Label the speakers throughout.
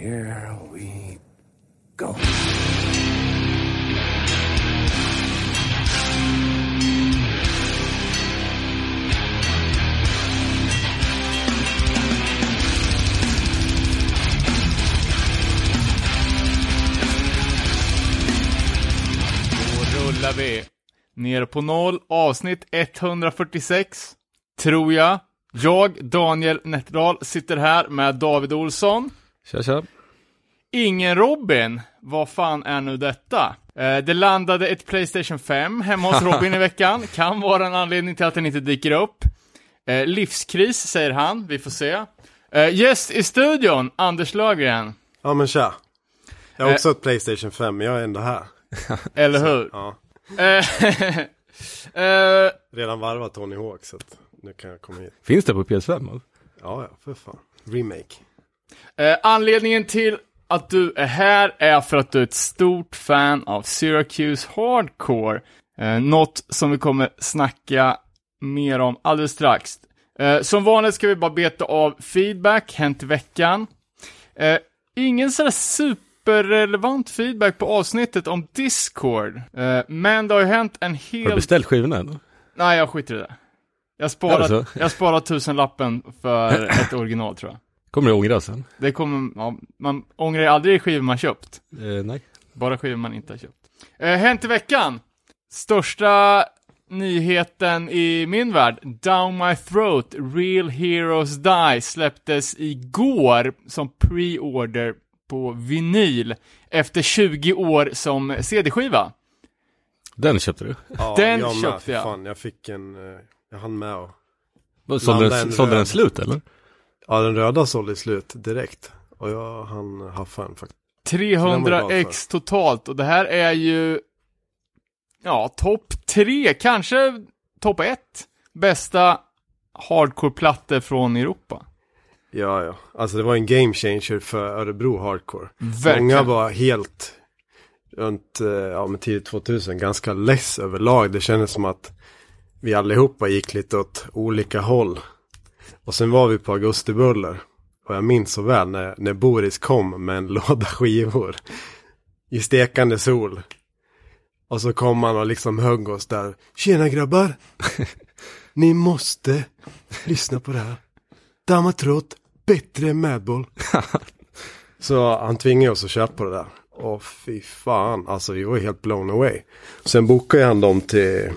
Speaker 1: here we go.
Speaker 2: Då rullar vi. Ner på noll, avsnitt 146. Tror jag. Jag, Daniel Nätterdal, sitter här med David Olsson.
Speaker 3: Tja, tja.
Speaker 2: Ingen Robin. Vad fan är nu detta? Eh, det landade ett Playstation 5 hemma hos Robin i veckan. Kan vara en anledning till att den inte dyker upp. Eh, livskris, säger han. Vi får se. Eh, gäst i studion, Anders Löfgren.
Speaker 4: Ja men tja. Jag har
Speaker 2: Eh.
Speaker 4: också ett Playstation 5 men jag är ändå här.
Speaker 2: Eller hur?
Speaker 4: Ja.
Speaker 2: Eh, eh,
Speaker 4: Redan varvat Tony Hawk så att nu kan jag komma hit.
Speaker 3: Finns det på PS5? Alltså?
Speaker 4: Ja ja, för fan. Remake.
Speaker 2: Eh, anledningen till att du är här är för att du är ett stort fan av Syracuse Hardcore. Eh, något som vi kommer snacka mer om alldeles strax. Eh, som vanligt ska vi bara beta av feedback, hänt i veckan. Eh, ingen sådär superrelevant feedback på avsnittet om Discord. Eh, men det har ju hänt en
Speaker 3: Har du
Speaker 2: hel...
Speaker 3: beställt skivorna än?
Speaker 2: Nej, jag skiter i det. Jag sparar, jag sparar tusenlappen för ett original tror jag.
Speaker 3: Kommer du ångra sen?
Speaker 2: Det kommer, ja, man ångrar ju aldrig skivor man köpt.
Speaker 3: Eh, nej.
Speaker 2: Bara skivor man inte har köpt. Eh, hänt i veckan. Största nyheten i min värld, Down My Throat, Real Heroes Die, släpptes igår som pre-order på vinyl efter 20 år som CD-skiva.
Speaker 3: Den köpte du?
Speaker 4: Ja,
Speaker 2: Den
Speaker 4: jag
Speaker 2: köpte jag.
Speaker 4: Fan, jag fick en, eh, jag hann med och,
Speaker 3: Sålde den, sålde den slut eller?
Speaker 4: Ja den röda sålde slut direkt. Och jag hann haffa den faktiskt.
Speaker 2: 300
Speaker 4: glad
Speaker 2: x totalt och det här är ju ja, topp tre, kanske topp ett bästa hardcore-plattor från Europa.
Speaker 4: Ja ja, alltså det var en game changer för Örebro Hardcore.
Speaker 2: Verkligen.
Speaker 4: Många var helt runt, eh, ja men tidigt 2000, ganska less överlag. Det kändes som att vi allihopa gick lite åt olika håll. Och sen var vi på Augustibuller. Och jag minns så väl när, när Boris kom med en låda skivor. I stekande sol. Och så kom han och liksom högg oss där. Tjena grabbar! Ni måste lyssna på det här. Damatrot, bättre Madball. Så han tvingade oss att köpa det där. Och fy fan, alltså vi var helt blown away. Sen bokade han dem till,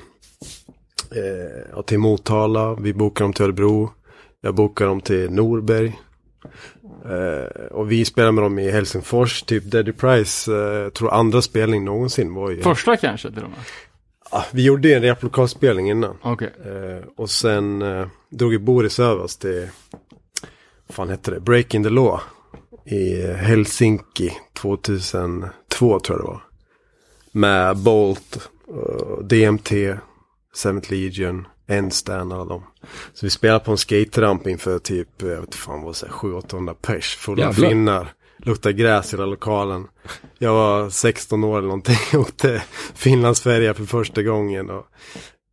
Speaker 4: eh, till Motala, vi bokade dem till Örebro. Jag bokade dem till Norberg. Eh, och vi spelade med dem i Helsingfors, typ Daddy Price, eh, tror andra spelning någonsin var ju.
Speaker 2: Första kanske till och med.
Speaker 4: Ah, vi gjorde en replokalspelning innan.
Speaker 2: Okej.
Speaker 4: Eh, och sen eh, drog ju Boris över oss till, vad fan hette det, Breaking the Law. I Helsinki 2002 tror jag det var. Med Bolt, eh, DMT, Seventh Legion, Endstan alla dem. Så vi spelade på en skateramp inför typ, jag vet fan vad det var, 700-800 pers. Fulla finnar. Luktade gräs i hela lokalen. Jag var 16 år eller någonting och åkte Finlandsfärja för första gången. Och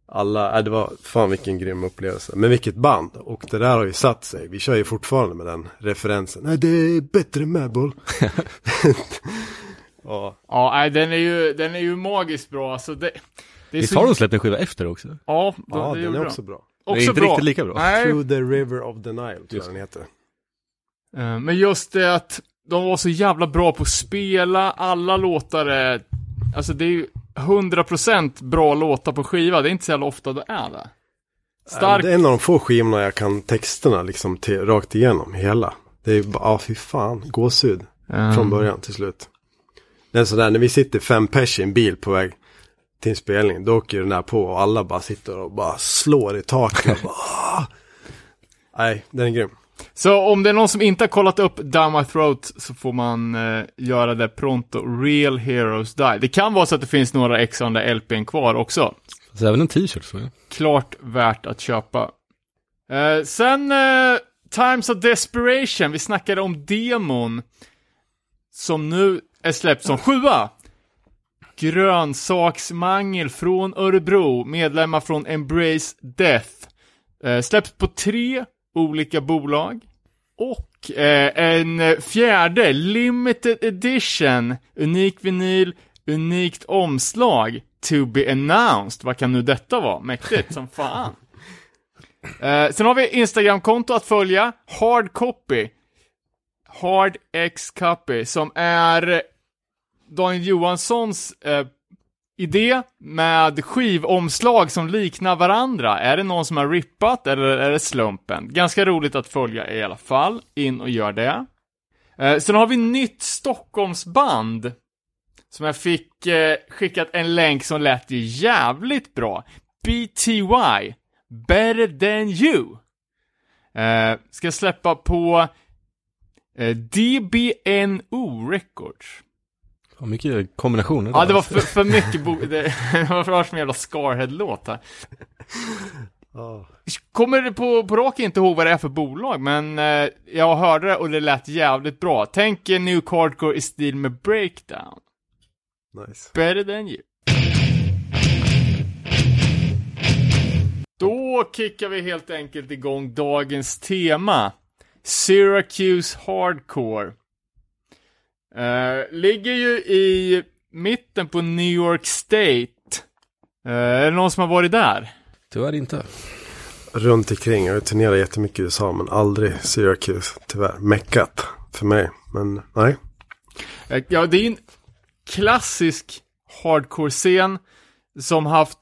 Speaker 4: alla, äh, det var fan vilken grym upplevelse. Men vilket band. Och det där har ju satt sig. Vi kör ju fortfarande med den referensen. Nej, det är bättre med boll. ja,
Speaker 2: Ja, nej, den är ju, den är ju magiskt bra. Alltså det,
Speaker 3: Visst
Speaker 2: så...
Speaker 3: har de släppt en skiva efter också?
Speaker 2: Ja, de,
Speaker 4: ja
Speaker 2: det
Speaker 4: den är också bra.
Speaker 2: Också
Speaker 3: Det är inte
Speaker 2: bra.
Speaker 3: riktigt lika bra.
Speaker 2: Nej,
Speaker 4: Through the river of the Nile, tror jag den heter.
Speaker 2: eh, men just det att de var så jävla bra på att spela, alla låtar är, alltså det är ju 100% bra låtar på skiva, det är inte så jävla ofta det är det. Stark,
Speaker 4: Det är en av de få skivorna jag kan texterna liksom till, rakt igenom, hela. Det är bara, ja fy fan, gåshud.
Speaker 2: Mm.
Speaker 4: Från början till slut. Det är sådär, när vi sitter fem pers i en bil på väg till en spelning, då åker ju den där på och alla bara sitter och bara slår i taket. bara, "Ah!" Nej, den är grym.
Speaker 2: Så om det är någon som inte har kollat upp Down My Throat så får man eh, göra det pronto. Real Heroes Die. Det kan vara så att det finns några extra andra LPn kvar också.
Speaker 3: Så även en t-shirt så jag.
Speaker 2: Klart värt att köpa. Eh, sen eh, Times of Desperation. Vi snackade om demon. Som nu är släppt som sjua. Grönsaksmangel från Örebro. Medlemmar från Embrace Death. Eh, släpps på tre olika bolag. Och eh, en fjärde, limited edition, unik vinyl, unikt omslag, to be announced. Vad kan nu detta vara? Mäktigt som fan. Eh, sen har vi Instagram-konto att följa, Hard Copy. Hard X Copy, som är Daniel Johanssons eh, idé med skivomslag som liknar varandra. Är det någon som har rippat eller är det slumpen? Ganska roligt att följa i alla fall. In och gör det. Eh, sen har vi nytt Stockholmsband. Som jag fick eh, skickat en länk som lät ju jävligt bra. BTY. Better than you. Eh, ska släppa på eh, DBNO Records.
Speaker 3: Vad mycket kombinationer
Speaker 2: Ja, det var för, för mycket bo- det, var för som en jävla Scarhead-låt här.
Speaker 4: Ja.
Speaker 2: Kommer på, på rak inte ihåg vad det är för bolag, men eh, jag hörde det och det lät jävligt bra. Tänk er New Hardcore i stil med Breakdown.
Speaker 4: Nice.
Speaker 2: Better than you. Då kickar vi helt enkelt igång dagens tema. Syracuse Hardcore. Eh, ligger ju i mitten på New York State. Eh, är det någon som har varit där?
Speaker 3: Tyvärr inte.
Speaker 4: Runt omkring. Jag har turnerat jättemycket i USA men aldrig Syracuse. Tyvärr. Meckat för mig. Men nej.
Speaker 2: Eh, Ja, det är en klassisk hardcore-scen som haft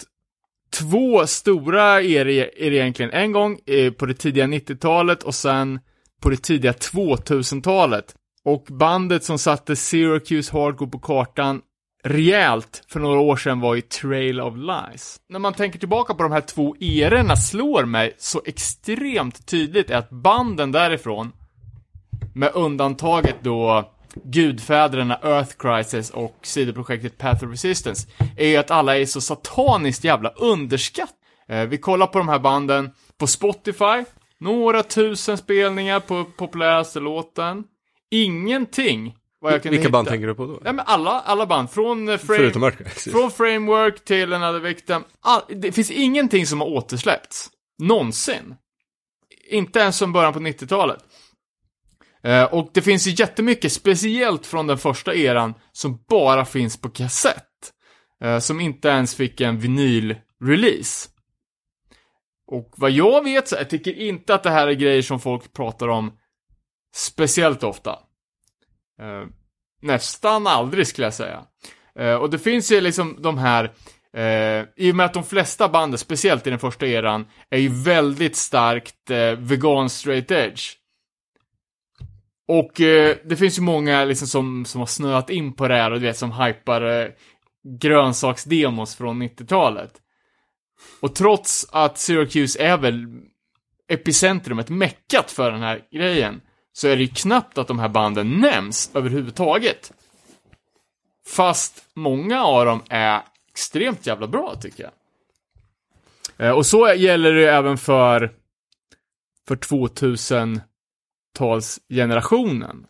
Speaker 2: två stora erier er egentligen. En gång på det tidiga 90-talet och sen på det tidiga 2000-talet. Och bandet som satte Syracuse Hardcore på kartan rejält för några år sedan var ju Trail of Lies. När man tänker tillbaka på de här två erorna slår mig så extremt tydligt är att banden därifrån med undantaget då gudfäderna Earth Crisis och sidoprojektet Path of Resistance, är ju att alla är så sataniskt jävla underskatt. Eh, vi kollar på de här banden på Spotify, några tusen spelningar på populäraste låten. Ingenting vad jag kunde
Speaker 3: Vilka band
Speaker 2: hitta.
Speaker 3: tänker du på då?
Speaker 2: Ja men alla, alla band, från eh, frame, från Framework till Another Victim. All, det finns ingenting som har återsläppts. Någonsin. Inte ens som början på 90-talet. Eh, och det finns ju jättemycket, speciellt från den första eran, som bara finns på kassett. Eh, som inte ens fick en vinyl-release. Och vad jag vet så jag tycker inte att det här är grejer som folk pratar om speciellt ofta. Eh, nästan aldrig skulle jag säga. Eh, och det finns ju liksom de här, eh, i och med att de flesta banden, speciellt i den första eran, är ju väldigt starkt eh, vegan straight edge. Och eh, det finns ju många liksom som, som har snöat in på det här och du vet som hypar eh, grönsaksdemos från 90-talet. Och trots att Syracuse är väl epicentrumet, meckat för den här grejen, så är det ju knappt att de här banden nämns överhuvudtaget. Fast många av dem är extremt jävla bra tycker jag. Eh, och så gäller det även för, för 2000-talsgenerationen.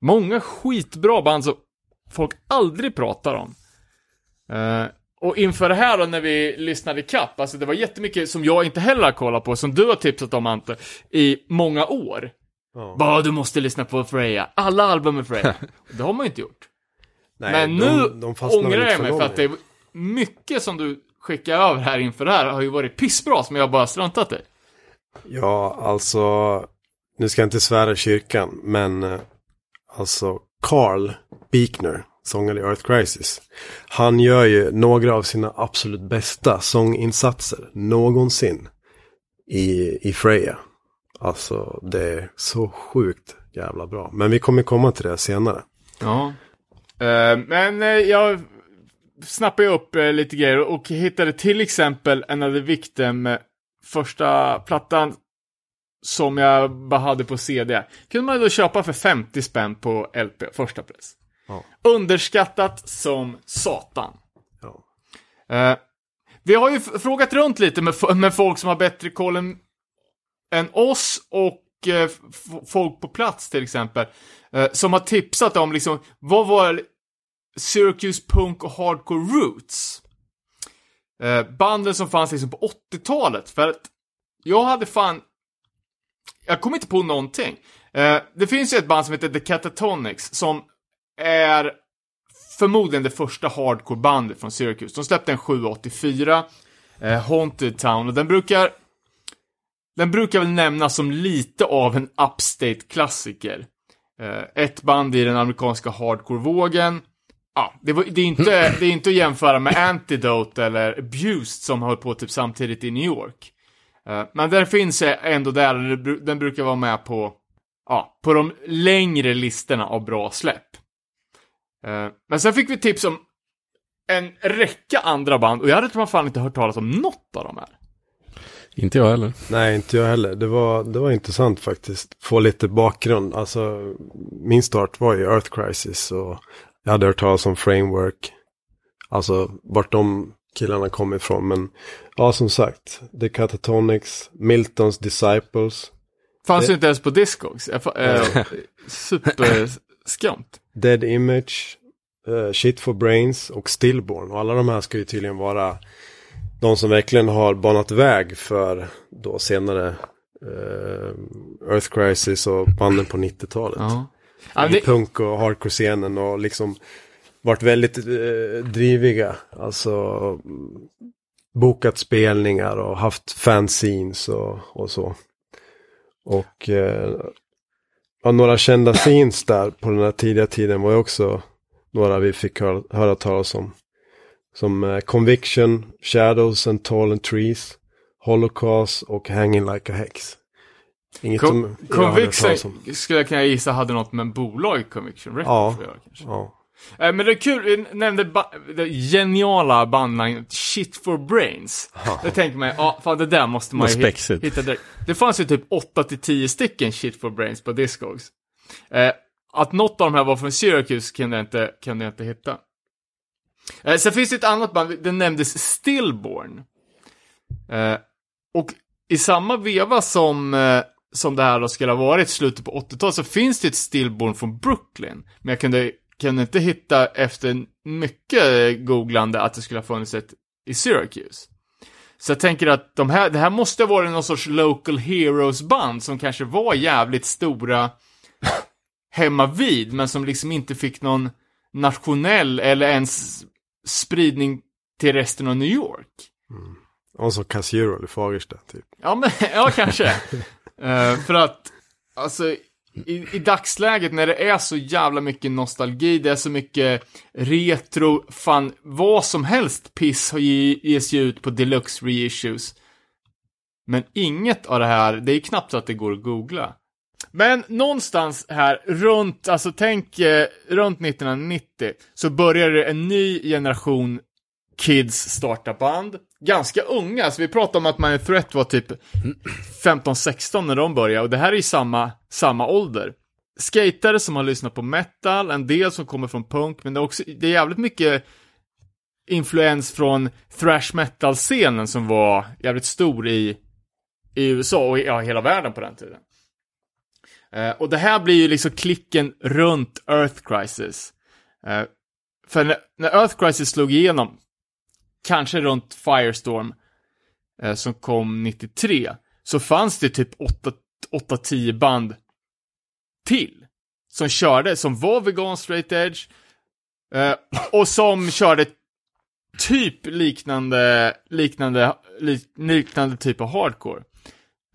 Speaker 2: Många skitbra band som folk aldrig pratar om. Eh, och inför det här då när vi lyssnade ikapp, alltså det var jättemycket som jag inte heller har kollat på, som du har tipsat om Ante, i många år.
Speaker 4: Ja.
Speaker 2: Bara du måste lyssna på Freja, alla album med Freja. det har man ju inte gjort.
Speaker 4: Nej,
Speaker 2: Men
Speaker 4: de-
Speaker 2: nu
Speaker 4: de
Speaker 2: ångrar jag mig för att det är mycket som du skickar över här inför det här har ju varit pissbra som jag bara struntat i.
Speaker 4: Ja, alltså, nu ska jag inte svära i kyrkan, men eh, alltså Carl Beekner, sångare i Earth Crisis, han gör ju några av sina absolut bästa sånginsatser någonsin i, i Freja. Alltså, det är så sjukt jävla bra. Men vi kommer komma till det senare.
Speaker 2: Ja. Eh, men eh, jag snappade upp eh, lite grejer och hittade till exempel Another Victim, första plattan som jag bara hade på CD. Kunde man då köpa för 50 spänn på LP, första press.
Speaker 4: Ja.
Speaker 2: Underskattat som satan.
Speaker 4: Ja.
Speaker 2: Vi har ju frågat runt lite med, med folk som har bättre koll än, än oss och eh, folk på plats till exempel. Eh, som har tipsat om liksom, vad var Syracuse Punk och Hardcore Roots? Eh, banden som fanns liksom på 80-talet. För att jag hade fan, jag kom inte på någonting. Eh, det finns ju ett band som heter The Catatonics som är förmodligen det första hardcore-bandet från Syracuse. De släppte en 784, eh, Haunted Town, och den brukar den brukar väl nämnas som lite av en upstate-klassiker. Eh, ett band i den amerikanska hardcore-vågen. Ja, det, var, det, är inte, det är inte att jämföra med Antidote eller Abused som höll på typ samtidigt i New York. Eh, men där finns ändå där, den brukar vara med på, ja, på de längre listorna av bra släpp. Eh, men sen fick vi tips om en räcka andra band och jag hade fan inte hört talas om något av de här.
Speaker 3: Inte jag heller.
Speaker 4: Nej, inte jag heller. Det var, det var intressant faktiskt. Få lite bakgrund. Alltså, min start var ju Earth Crisis och jag hade hört talas om Framework. Alltså, vart de killarna kom ifrån. Men ja, som sagt. The Catatonics, Miltons Disciples.
Speaker 2: Fanns
Speaker 4: Det-
Speaker 2: ju inte ens på Discogs. Fa- eh, Superskumt.
Speaker 4: Dead Image, eh, Shit for Brains och Stillborn. Och alla de här ska ju tydligen vara de som verkligen har banat väg för då senare eh, Earth Crisis och banden på 90-talet.
Speaker 2: Ja. Ja, det,
Speaker 4: punk och hardcore-scenen och liksom varit väldigt eh, driviga. Alltså bokat spelningar och haft fanzines och, och så. Och eh, ja, några kända scenes där på den här tidiga tiden var ju också några vi fick höra, höra talas om. Som eh, Conviction, Shadows and Tall and Trees, Holocaust och Hanging Like a Hex. Inget
Speaker 2: Con-
Speaker 4: som.
Speaker 2: Conviction skulle jag kunna gissa hade något med en bolag Conviction Records
Speaker 4: Ja.
Speaker 2: att göra kanske.
Speaker 4: Ja.
Speaker 2: Eh, Men det är kul, vi nämnde det geniala bandnamnet Shit for Brains. Det tänker man ja, fan det där måste man ju hit-
Speaker 3: spexigt.
Speaker 2: hitta direkt. Det fanns ju typ 8-10 stycken Shit for Brains på Discogs. Eh, att något av de här var från Syracuse kunde jag inte, kunde jag inte hitta. Eh, sen finns det ett annat band, det nämndes Stillborn. Eh, och i samma veva som, eh, som det här då skulle ha varit, slutet på 80-talet, så finns det ett Stillborn från Brooklyn. Men jag kunde, kunde inte hitta efter mycket eh, googlande att det skulle ha funnits ett i Syracuse. Så jag tänker att de här, det här måste ha varit någon sorts local heroes-band som kanske var jävligt stora hemma vid, men som liksom inte fick någon nationell eller ens spridning till resten av New York.
Speaker 4: Och så Cassiero i Fagersta typ.
Speaker 2: Ja, men, ja kanske. Eh, för att, alltså, i, i dagsläget när det är så jävla mycket nostalgi, det är så mycket retro, fan, vad som helst piss har ges ju ut på deluxe reissues. Men inget av det här, det är knappt så att det går att googla. Men någonstans här runt, alltså tänk eh, runt 1990 så började en ny generation kids starta band. Ganska unga, så vi pratar om att My Threat var typ 15-16 när de började och det här är ju samma, samma ålder. Skatare som har lyssnat på metal, en del som kommer från punk, men det är också, det är jävligt mycket influens från thrash metal-scenen som var jävligt stor i, i USA och i ja, hela världen på den tiden. Eh, och det här blir ju liksom klicken runt Earth Crisis. Eh, för när, när Earth Crisis slog igenom, kanske runt Firestorm, eh, som kom 93, så fanns det typ 8-10 band till. Som körde, som var vegan straight edge, eh, och som körde typ liknande, liknande, liknande typ av hardcore.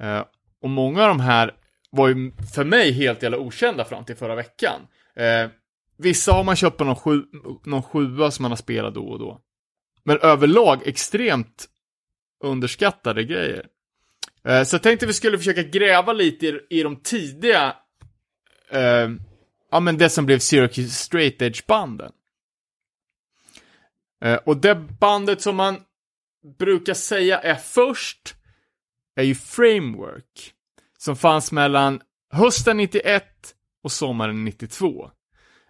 Speaker 2: Eh, och många av de här var ju för mig helt jävla okända fram till förra veckan. Eh, vissa har man köpt på någon, sju, någon sjua som man har spelat då och då. Men överlag extremt underskattade grejer. Eh, så jag tänkte vi skulle försöka gräva lite i, i de tidiga, eh, ja men det som blev Syracuse Straight Edge-banden. Eh, och det bandet som man brukar säga är först är ju Framework. Som fanns mellan hösten 91 och sommaren 92.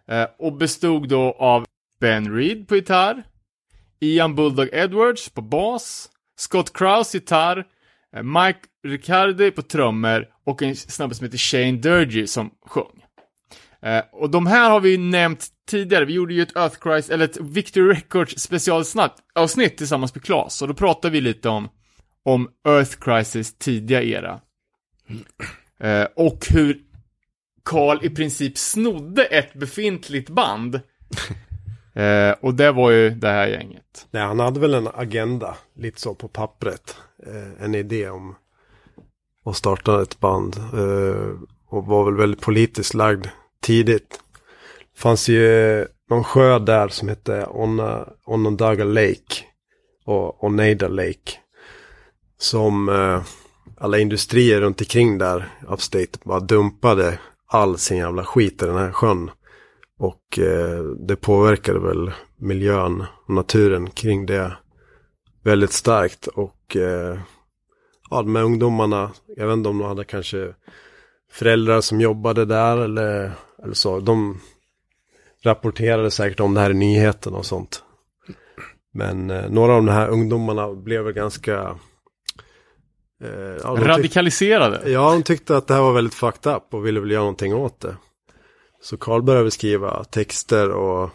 Speaker 2: Eh, och bestod då av Ben Reed på gitarr, Ian Bulldog Edwards på bas, Scott Krause gitarr, eh, Mike Riccardi på trummor och en snubbe som heter Shane Durgy som sjöng. Eh, och de här har vi ju nämnt tidigare, vi gjorde ju ett Earth Christ, eller ett Victory Records specialavsnitt tillsammans med Klas och då pratade vi lite om, om Earth Crisis tidiga era. Eh, och hur Carl i princip snodde ett befintligt band. eh, och det var ju det här gänget.
Speaker 4: Nej, han hade väl en agenda, lite så på pappret. Eh, en idé om att starta ett band. Eh, och var väl väldigt politiskt lagd tidigt. fanns ju någon sjö där som hette Onna, Onondaga Lake. Och Oneida Lake. Som eh, alla industrier runt omkring där, upstate, bara dumpade all sin jävla skit i den här sjön. Och eh, det påverkade väl miljön och naturen kring det väldigt starkt. Och eh, ja, de här ungdomarna, jag vet inte om de hade kanske föräldrar som jobbade där eller, eller så. De rapporterade säkert om det här i nyheten och sånt. Men eh, några av de här ungdomarna blev väl ganska... Eh, ja,
Speaker 2: Radikaliserade.
Speaker 4: Ja, de tyckte att det här var väldigt fucked up och ville väl göra någonting åt det. Så Karl började skriva texter och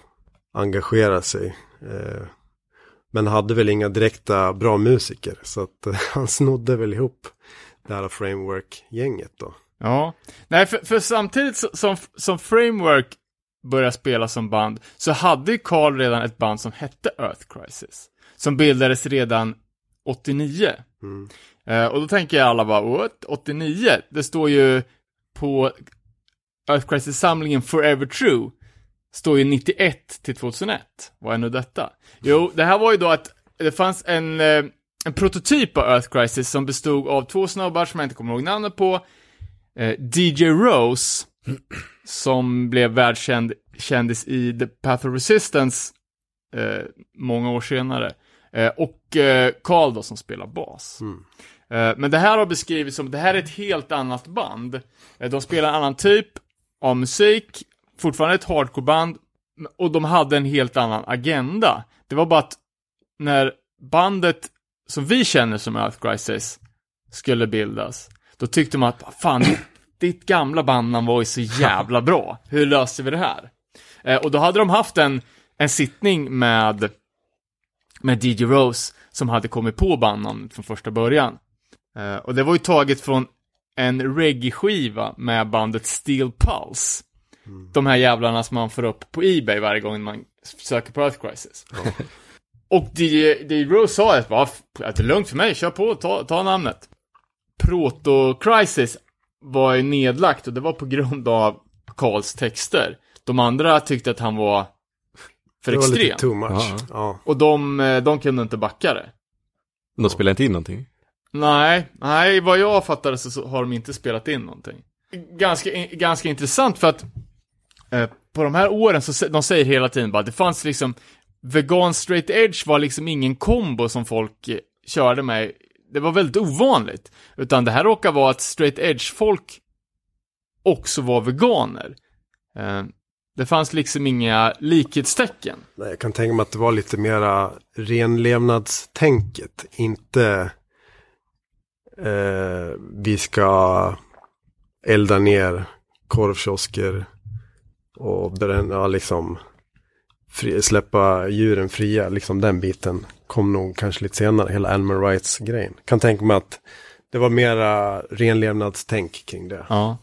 Speaker 4: engagera sig. Eh, men hade väl inga direkta bra musiker. Så att eh, han snodde väl ihop det här framework-gänget då.
Speaker 2: Ja. Nej, för, för samtidigt som, som Framework började spela som band, så hade Carl redan ett band som hette Earth Crisis. Som bildades redan 89.
Speaker 4: Mm.
Speaker 2: Eh, och då tänker jag alla bara, what? 89? Det står ju på Earth Crisis-samlingen Forever True. Står ju 91 till 2001. Vad är nu detta? Jo, det här var ju då att det fanns en, eh, en prototyp av Earth Crisis som bestod av två snubbar som jag inte kommer ihåg namnet på. Eh, DJ Rose, som blev världskänd kändis i The Path of Resistance eh, många år senare. Eh, och eh, Carl då som spelar bas. Mm. Eh, men det här har beskrivits som, det här är ett helt annat band. Eh, de spelar en annan typ av musik, fortfarande ett hardcore-band, och de hade en helt annan agenda. Det var bara att när bandet som vi känner som Earth Crisis skulle bildas, då tyckte man att, fan, ditt gamla bandnamn var ju så jävla bra. Hur löser vi det här? Eh, och då hade de haft en, en sittning med, med DJ Rose, som hade kommit på bandnamnet från första början. Eh, och det var ju taget från en reggae-skiva med bandet Steel Pulse. De här jävlarna som man får upp på Ebay varje gång man söker på Earth Crisis. och DJ, DJ Rose sa att bara, "F- att det är lugnt för mig, kör på, ta, ta namnet. Proto-Crisis var ju nedlagt och det var på grund av Karls texter. De andra tyckte att han var för
Speaker 4: Det var lite
Speaker 2: extrem.
Speaker 4: too much.
Speaker 3: Ja.
Speaker 4: Ja.
Speaker 2: Och de, eh, de kunde inte backa det.
Speaker 3: De spelar inte in någonting.
Speaker 2: Nej, nej, vad jag fattade så, har de inte spelat in någonting. Ganska, in- ganska intressant för att eh, på de här åren så de säger hela tiden bara att det fanns liksom vegan straight edge var liksom ingen kombo som folk eh, körde med. Det var väldigt ovanligt. Utan det här råkar vara att straight edge folk också var veganer. Eh, det fanns liksom inga likhetstecken.
Speaker 4: Nej, jag kan tänka mig att det var lite mera renlevnadstänket. Inte eh, vi ska elda ner korvkiosker och bränna, liksom fri, släppa djuren fria. Liksom den biten kom nog kanske lite senare, hela animal rights-grejen. Kan tänka mig att det var mera renlevnadstänk kring det.
Speaker 2: Ja.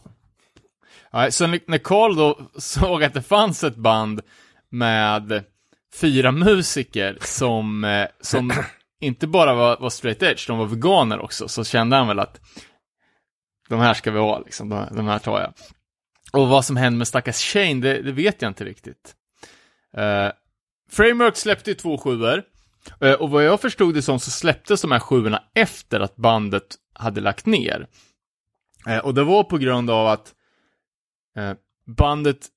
Speaker 2: ja så när Carl då såg att det fanns ett band med fyra musiker som, eh, som inte bara var, var straight edge, de var veganer också, så kände han väl att de här ska vi ha, liksom, de, de här tar jag. Och vad som hände med stackars Shane, det, det vet jag inte riktigt. Uh, Framework släppte ju två sjuor, uh, och vad jag förstod det som så släpptes de här sjuorna efter att bandet hade lagt ner. Uh, och det var på grund av att bandet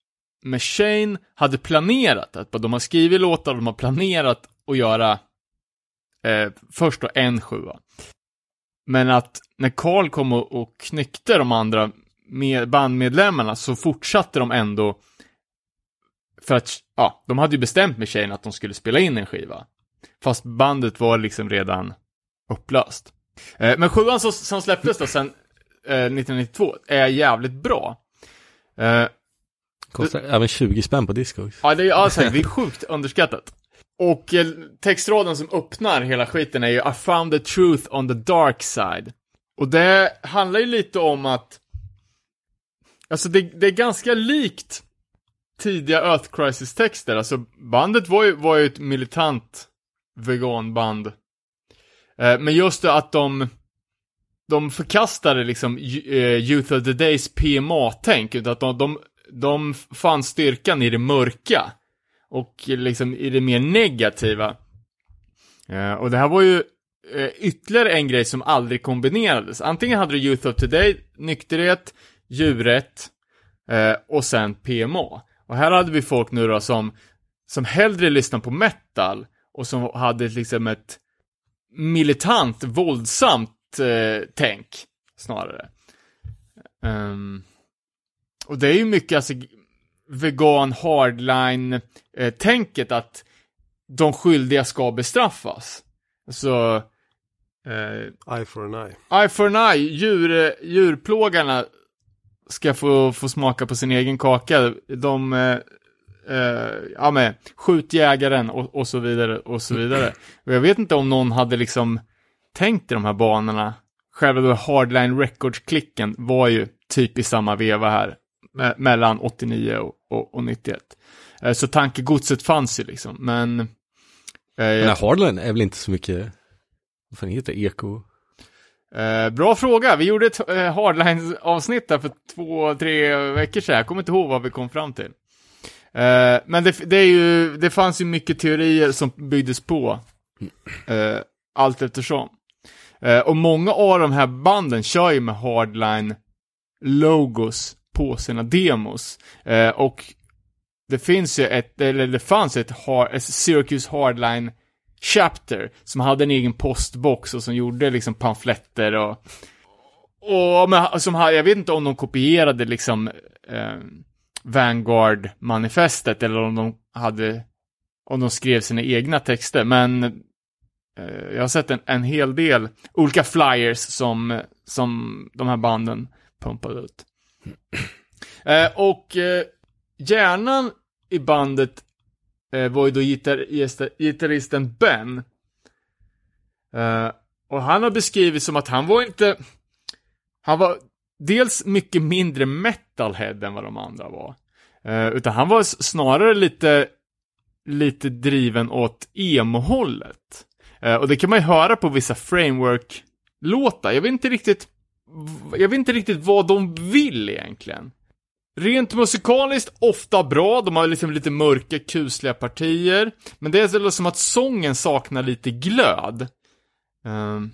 Speaker 2: med Shane hade planerat, att de har skrivit låtar de har planerat att göra eh, först då en sjua. Men att när Carl kom och, och knyckte de andra med bandmedlemmarna så fortsatte de ändå för att, ja, de hade ju bestämt med Shane att de skulle spela in en skiva. Fast bandet var liksom redan upplöst. Eh, men sjuan som, som släpptes då sen eh, 1992 är jävligt bra. Eh,
Speaker 3: Kostar även 20 spänn på Discogs.
Speaker 2: ja, det är, alltså, det är sjukt underskattat. Och eh, textraden som öppnar hela skiten är ju I found the truth on the dark side. Och det handlar ju lite om att alltså det, det är ganska likt tidiga Earth Crisis-texter. Alltså bandet var ju, var ju ett militant veganband. Eh, men just det att de, de förkastade liksom eh, Youth of the Days PMA-tänk, utan att de, de, de fann styrkan i det mörka. Och liksom i det mer negativa. Eh, och det här var ju eh, ytterligare en grej som aldrig kombinerades. Antingen hade du Youth of Today, nykterhet, djurrätt eh, och sen PMA. Och här hade vi folk nu då som, som hellre lyssnade på metal och som hade liksom ett militant, våldsamt eh, tänk, snarare. Um, och det är ju mycket alltså vegan hardline-tänket att de skyldiga ska bestraffas. Så...
Speaker 4: Eh, eye for an eye.
Speaker 2: Eye for an eye. Djur, djurplågarna ska få, få smaka på sin egen kaka. De, eh, eh, ja men, skjut jägaren och, och så vidare och så vidare. Och jag vet inte om någon hade liksom tänkt i de här banorna. Själva då Hardline Records-klicken var ju typ i samma veva här. Me mellan 89 och, och, och 91. Eh, så tankegodset fanns ju liksom, men... Eh,
Speaker 3: men Hardline är väl inte så mycket, vad fan heter eko?
Speaker 2: Eh, bra fråga. Vi gjorde ett eh, Hardlines-avsnitt där för två, tre veckor sedan. Jag kommer inte ihåg vad vi kom fram till. Eh, men det, det, är ju, det fanns ju mycket teorier som byggdes på eh, allt eftersom. Eh, och många av de här banden kör ju med Hardline-logos på sina demos. Eh, och det finns ju ett, eller det fanns ett, hard, ett Syracuse Hardline Chapter som hade en egen postbox och som gjorde liksom pamfletter och och men, som jag vet inte om de kopierade liksom eh, Vanguard-manifestet eller om de hade om de skrev sina egna texter, men eh, jag har sett en, en hel del olika flyers som, som de här banden pumpade ut. Eh, och eh, hjärnan i bandet eh, var ju då gitar gitarristen Ben. Eh, och han har beskrivits som att han var inte... Han var dels mycket mindre metalhead än vad de andra var. Eh, utan han var snarare lite, lite driven åt emo-hållet. Eh, och det kan man ju höra på vissa framework-låtar. Jag vet inte riktigt... Jag vet inte riktigt vad de vill egentligen. Rent musikaliskt, ofta bra. De har liksom lite mörka, kusliga partier. Men det är som att sången saknar lite glöd. Um,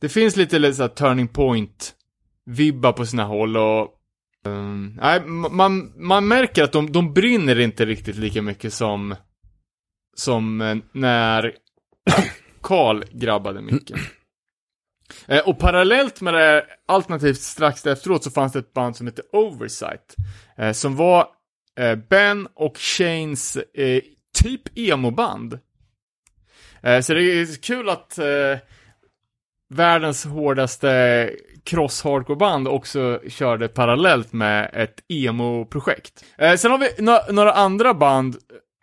Speaker 2: det finns lite, lite såhär turning point-vibbar på sina håll och... Um, nej, man, man märker att de, de brinner inte riktigt lika mycket som... Som eh, när Karl grabbade mycket. Eh, och parallellt med det, alternativt strax efteråt, så fanns det ett band som hette Oversight. Eh, som var eh, Ben och Shanes eh, typ emo-band. Eh, så det är kul att eh, världens hårdaste cross-hardcore-band också körde parallellt med ett emo-projekt. Eh, sen har vi några andra band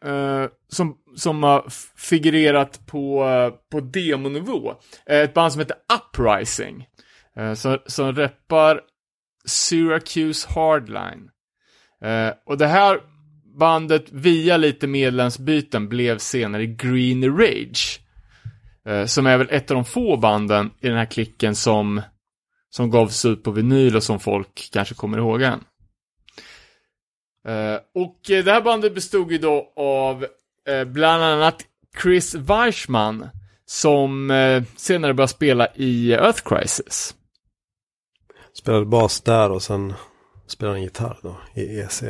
Speaker 2: eh, som som har figurerat på, eh, på demonivå. Eh, ett band som heter Uprising. Eh, som, som reppar Syracuse Hardline. Och det här bandet, via lite medlemsbyten, blev senare Green Rage. Som är väl ett av de få banden i den här klicken som, som gavs ut på vinyl och som folk kanske kommer ihåg än. och det här bandet bestod ju då av Eh, bland annat Chris Weichman, som eh, senare började spela i Earth Crisis.
Speaker 4: Spelade bas där och sen spelade han gitarr då i EC.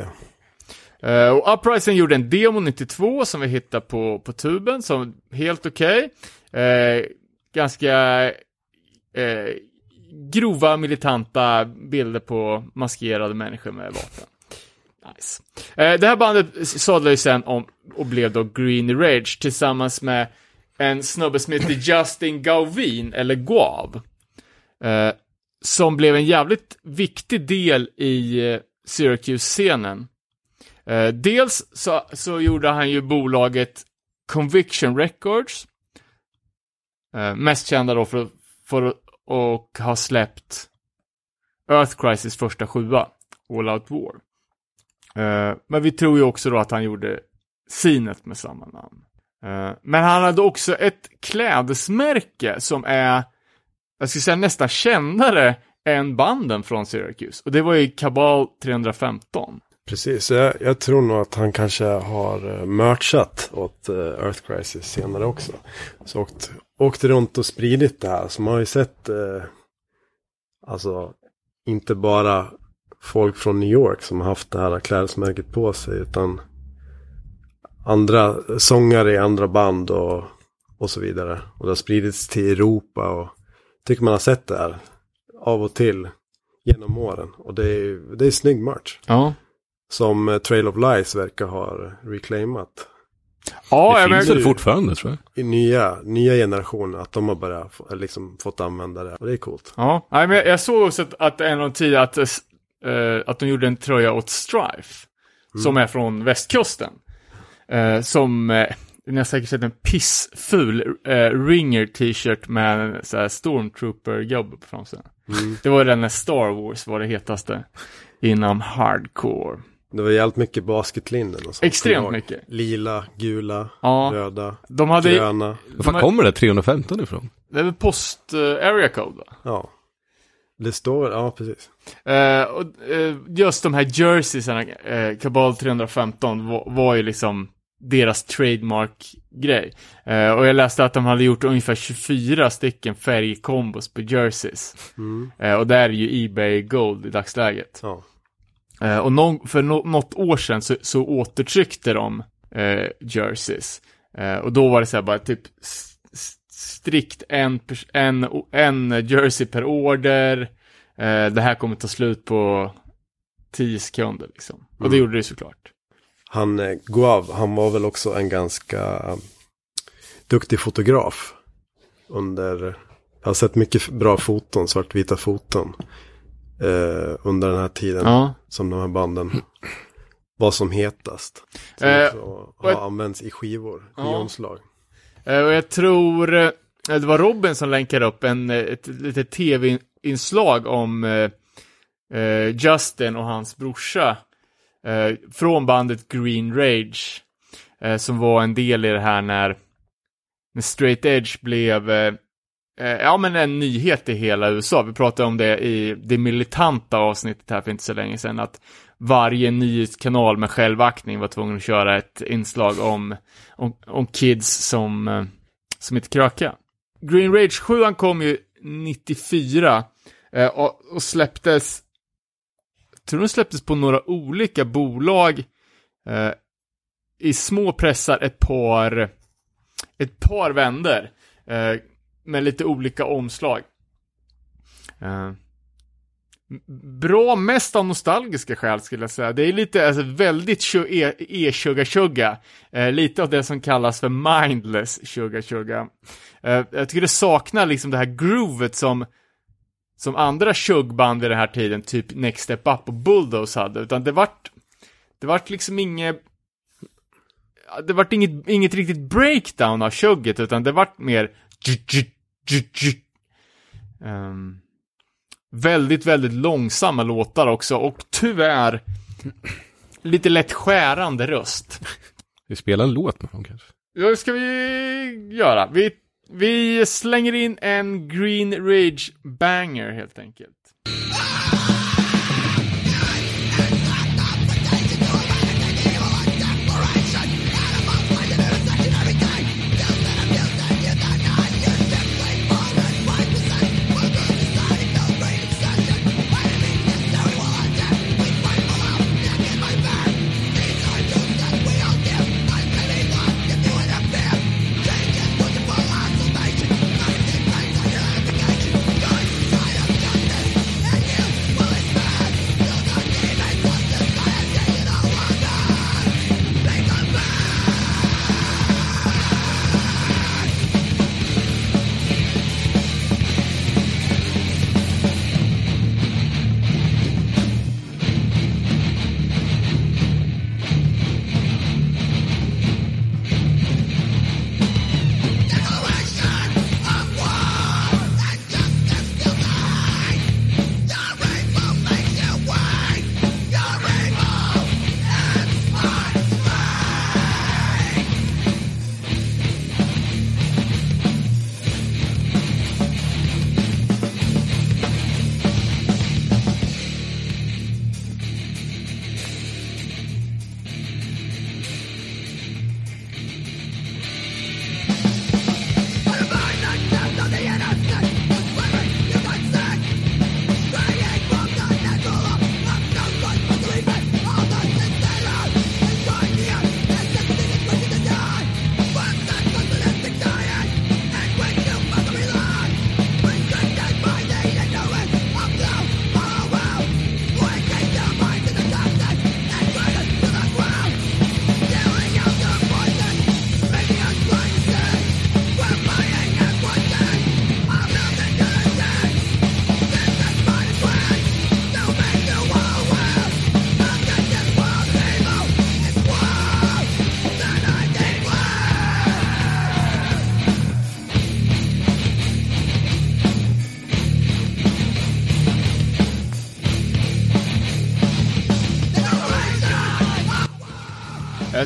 Speaker 2: Uh, och Uprising gjorde en demo 92 som vi hittade på, på tuben, som helt okej. Okay. Uh, ganska grova militanta bilder på maskerade människor med vapen. Nice. Eh, det här bandet sadlade ju sen om och blev då Green Rage tillsammans med en snubbe som heter Justin Gauvin, eller Guav. Eh, som blev en jävligt viktig del i eh, Syracuse-scenen. Eh, dels så, så gjorde han ju bolaget Conviction Records. Eh, mest kända då för, för att ha släppt Earth Crisis första sjua All Out War. Eh, men vi tror ju också då att han gjorde Sinet med samma namn. Eh, men han hade också ett klädesmärke som är, jag skulle säga nästan kändare än banden från Syracuse. Och det var ju Kabal 315.
Speaker 4: Precis, jag, jag tror nog att han kanske har eh, merchat åt eh, Earth Crisis senare också. Så åkt, åkt runt och spridit det här. Så man har ju sett, eh, alltså inte bara folk från New York som har haft det här klädesmärket på sig. Utan andra sångare i andra band och, och så vidare. Och det har spridits till Europa och tycker man har sett det här av och till genom åren. Och det är, det är snygg merch.
Speaker 2: Ja.
Speaker 4: Som eh, Trail of Lies verkar ha reclaimat.
Speaker 2: Ja,
Speaker 3: det
Speaker 2: jag
Speaker 3: finns
Speaker 2: men,
Speaker 3: väl fortfarande tror jag.
Speaker 4: I nya, nya generationer. Att de har börjat liksom, fått använda det. Och det är coolt.
Speaker 2: Ja, nej, men jag, såg också att, att en av de tidigare att, uh, att de gjorde en tröja åt Strife. Som är från västkusten. Uh, som, uh, ni har säkert sett en pissful uh, Ringer t-shirt med en så här Stormtrooper-gubbe på framsidan. Det var den när Star Wars var det hetaste inom hardcore.
Speaker 4: Det var jävligt mycket basketlinnen och sånt.
Speaker 2: Extremt mycket.
Speaker 4: Lila, gula,
Speaker 2: Ja.
Speaker 4: röda,
Speaker 2: De hade,
Speaker 4: gröna.
Speaker 3: Var fan kommer det 315 ifrån?
Speaker 2: det är väl post uh, area code va?
Speaker 4: Ja. Det står, ja precis.
Speaker 2: Eh, och, eh, just de här jerseysarna, uh, Cabal 315, var, var ju liksom deras trademark-grej. Eh, och jag läste att de hade gjort ungefär 24 stycken färgkombos på jerseys. Eh, och där är ju Ebay Gold i dagsläget.
Speaker 4: Ja.
Speaker 2: Eh, och någon, för no, något år sedan så, så återtryckte de eh, jerseys. Eh, och då var det så här bara typ strikt en, en, en jersey per order. Eh, det här kommer ta slut på 10 sekunder liksom. Och det gjorde det såklart.
Speaker 4: Han, eh, Guav, han var väl också en ganska eh, duktig fotograf. Under, jag har sett mycket bra foton, svartvita foton. Eh, under den här tiden
Speaker 2: Ja.
Speaker 4: som de här banden var som hetast. Som
Speaker 2: Eh,
Speaker 4: också har
Speaker 2: ett-
Speaker 4: använts i skivor,
Speaker 2: Ja.
Speaker 4: skivomslag.
Speaker 2: Eh, Eh, och jag tror, eh, det var Robin som länkade upp en, eh, ett litet tv-inslag om eh, Justin och hans brorsa eh, från bandet Green Rage. Eh, som var en del i det här när, när Straight Edge blev eh, ja, men en nyhet i hela USA. Vi pratade om det i det militanta avsnittet här för inte så länge sedan. Att varje nyhetskanal med självaktning var tvungen att köra ett inslag om, om, om kids som, eh, som inte kröka. Green Rage 7 kom ju 94 eh, och, och släpptes, jag tror den släpptes på några olika bolag eh, i små pressar ett par, ett par vänder eh, med lite olika omslag. Eh, Bra mest av nostalgiska skäl skulle jag säga. Det är lite, alltså väldigt tjo- e- e-tjugga-tjugga. Eh, lite av det som kallas för mindless tjugga-tjugga. Eh, jag tycker det saknar liksom det här groovet som, som andra tjuggband vid den här tiden, typ Next Step Up och Bulldoze hade. Utan det vart, det vart liksom inget, det vart inget, inget riktigt breakdown av tjugget, utan det vart mer um, väldigt, väldigt långsamma låtar också och tyvärr lite lätt skärande röst.
Speaker 3: Vi spelar en låt med dem kanske.
Speaker 2: Ja, det ska vi göra. Vi, vi slänger in en Green Rage banger helt enkelt.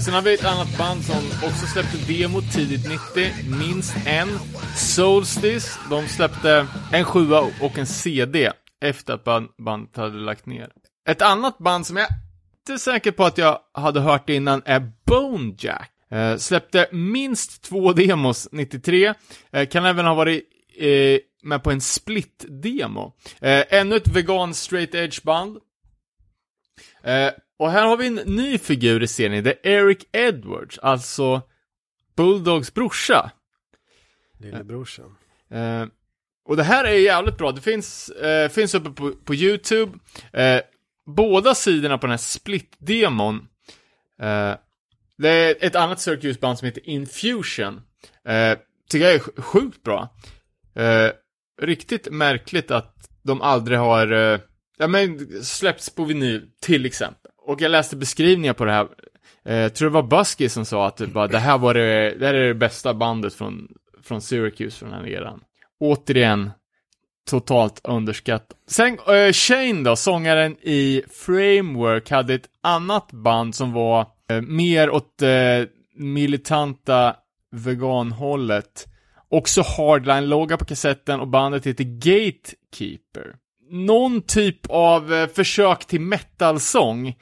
Speaker 2: Sen har vi ett annat band som också släppte demo tidigt 90, minst en. Solstice, de släppte en sjua och en CD efter att bandet hade lagt ner. Ett annat band som jag inte är säker på att jag hade hört innan är Bonejack. Eh, släppte minst två demos 93, eh, kan även ha varit eh, med på en split-demo. Eh, ännu ett vegan straight edge-band. Eh, och här har vi en ny figur i serien, det är Eric Edwards, alltså Bulldogs brorsa.
Speaker 4: Lillebrorsan.
Speaker 2: Eh, och det här är jävligt bra, det finns, eh, finns uppe på, på YouTube. Eh, båda sidorna på den här split-demon. Eh, det är ett annat Syracuse-band som heter Infusion. Eh, tycker jag är sj- sjukt bra. Eh, riktigt märkligt att de aldrig har, ja men släppts på vinyl, till exempel. Och jag läste beskrivningar på det här, eh, jag tror det var Busky som sa att det, bara, det här var det, det här är det bästa bandet från, från Syracuse från den här eran. Återigen, totalt underskattat. Sen, eh, Shane då, sångaren i Framework, hade ett annat band som var eh, mer åt eh, militanta veganhållet. Också hardline-logga på kassetten och bandet heter Gatekeeper. Någon typ av eh, försök till metal-sång.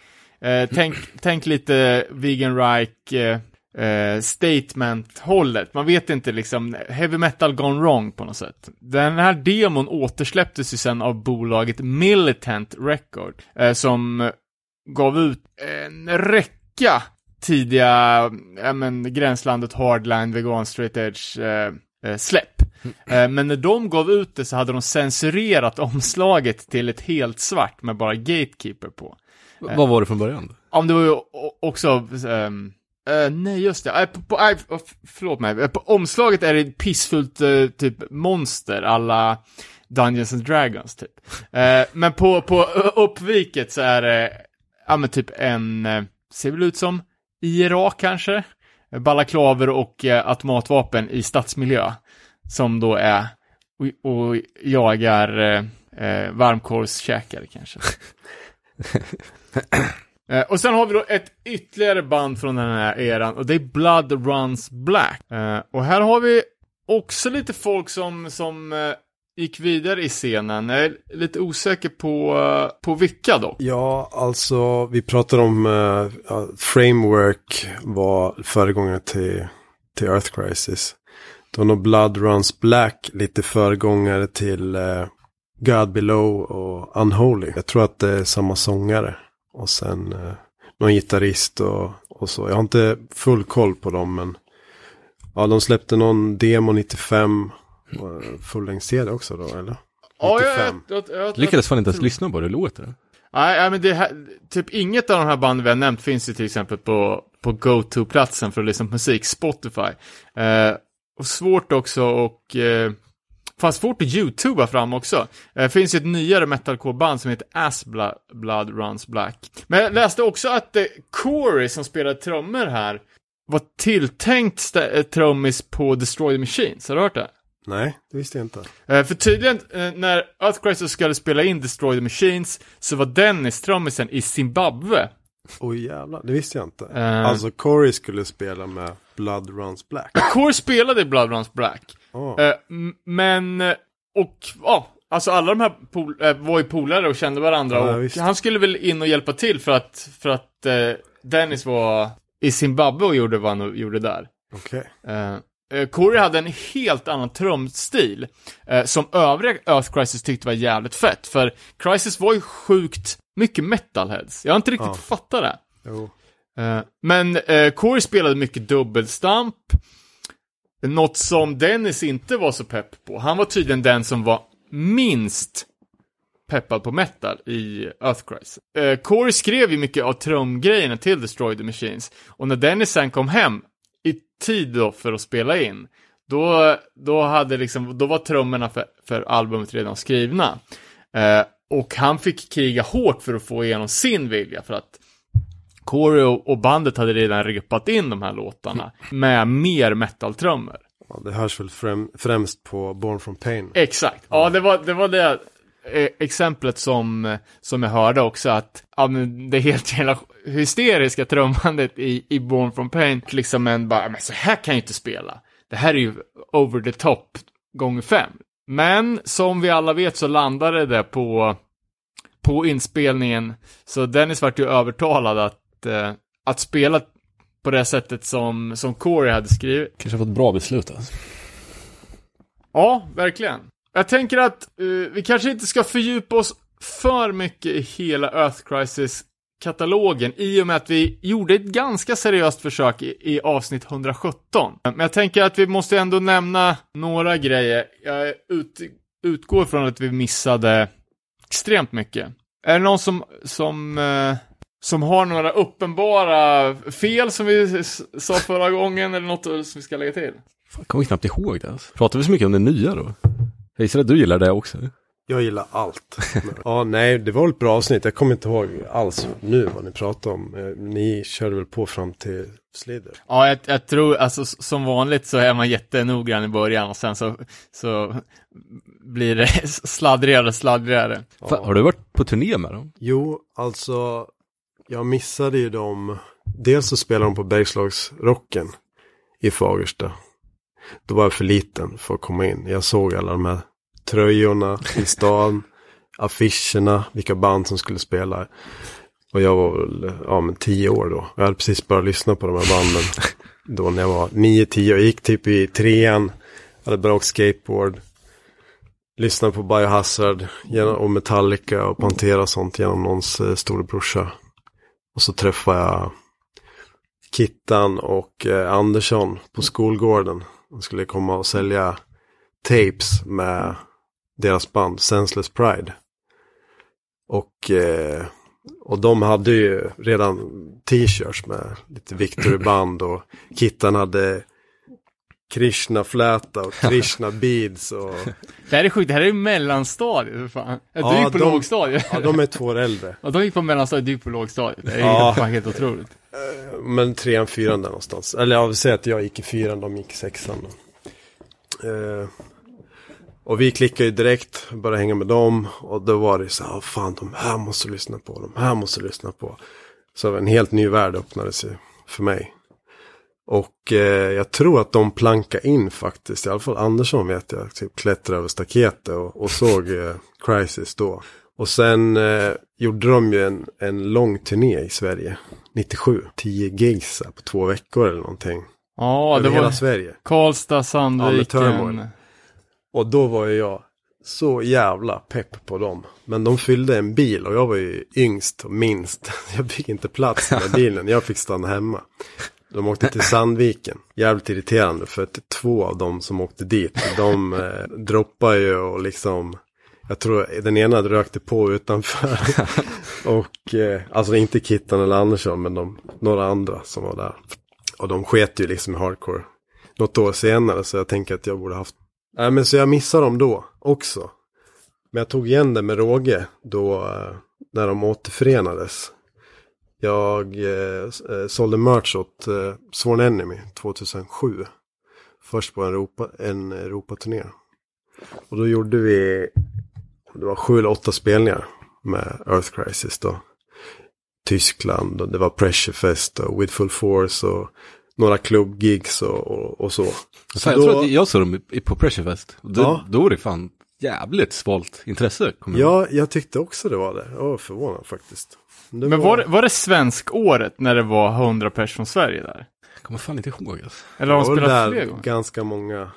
Speaker 2: Eh, tänk, tänk lite Vegan Reich eh, eh, statement-hållet. Man vet inte liksom, heavy metal gone wrong på något sätt. Den här demon återsläpptes ju sen av bolaget Militant Record, eh, som gav ut en räcka tidiga, ja men, gränslandet hardline, vegan, straight edge, eh, släpp. Eh, men när de gav ut det så hade de censurerat omslaget till ett helt svart med bara Gatekeeper på.
Speaker 3: Vad var det från början?
Speaker 2: Om det var ju också, ehm, eh, nej just det, äh, på, på, f- förlåt mig, Eh, på omslaget är det pissfullt eh, typ monster alla Dungeons and Dragons typ. Eh, men på, på uppviket så är det, ja men typ en, eh, ser väl ut som IRA kanske? Balaklaver och eh, automatvapen i stadsmiljö. Som då är, och, och jagar eh, eh, varmkorvskäkare kanske. Eh, och sen har vi då ett ytterligare band från den här eran och det är Blood Runs Black. Eh, och här har vi också lite folk som, som eh, gick vidare i scenen. Jag är lite osäker på, eh, på vilka då.
Speaker 4: Ja, alltså vi pratade om eh, Framework var föregångare till, till Earth Crisis. Då var nog Blood Runs Black lite föregångare till eh, God Below och Unholy. Jag tror att det är samma sångare. Och sen uh, någon gitarrist och, och så. Jag har inte full koll på dem men ja, de släppte någon demo 95. Uh, Fullängds-CD också då eller?
Speaker 2: Ja, jag,
Speaker 4: 95.
Speaker 2: jag, jag, jag,
Speaker 3: Lyckades fan inte ens lyssna på det, låter.
Speaker 2: Nej, nej, men det här, typ inget av de här banden vi har nämnt finns ju till exempel på, på go-to-platsen för att lyssna på musik, Spotify. Eh, och svårt också och eh, Fast svårt att youtuba fram också. Det finns ju ett nyare metalcore-band som heter As Blood, Runs Black. Men jag läste också att eh, Corey som spelar trummor här var tilltänkt eh, trummis på Destroy the Machines. Har du hört det?
Speaker 4: Nej, det visste jag inte.
Speaker 2: Eh, för tydligen, eh, när Earth Crisis skulle spela in Destroy the Machines, så var Dennis trummisen i Zimbabwe.
Speaker 4: Oj jävlar, det visste jag inte.
Speaker 2: Eh.
Speaker 4: Alltså Corey skulle spela med Blood Runs Black.
Speaker 2: Core spelade i Blood Runs Black.
Speaker 4: Oh.
Speaker 2: Eh, men, eh, och, ja, alltså alla de här pol- eh, var ju polare och kände varandra
Speaker 4: Ja,
Speaker 2: och
Speaker 4: visst.
Speaker 2: han skulle väl in och hjälpa till för att, för att eh, Dennis var i Zimbabwe och gjorde vad han gjorde där.
Speaker 4: Okej.
Speaker 2: Uh, Corey hade en helt annan trumstil eh, som övriga Earth Crisis tyckte var jävligt fett. För Crisis var ju sjukt mycket metalheads. Jag har inte riktigt
Speaker 4: Ja.
Speaker 2: fattat det. Eh, men uh, Corey spelade mycket dubbelstamp. Något som Dennis inte var så pepp på. Han var tydligen den som var minst peppad på metal i Earth Crisis. Uh, Corey skrev ju mycket av trumgrejerna till Destroy the Machines. Och när Dennis sen kom hem i tid då för att spela in, då, då, hade liksom, då var trummorna för, för albumet redan skrivna. Eh, och han fick kriga hårt för att få igenom sin vilja, för att Corey och, och bandet hade redan repat in de här låtarna med mer metal-trummor.
Speaker 4: Ja, det hörs väl främ- främst på Born from Pain.
Speaker 2: Exakt, ja det var det, var det eh, exemplet som, som jag hörde också att ja, men det helt jävla hysteriska trummandet i, i Born from Pain, liksom en bara, men så här kan jag inte spela. Det här är ju over the top gånger fem. Men som vi alla vet så landade det på, på inspelningen, så Dennis vart ju övertalad att, eh, att spela på det sättet som, som Corey hade skrivit.
Speaker 3: Kanske fått bra beslut alltså.
Speaker 2: Ja, verkligen. Jag tänker att uh, vi kanske inte ska fördjupa oss för mycket i hela Earth Crisis-katalogen i och med att vi gjorde ett ganska seriöst försök i, i, avsnitt 117. Men jag tänker att vi måste ändå nämna några grejer. Jag ut, utgår från att vi missade extremt mycket. Är det någon som, som, uh, som har några uppenbara fel som vi sa förra gången eller något som vi ska lägga till?
Speaker 3: Jag kommer knappt ihåg det. Alltså. Pratar vi så mycket om det nya då? Jag gissar att du gillar det också.
Speaker 4: Jag gillar allt. ja, nej, det var ett bra avsnitt. Jag kommer inte ihåg alls nu vad ni pratade om. Eh, ni körde väl på fram till Slither?
Speaker 2: Ja, jag, jag, tror, alltså som vanligt så är man jättenoggrann i början och sen så, så blir det sladdrigare och sladdrigare.
Speaker 3: Ja. Har du varit på turné med dem?
Speaker 4: Jo, alltså jag missade ju dem. Dels så spelade de på Bergslagsrocken i Fagersta. Då var jag för liten för att komma in. Jag såg alla de här tröjorna i stan, affischerna, vilka band som skulle spela. Och jag var väl, ja men tio år då. Jag hade precis börjat lyssna på de här banden. Då när jag var nio, tio. Jag gick typ i trean. Hade åka skateboard. Lyssnade på Biohazard och Metallica och Pantera och sånt genom någons eh, storebrorsa. Och så träffade jag Kittan och eh, Andersson på skolgården. De skulle komma och sälja tapes med deras band Senseless Pride. Och, eh, och de hade ju redan t-shirts med lite Victory-band och Kittan hade Krishna-fläta och Krishna-beads och...
Speaker 2: Det här är sjukt, det här är ju mellanstadiet för fan. Du ja, gick på de, lågstadiet.
Speaker 4: Ja, de är två år äldre.
Speaker 2: Ja, de gick på mellanstadiet, du gick på lågstadiet. Det är ja. fan helt otroligt.
Speaker 4: Eh, men trean, fyran där någonstans. Eller jag vill säga att jag gick i fyran, de gick i sexan. Eh, och vi klickade ju direkt, började hänga med dem. Och då var det så här, fan de här måste lyssna på, de här måste lyssna på. Så en helt ny värld öppnade sig för mig. Och eh, jag tror att de plankade in faktiskt, i alla fall Andersson vet jag, typ klättrade över staketet och, och såg eh, Crisis då. Och sen eh, gjorde de ju en, en lång turné i Sverige, 97. 10 gigs på två veckor eller någonting.
Speaker 2: Ja, det var hela Sverige. Karlstad, Sandviken. Ja,
Speaker 4: och då var ju jag så jävla pepp på dem. Men de fyllde en bil och jag var ju yngst och minst. Jag fick inte plats med bilen, jag fick stanna hemma. De åkte till Sandviken. Jävligt irriterande för att två av dem som åkte dit, de eh, droppade ju och liksom jag tror den ena rökte på utanför. och eh, alltså inte Kittan eller Andersson men de, några andra som var där. Och de sket ju liksom i hardcore något år senare så jag tänker att jag borde haft. Nej men så jag missade dem då också. Men jag tog igen det med råge då eh, när de återförenades. Jag eh, eh sålde merch åt eh, Sworn Enemy 2007. Först på en, Europa, en Europaturné. Och då gjorde vi, det var sju eller åtta spelningar med Earth Crisis då. Tyskland och det var Pressure Fest och With Full Force och några klubbgigs och, och, och, så.
Speaker 3: så jag då... tror att jag såg dem på Pressure Fest. Då, ja. då var det fan jävligt svalt intresse.
Speaker 4: Ja, jag tyckte också det var det. Jag var förvånad faktiskt.
Speaker 2: Det Men var... det, var det svensk-året när det var 100 pers från Sverige där?
Speaker 3: Jag kommer fan inte ihåg. Alltså.
Speaker 2: Eller har de spelat fler gånger?
Speaker 4: ganska många,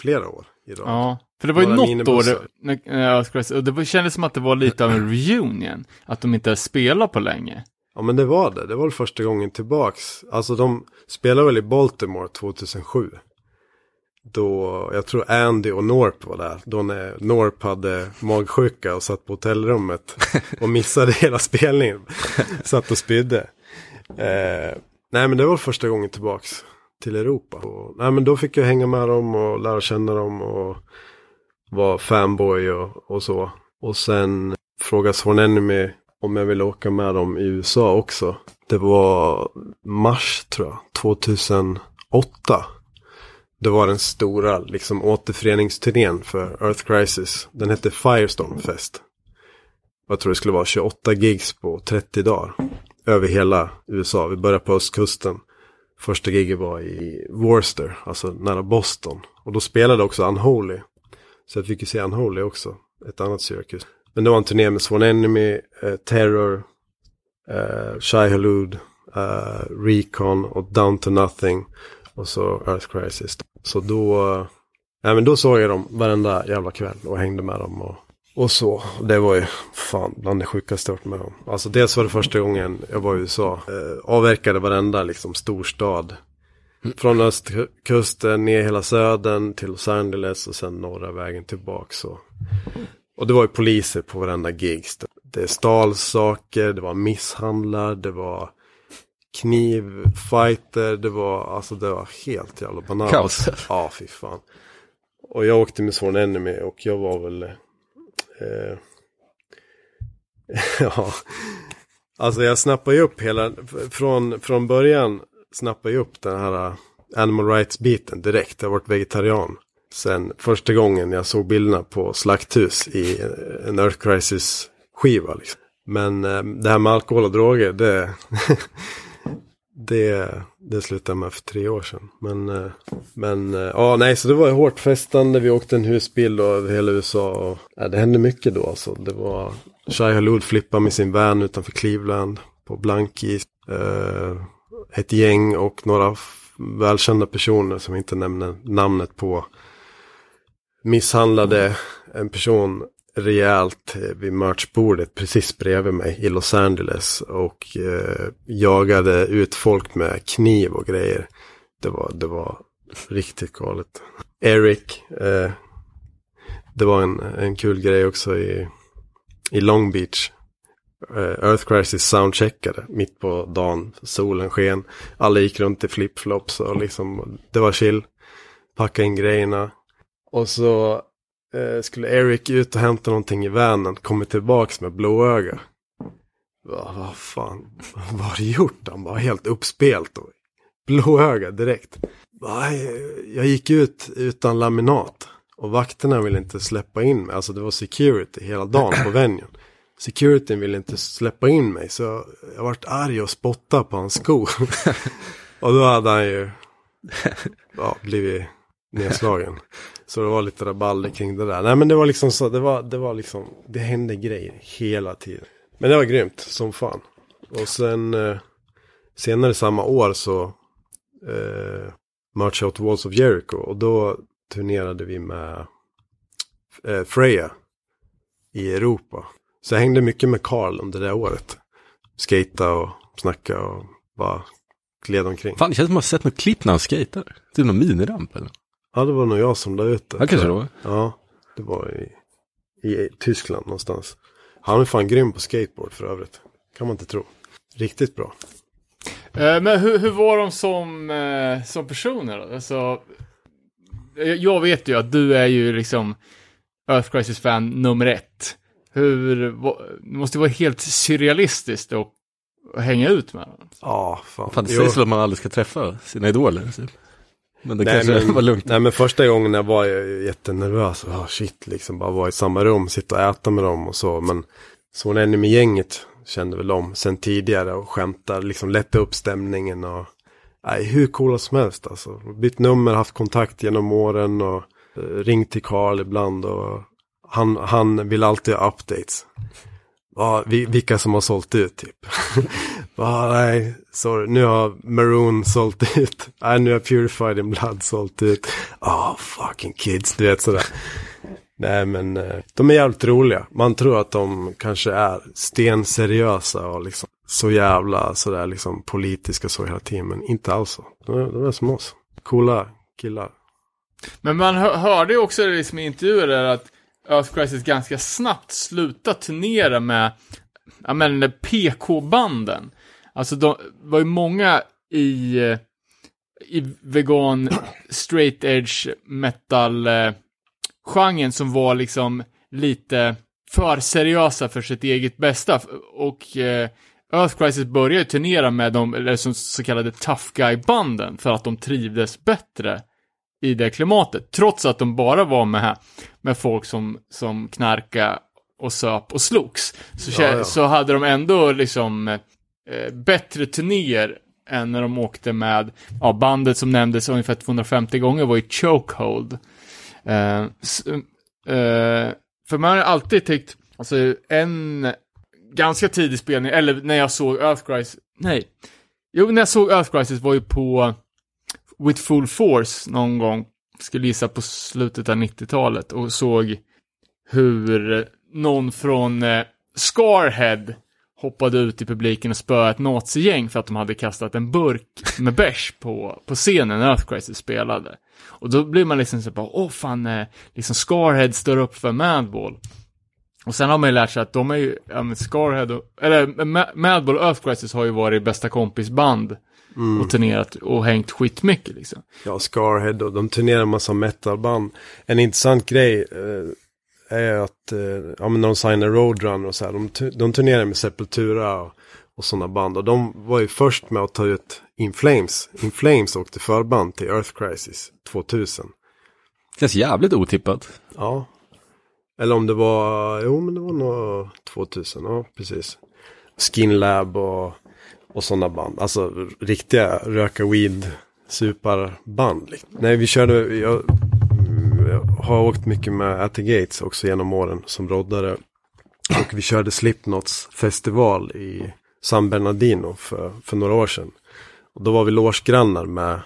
Speaker 4: flera år
Speaker 2: i rad. Ja, för det var ju något år, när, och det kändes som att det var lite av en reunion. Att de inte spelat på länge.
Speaker 4: Ja men det var det, det var väl första gången tillbaks. Alltså de spelade väl i Baltimore 2007. Då, jag tror Andy och Norp var där. Då när Norp hade magsjuka och satt på hotellrummet. Och missade hela spelningen. satt och spydde. Eh, nej men det var första gången tillbaks till Europa. Och, nej men då fick jag hänga med dem och lära känna dem och vara fanboy och, och så. Och sen frågade Sworn Enemy om jag ville åka med dem i USA också. Det var mars tror jag, 2008. Det var den stora liksom återföreningsturnén för Earth Crisis. Den hette Firestorm Fest. Jag tror det skulle vara 28 gigs på 30 dagar. Över hela USA. Vi började på östkusten. Första giget var i Worcester, alltså nära Boston. Och då spelade också Unholy. Så jag fick ju se Unholy också, ett annat cirkus. Men det var en turné med Swan Enemy, eh, Terror, eh, Shy Halud, eh, Recon och Down to Nothing. Och så Earth Crisis. Så då, ja, men då såg jag dem varenda jävla kväll och hängde med dem. Och, och så. Det var ju fan bland det sjukaste jag varit med om. Alltså dels var det första gången jag var i USA. Eh, avverkade varenda liksom storstad. Från östkusten ner hela södern till Los Angeles och sen norra vägen tillbaks. Och, och det var ju poliser på varenda gigs. Det stals saker, det var misshandlar, det var knivfighter, det var, alltså det var helt jävla bananas.
Speaker 3: Kaos.
Speaker 4: Ja, fy fan. Och jag åkte med Sworn Enemy och jag var väl, eh, ja, alltså jag snappade ju upp hela, från, från början snappade jag upp den här animal rights-biten direkt. Jag har varit vegetarian. Sen första gången jag såg bilderna på Slakthus i en Earth Crisis-skiva. Liksom. Men eh, det här med alkohol och droger, det, det, det slutade med för tre år sedan. Men, eh, men eh, ja, nej, så det var hårt festande. Vi åkte en husbil över hela USA. Och, ja, det hände mycket då alltså. Det var Shai Halud flippa med sin van utanför Cleveland på blankis. Eh, ett gäng och några välkända personer som inte nämner namnet på misshandlade en person rejält eh, vid merchbordet precis bredvid mig i Los Angeles och eh, jagade ut folk med kniv och grejer. Det var, det var riktigt galet. Eric, eh, det var en, en kul grej också i, i Long Beach. Eh, Earth Crisis soundcheckade mitt på dagen, solen sken. Alla gick runt i flipflops och liksom, det var chill. Packa in grejerna. Och så eh, skulle Eric ut och hämta någonting i vanen, kommer tillbaks med blåöga. Vad va fan, vad har du gjort? Han var helt uppspelt och blåöga direkt. Va, jag gick ut utan laminat och vakterna ville inte släppa in mig. Alltså det var security hela dagen på venuen. Securityn ville inte släppa in mig så jag vart arg och spottade på hans skor. och då hade han ju ja, blivit nedslagen. Så det var lite rabalder kring det där. Nej men det var liksom så, det var, det var liksom, det hände grejer hela tiden. Men det var grymt som fan. Och sen eh, senare samma år så eh, March Out Walls of Jericho. Och då turnerade vi med eh, Freja i Europa. Så jag hängde mycket med Carl under det året. Skata och snacka och bara gled omkring.
Speaker 3: Fan, det känns som att man har sett något klipp när han skejtar. Typ någon miniramp eller?
Speaker 4: Ja, det var nog jag som la ut det.
Speaker 3: Ja, kanske det var.
Speaker 4: Ja, det var i, i Tyskland någonstans. Han är fan grym på skateboard för övrigt. Kan man inte tro. Riktigt bra.
Speaker 2: Eh, men hur, hur var de som, eh, som personer då? Alltså, eh, jag vet ju att du är ju liksom Earth Crisis-fan nummer ett. Hur, va- det måste vara helt surrealistiskt att att hänga ut med dem.
Speaker 4: Ja, fan.
Speaker 3: Fan, det
Speaker 4: Jo.
Speaker 3: sägs väl att man aldrig ska träffa sina idoler. Typ. Men det
Speaker 4: Nej
Speaker 3: kanske
Speaker 4: men,
Speaker 3: var lugnt.
Speaker 4: nej men första gången jag var jag jättenervös. Oh, shit liksom, bara vara i samma rum, sitta och äta med dem och så. Men så en med gänget kände väl om sen tidigare och skämtar, liksom lätta upp stämningen och nej, hur coola som helst alltså. Bytt nummer, haft kontakt genom åren och eh, ringt till Carl ibland och han, han vill alltid ha updates. Ja, vi, vilka som har sålt ut typ. ja, nej, sorry, nu har Maroon sålt ut. Nej, nu har Purified in Blood sålt ut. Ah, fucking kids, du vet sådär. Nej, men eh, de är jävligt roliga. Man tror att de kanske är stenseriösa och liksom så jävla sådär liksom politiska så hela tiden. Men inte alls så. De är, de är som oss. Coola killar.
Speaker 2: Men man hör, hörde ju också liksom i intervjuer där att Earth Crisis ganska snabbt slutat turnera med, ja men PK-banden. Alltså de var ju många i, eh, i vegan straight edge metal eh, genren som var liksom lite för seriösa för sitt eget bästa. Och eh, Earth Crisis började turnera med de, eller som så kallade tough guy-banden för att de trivdes bättre i det klimatet. Trots att de bara var med, med folk som, som knarka och söp och slogs. Så,
Speaker 4: Ja, ja.
Speaker 2: så hade de ändå liksom eh, bättre turnéer än när de åkte med, ja, bandet som nämndes ungefär 250 gånger var ju Chokehold. Eh, s- eh, för man har alltid tyckt, alltså en ganska tidig spelning, eller när jag såg Earth Crisis, nej. Jo, när jag såg Earth Crisis var ju på With Full Force någon gång, skulle gissa på slutet av 90-talet och såg hur någon från eh, Scarhead hoppade ut i publiken och spöade ett nazigäng för att de hade kastat en burk med bärs på, på scenen när Earth Crisis spelade. Och då blir man liksom så bara, åh fan, eh, liksom Scarhead står upp för Madball. Och sen har man ju lärt sig att de är ju, ja men Scarhead och, eller Ma- Madball och Earth Crisis har ju varit bästa kompisband och turnerat och hängt skitmycket liksom.
Speaker 4: Ja, Scarhead och de turnerar massa metalband. En intressant grej eh, är att eh, ja, men när de signar Roadrunner och så här, de, de turnerar med Sepultura och, och sådana band. Och de var ju först med att ta ut In Flames. In Flames åkte förband till Earth Crisis 2000.
Speaker 3: Känns jävligt otippat.
Speaker 4: Ja. Eller om det var, jo men det var nog 2000, ja precis. Skin Lab och, och sådana band. Alltså riktiga röka weed suparband. liksom. Nej vi körde, jag Eh, har åkt mycket med At the Gates också genom åren som roddare. Och vi körde Slipknots festival i San Bernardino för, för några år sedan. Och då var vi logegrannar med,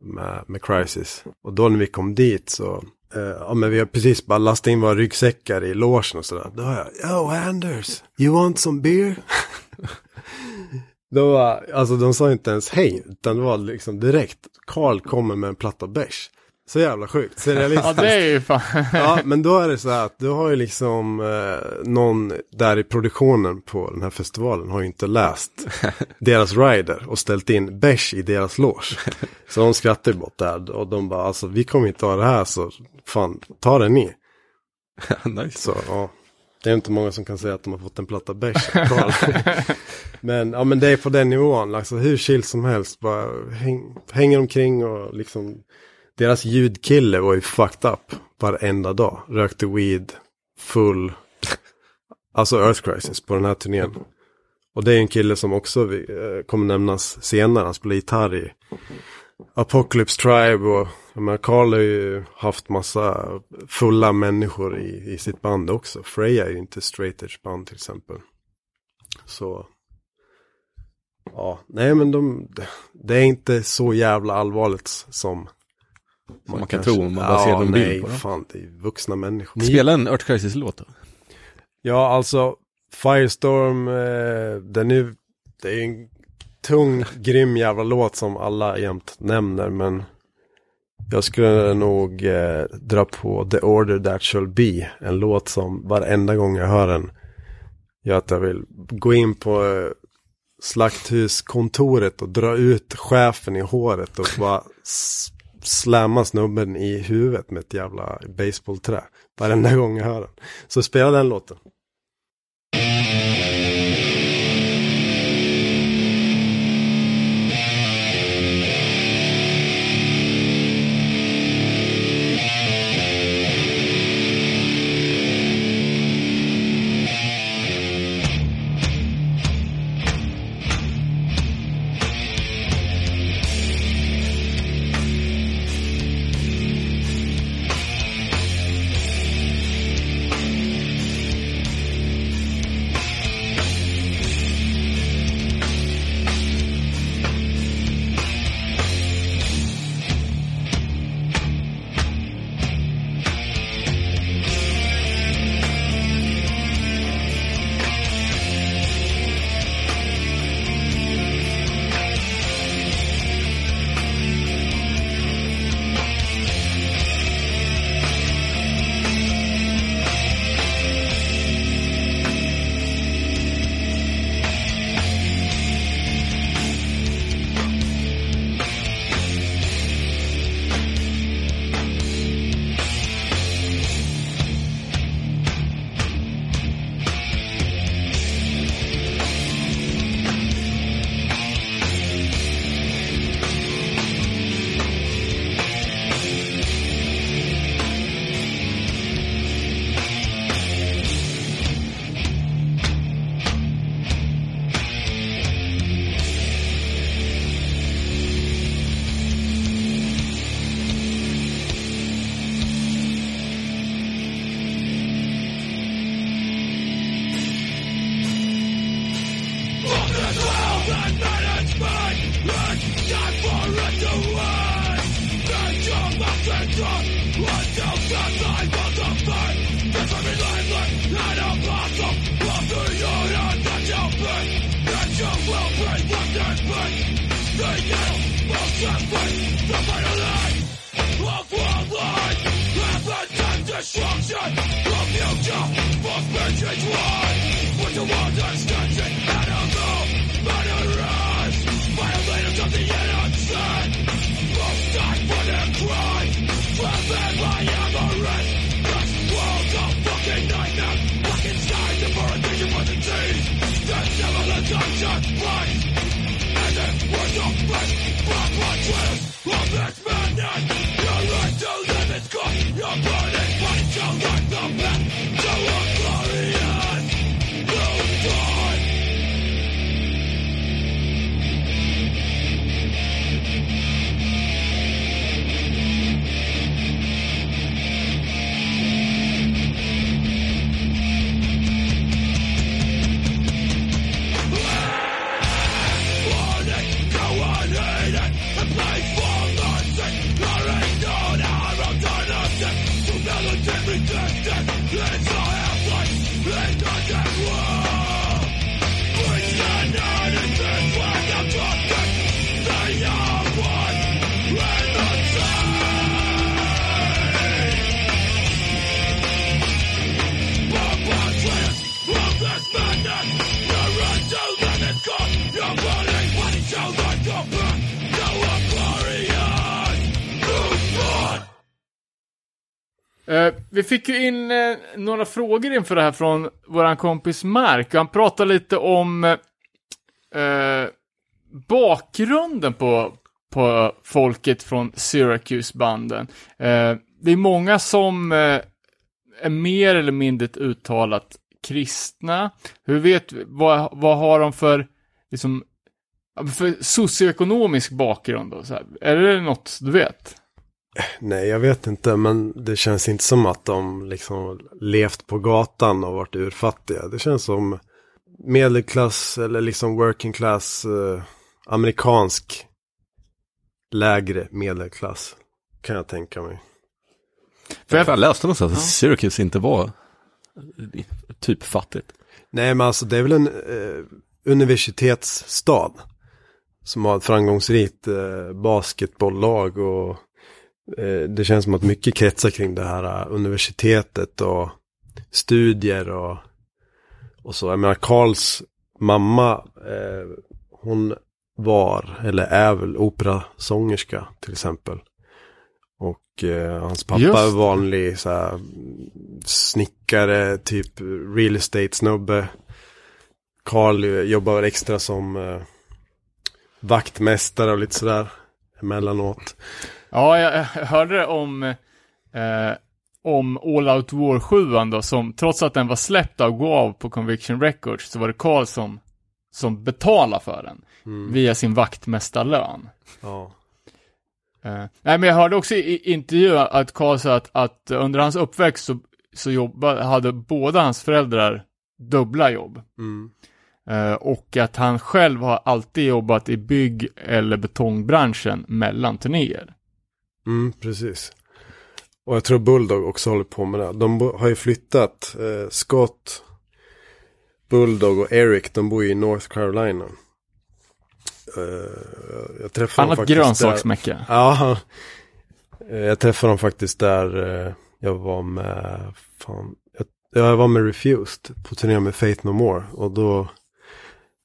Speaker 4: med, med Crisis. Och då när vi kom dit så, eh, ja men vi har precis bara lastat in våra ryggsäckar i logen och sådär. Då har jag, yo Anders, you want some beer? då var, alltså de sa inte ens hej, utan det var liksom direkt, Carl kommer med en platta bärs. Så jävla sjukt,
Speaker 2: Ja,
Speaker 4: surrealistiskt.
Speaker 2: det är ju fan.
Speaker 4: Ja, men då är det så här att du har ju liksom eh, någon där i produktionen på den här festivalen har ju inte läst deras rider och ställt in bärs i deras loge. Så de skrattar ju bort där och de bara alltså vi kommer inte ha det här så fan ta det ni.
Speaker 3: nice.
Speaker 4: Så ja, det är inte många som kan säga att de har fått en platta bärs. men ja men det är på den nivån, alltså hur chill som helst bara häng, hänger omkring och liksom deras ljudkille var ju fucked up varenda dag. Rökte weed, full, alltså Earth Crisis på den här turnén. Och det är en kille som också eh, kommer nämnas senare, han spelar gitarr i Apocalypse Tribe och jag menar, Carl har ju haft massa fulla människor i, i sitt band också. Freja är ju inte straight edge band till exempel. Så. Ja, nej men de, det är inte så jävla allvarligt som
Speaker 3: man kan tro om man bara ser någon bild
Speaker 4: nej,
Speaker 3: på dem.
Speaker 4: fan det är vuxna människor.
Speaker 3: Spela en Earth Crisis-låt då.
Speaker 4: Ja, alltså Firestorm, eh, den är, det är en tung, grym jävla låt som alla jämt nämner, men jag skulle nog eh, dra på The Order That Shall Be, en låt som varenda gång jag hör den gör att jag vill gå in på eh, slakthuskontoret och dra ut chefen i håret och bara slamma snubben i huvudet med ett jävla baseballträ. Varenda gång jag hör den. Så spela den låten.
Speaker 2: Vi fick ju in eh, några frågor inför det här från våran kompis Mark. Han pratade lite om eh, eh bakgrunden på, på folket från Syracuse-banden. Eh, det är många som eh, är mer eller mindre uttalat kristna. Hur vet vad, vad har de för, liksom, för socioekonomisk bakgrund? Då, så här? Är det något du vet?
Speaker 4: Nej, jag vet inte, men det känns inte som att de liksom levt på gatan och varit urfattiga. Det känns som medelklass eller liksom working class eh, amerikansk lägre medelklass. Kan jag tänka mig.
Speaker 3: För jag, jag läste någonstans att Syracuse inte var typ fattigt.
Speaker 4: Nej, men alltså det är väl en eh, universitetsstad. Som har ett framgångsrikt eh, basketbolllag och Eh, det känns som att mycket kretsar kring det här eh, universitetet och studier och, och så. Jag menar, Karls mamma, eh, hon var, eller är väl operasångerska till exempel. Och eh, hans pappa Just. är vanlig så här, snickare, typ real estate snubbe. Karl jobbar extra som eh, vaktmästare och lite sådär emellanåt.
Speaker 2: Ja, jag hörde om, eh, om All Out War 7 då, som trots att den var släppt av Guav på Conviction Records så var det Carl som, som betalade för den. Mm. Via sin vaktmästarlön.
Speaker 4: Ja.
Speaker 2: Eh, nej, men jag hörde också i intervju att Carl sa att, att under hans uppväxt så, så jobba, hade båda hans föräldrar dubbla jobb.
Speaker 4: Mm.
Speaker 2: Uh, och att han själv har alltid jobbat i bygg eller betongbranschen mellan turnéer.
Speaker 4: Mm, precis. Och jag tror Bulldog också håller på med det. De har ju flyttat. Eh, Scott, Bulldog och Eric, de bor ju i North Carolina. Eh, jag träffade
Speaker 2: Annat grönsaksmäcke.
Speaker 4: Ja, eh, jag träffade dem faktiskt där eh, jag var med, fan, jag, jag var med Refused på turné med Faith No More. Och då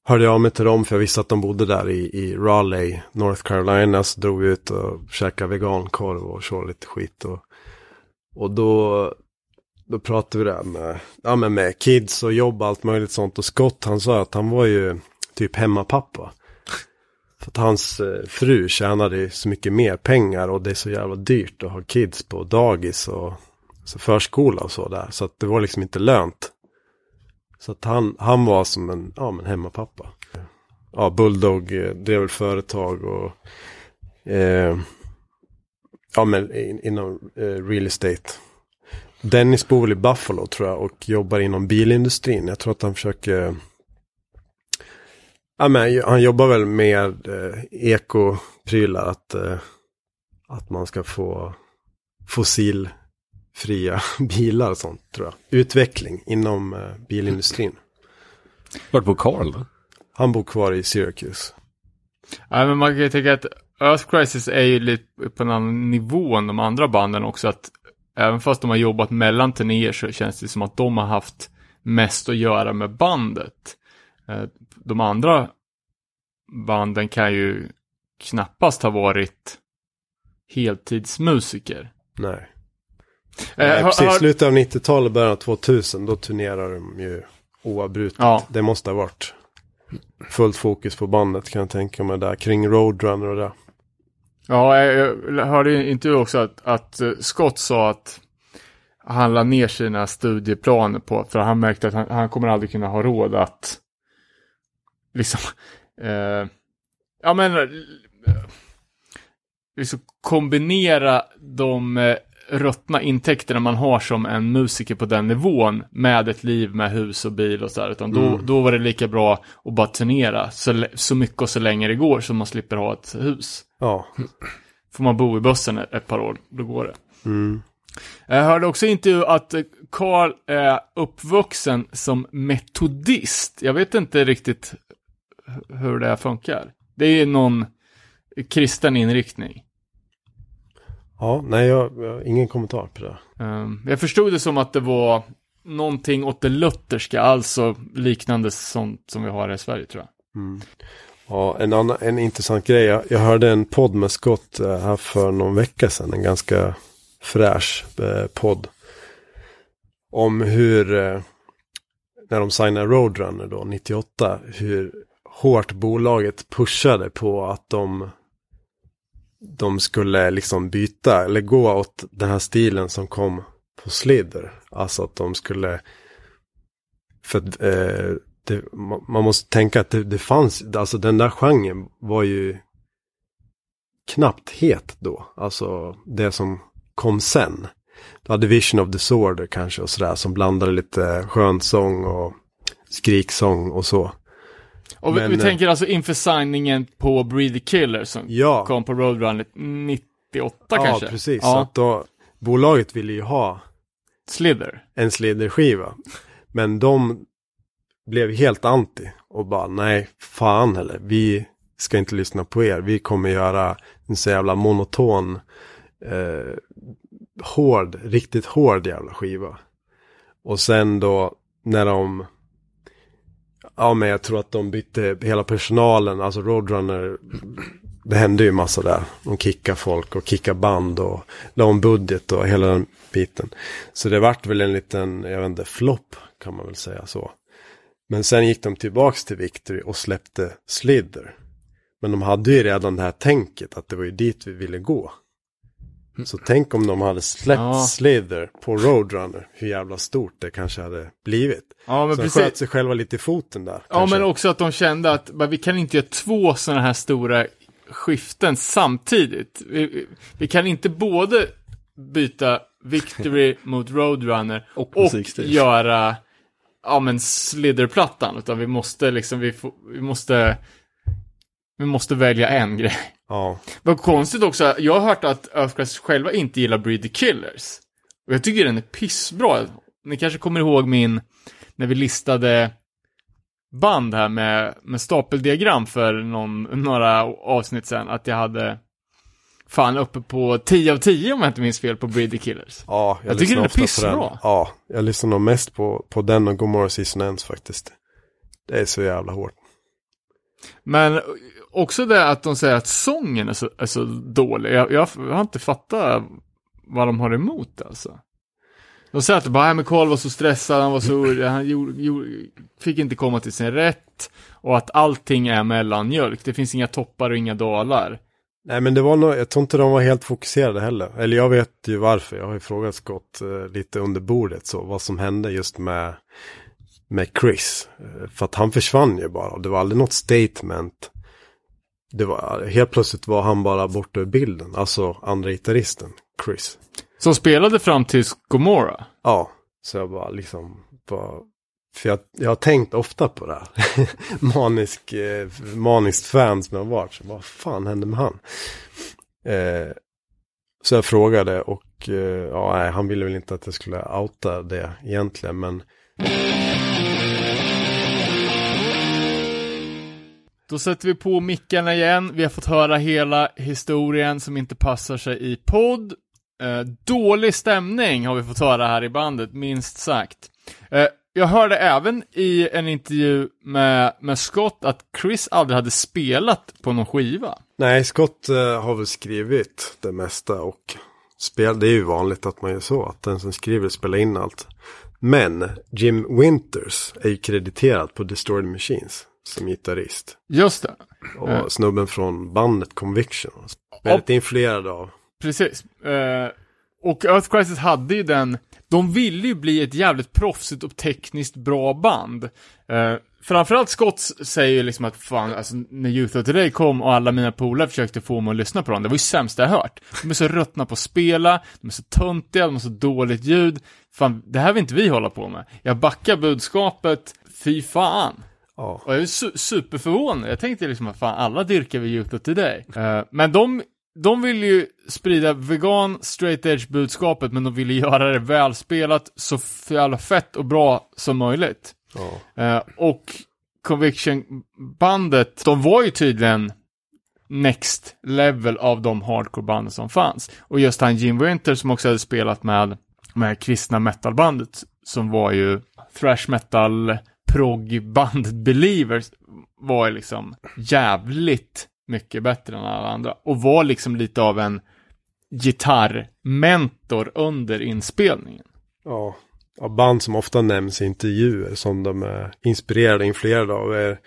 Speaker 4: hörde jag av mig till dem för jag visste att de bodde där i, i Raleigh, North Carolina. Så drog vi ut och käkade vegankorv och körde lite skit. Och, och då, då pratade vi där med, ja, men med kids och jobb och allt möjligt sånt. Och Scott han sa att han var ju typ hemmapappa. För att hans eh, fru tjänade så mycket mer pengar och det är så jävla dyrt att ha kids på dagis och så förskola och så där. Så att det var liksom inte lönt. Så att han, han var som en, ja, men hemmapappa. Ja, Bulldog eh, drev väl företag och eh, ja, men in, inom eh, real estate. Dennis bor väl i Buffalo tror jag och jobbar inom bilindustrin. Jag tror att han försöker Ja, men han jobbar väl med eh, ekoprylar, att, eh, att man ska få fossil fria bilar och sånt tror jag. Utveckling inom eh, bilindustrin.
Speaker 3: Vart bor Carl då?
Speaker 4: Han bor kvar i Syracuse.
Speaker 2: Ja, men man kan ju tänka att Earth Crisis är ju lite på en annan nivå än de andra banden också. Att även fast de har jobbat mellan turnéer så känns det som att de har haft mest att göra med bandet. Eh, de andra banden kan ju knappast ha varit heltidsmusiker.
Speaker 4: Nej.
Speaker 2: Eh,
Speaker 4: Nej precis,
Speaker 2: har-
Speaker 4: slutet av 90-talet, början av 2000, då turnerar de ju oavbrutet.
Speaker 2: Ja.
Speaker 4: Det måste ha varit fullt fokus på bandet kan jag tänka mig där, kring Roadrunner och det.
Speaker 2: Ja, jag hörde inte du också att, att eh, Scott sa att han la ner sina studieplaner på, för han märkte att han, han kommer aldrig kunna ha råd att liksom, eh, ja men, eh, liksom kombinera de ruttna intäkterna man har som en musiker på den nivån med ett liv med hus och bil och sådär. Utan då,
Speaker 4: Mm.
Speaker 2: då var det lika bra att bara turnera så, så mycket och så länge det går så man slipper ha ett hus.
Speaker 4: Ja.
Speaker 2: Får man bo i bussen ett, par år, då går det.
Speaker 4: Mm.
Speaker 2: Jag hörde också inte att Carl är uppvuxen som metodist. Jag vet inte riktigt hu- hur det här funkar. Det är någon kristen inriktning.
Speaker 4: Ja, nej jag, jag ingen kommentar på det.
Speaker 2: Um, jag förstod det som att det var någonting åt det lutherska, alltså liknande sånt som vi har här i Sverige tror jag.
Speaker 4: Mm. Ja, en, annan, en intressant grej. Jag, jag hörde en podd med Scott eh, här för någon vecka sedan. En ganska fräsch eh, podd. Om hur, eh, när de signade Roadrunner då, 98, hur hårt bolaget pushade på att de, de skulle liksom byta, eller gå åt den här stilen som kom på Slider. Alltså att de skulle, för att, eh, det, man måste tänka att det, det fanns, alltså den där genren var ju knappt het då. Alltså det som kom sen. Du hade Vision of Disorder kanske och sådär som blandade lite skönsång och skriksång och så.
Speaker 2: Och vi,
Speaker 4: Men,
Speaker 2: vi
Speaker 4: eh,
Speaker 2: tänker alltså inför signingen på the Killer som
Speaker 4: Ja,
Speaker 2: kom på Roadrunner 98
Speaker 4: ja
Speaker 2: kanske?
Speaker 4: precis.
Speaker 2: Ja,
Speaker 4: att då, bolaget ville ju ha
Speaker 2: Slither.
Speaker 4: en Slither-skiva. Men de blev helt anti och bara nej, fan heller. Vi ska inte lyssna på er. Vi kommer göra en så jävla monoton, eh, hård, riktigt hård jävla skiva. Och sen då när de, ja men jag tror att de bytte hela personalen, alltså Roadrunner, det hände ju massa där. De kickade folk och kickade band och la om budget och hela den biten. Så det vart väl en liten, jag vet inte, flopp kan man väl säga så. Men sen gick de tillbaks till Victory och släppte Slither. Men de hade ju redan det här tänket att det var ju dit vi ville gå. Så tänk om de hade släppt
Speaker 2: Ja.
Speaker 4: Slither på Roadrunner, hur jävla stort det kanske hade blivit.
Speaker 2: Ja, men
Speaker 4: Så de
Speaker 2: precis.
Speaker 4: sköt sig själva lite i foten där.
Speaker 2: Ja,
Speaker 4: kanske.
Speaker 2: men också att de kände att bara, vi kan inte göra två sådana här stora skiften samtidigt. Vi, vi- kan inte både byta Victory mot Roadrunner
Speaker 3: Och
Speaker 2: och göra ja, men Slither-plattan, utan vi måste liksom, vi, får, vi måste vi måste välja en grej.
Speaker 4: Ja,
Speaker 2: Vad konstigt också, jag har hört att Earthquakes själva inte gillar Breed the Killers. Och jag tycker den är pissbra. Ni kanske kommer ihåg min, när vi listade band här med, med stapeldiagram för någon, några avsnitt sen, att jag hade fan uppe på 10 av 10 om jag inte minns fel på Breed the Killers.
Speaker 4: ja
Speaker 2: Jag tycker
Speaker 4: lyssnar
Speaker 2: den är pissbra.
Speaker 4: Ja, jag lyssnar nog mest på, på den och Gomorrah Season Ends faktiskt. Det är så jävla hårt.
Speaker 2: Men också det att de säger att sången är så, är så dålig. Jag, jag, jag har inte fattat vad de har emot alltså. De säger att bara, men Karl var så stressad, han var så, han gjorde, gjorde, fick inte komma till sin rätt. Och att allting är mellanmjölk. Det finns inga toppar och inga dalar.
Speaker 4: Nej men det var nog, jag tror inte de var helt fokuserade heller. Eller jag vet ju varför, jag har ju frågat Scott eh, lite under bordet så, vad som hände just med, med Chris. Eh, för att han försvann ju bara, det var aldrig något statement. Det var, helt plötsligt var han bara borta ur bilden, alltså andra gitarristen, Chris.
Speaker 2: Som spelade fram till Gomorra.
Speaker 4: Ja, så jag bara liksom, bara, för jag, jag har tänkt ofta på det här. Manisk, eh, maniskt fan som jag har varit. Så vad fan hände med han? Eh, så jag frågade och eh, ja, nej, han ville väl inte att jag skulle outa det egentligen. Men
Speaker 2: Då sätter vi på mickarna igen. Vi har fått höra hela historien som inte passar sig i podd. Eh, dålig stämning har vi fått höra här i bandet, minst sagt. Eh, jag hörde även i en intervju med, med Scott att Chris aldrig hade spelat på någon skiva.
Speaker 4: Nej, Scott eh, har väl skrivit det mesta och spel, det är ju vanligt att man gör så, att den som skriver spelar in allt. Men Jim Winters är ju krediterad på Distorted Machines som gitarrist.
Speaker 2: Just det.
Speaker 4: Och
Speaker 2: Eh.
Speaker 4: snubben från bandet Conviction. Väldigt influerad av.
Speaker 2: Precis. Eh, och Earth Crisis hade ju den, de ville ju bli ett jävligt proffsigt och tekniskt bra band. Eh, framförallt Scott säger ju liksom att fan, alltså när Youth of Today kom och alla mina polare försökte få mig att lyssna på dem, det var ju sämst jag hört. De är så ruttna på att spela, de är så töntiga, de har så dåligt ljud. Fan, det här vill inte vi hålla på med. Jag backar budskapet, fy fan.
Speaker 4: Ja.
Speaker 2: Och jag är su superförvånad. Jag tänkte liksom att fan, alla dyrkar vi Youth of Today. Eh, men de, de vill ju sprida vegan straight edge budskapet, men de ville göra det välspelat, så jävla fett och bra som möjligt.
Speaker 4: ja.
Speaker 2: Eh, och Conviction-bandet, de var ju tydligen next level av de hardcore-banden som fanns. Och just han Jim Winter som också hade spelat med, med kristna metalbandet, som var ju thrash metal proggband-believers var liksom jävligt mycket bättre än alla andra. Och var liksom lite av en gitarrmentor under inspelningen.
Speaker 4: Ja. ja, band som ofta nämns i intervjuer som de är inspirerade och influerade av är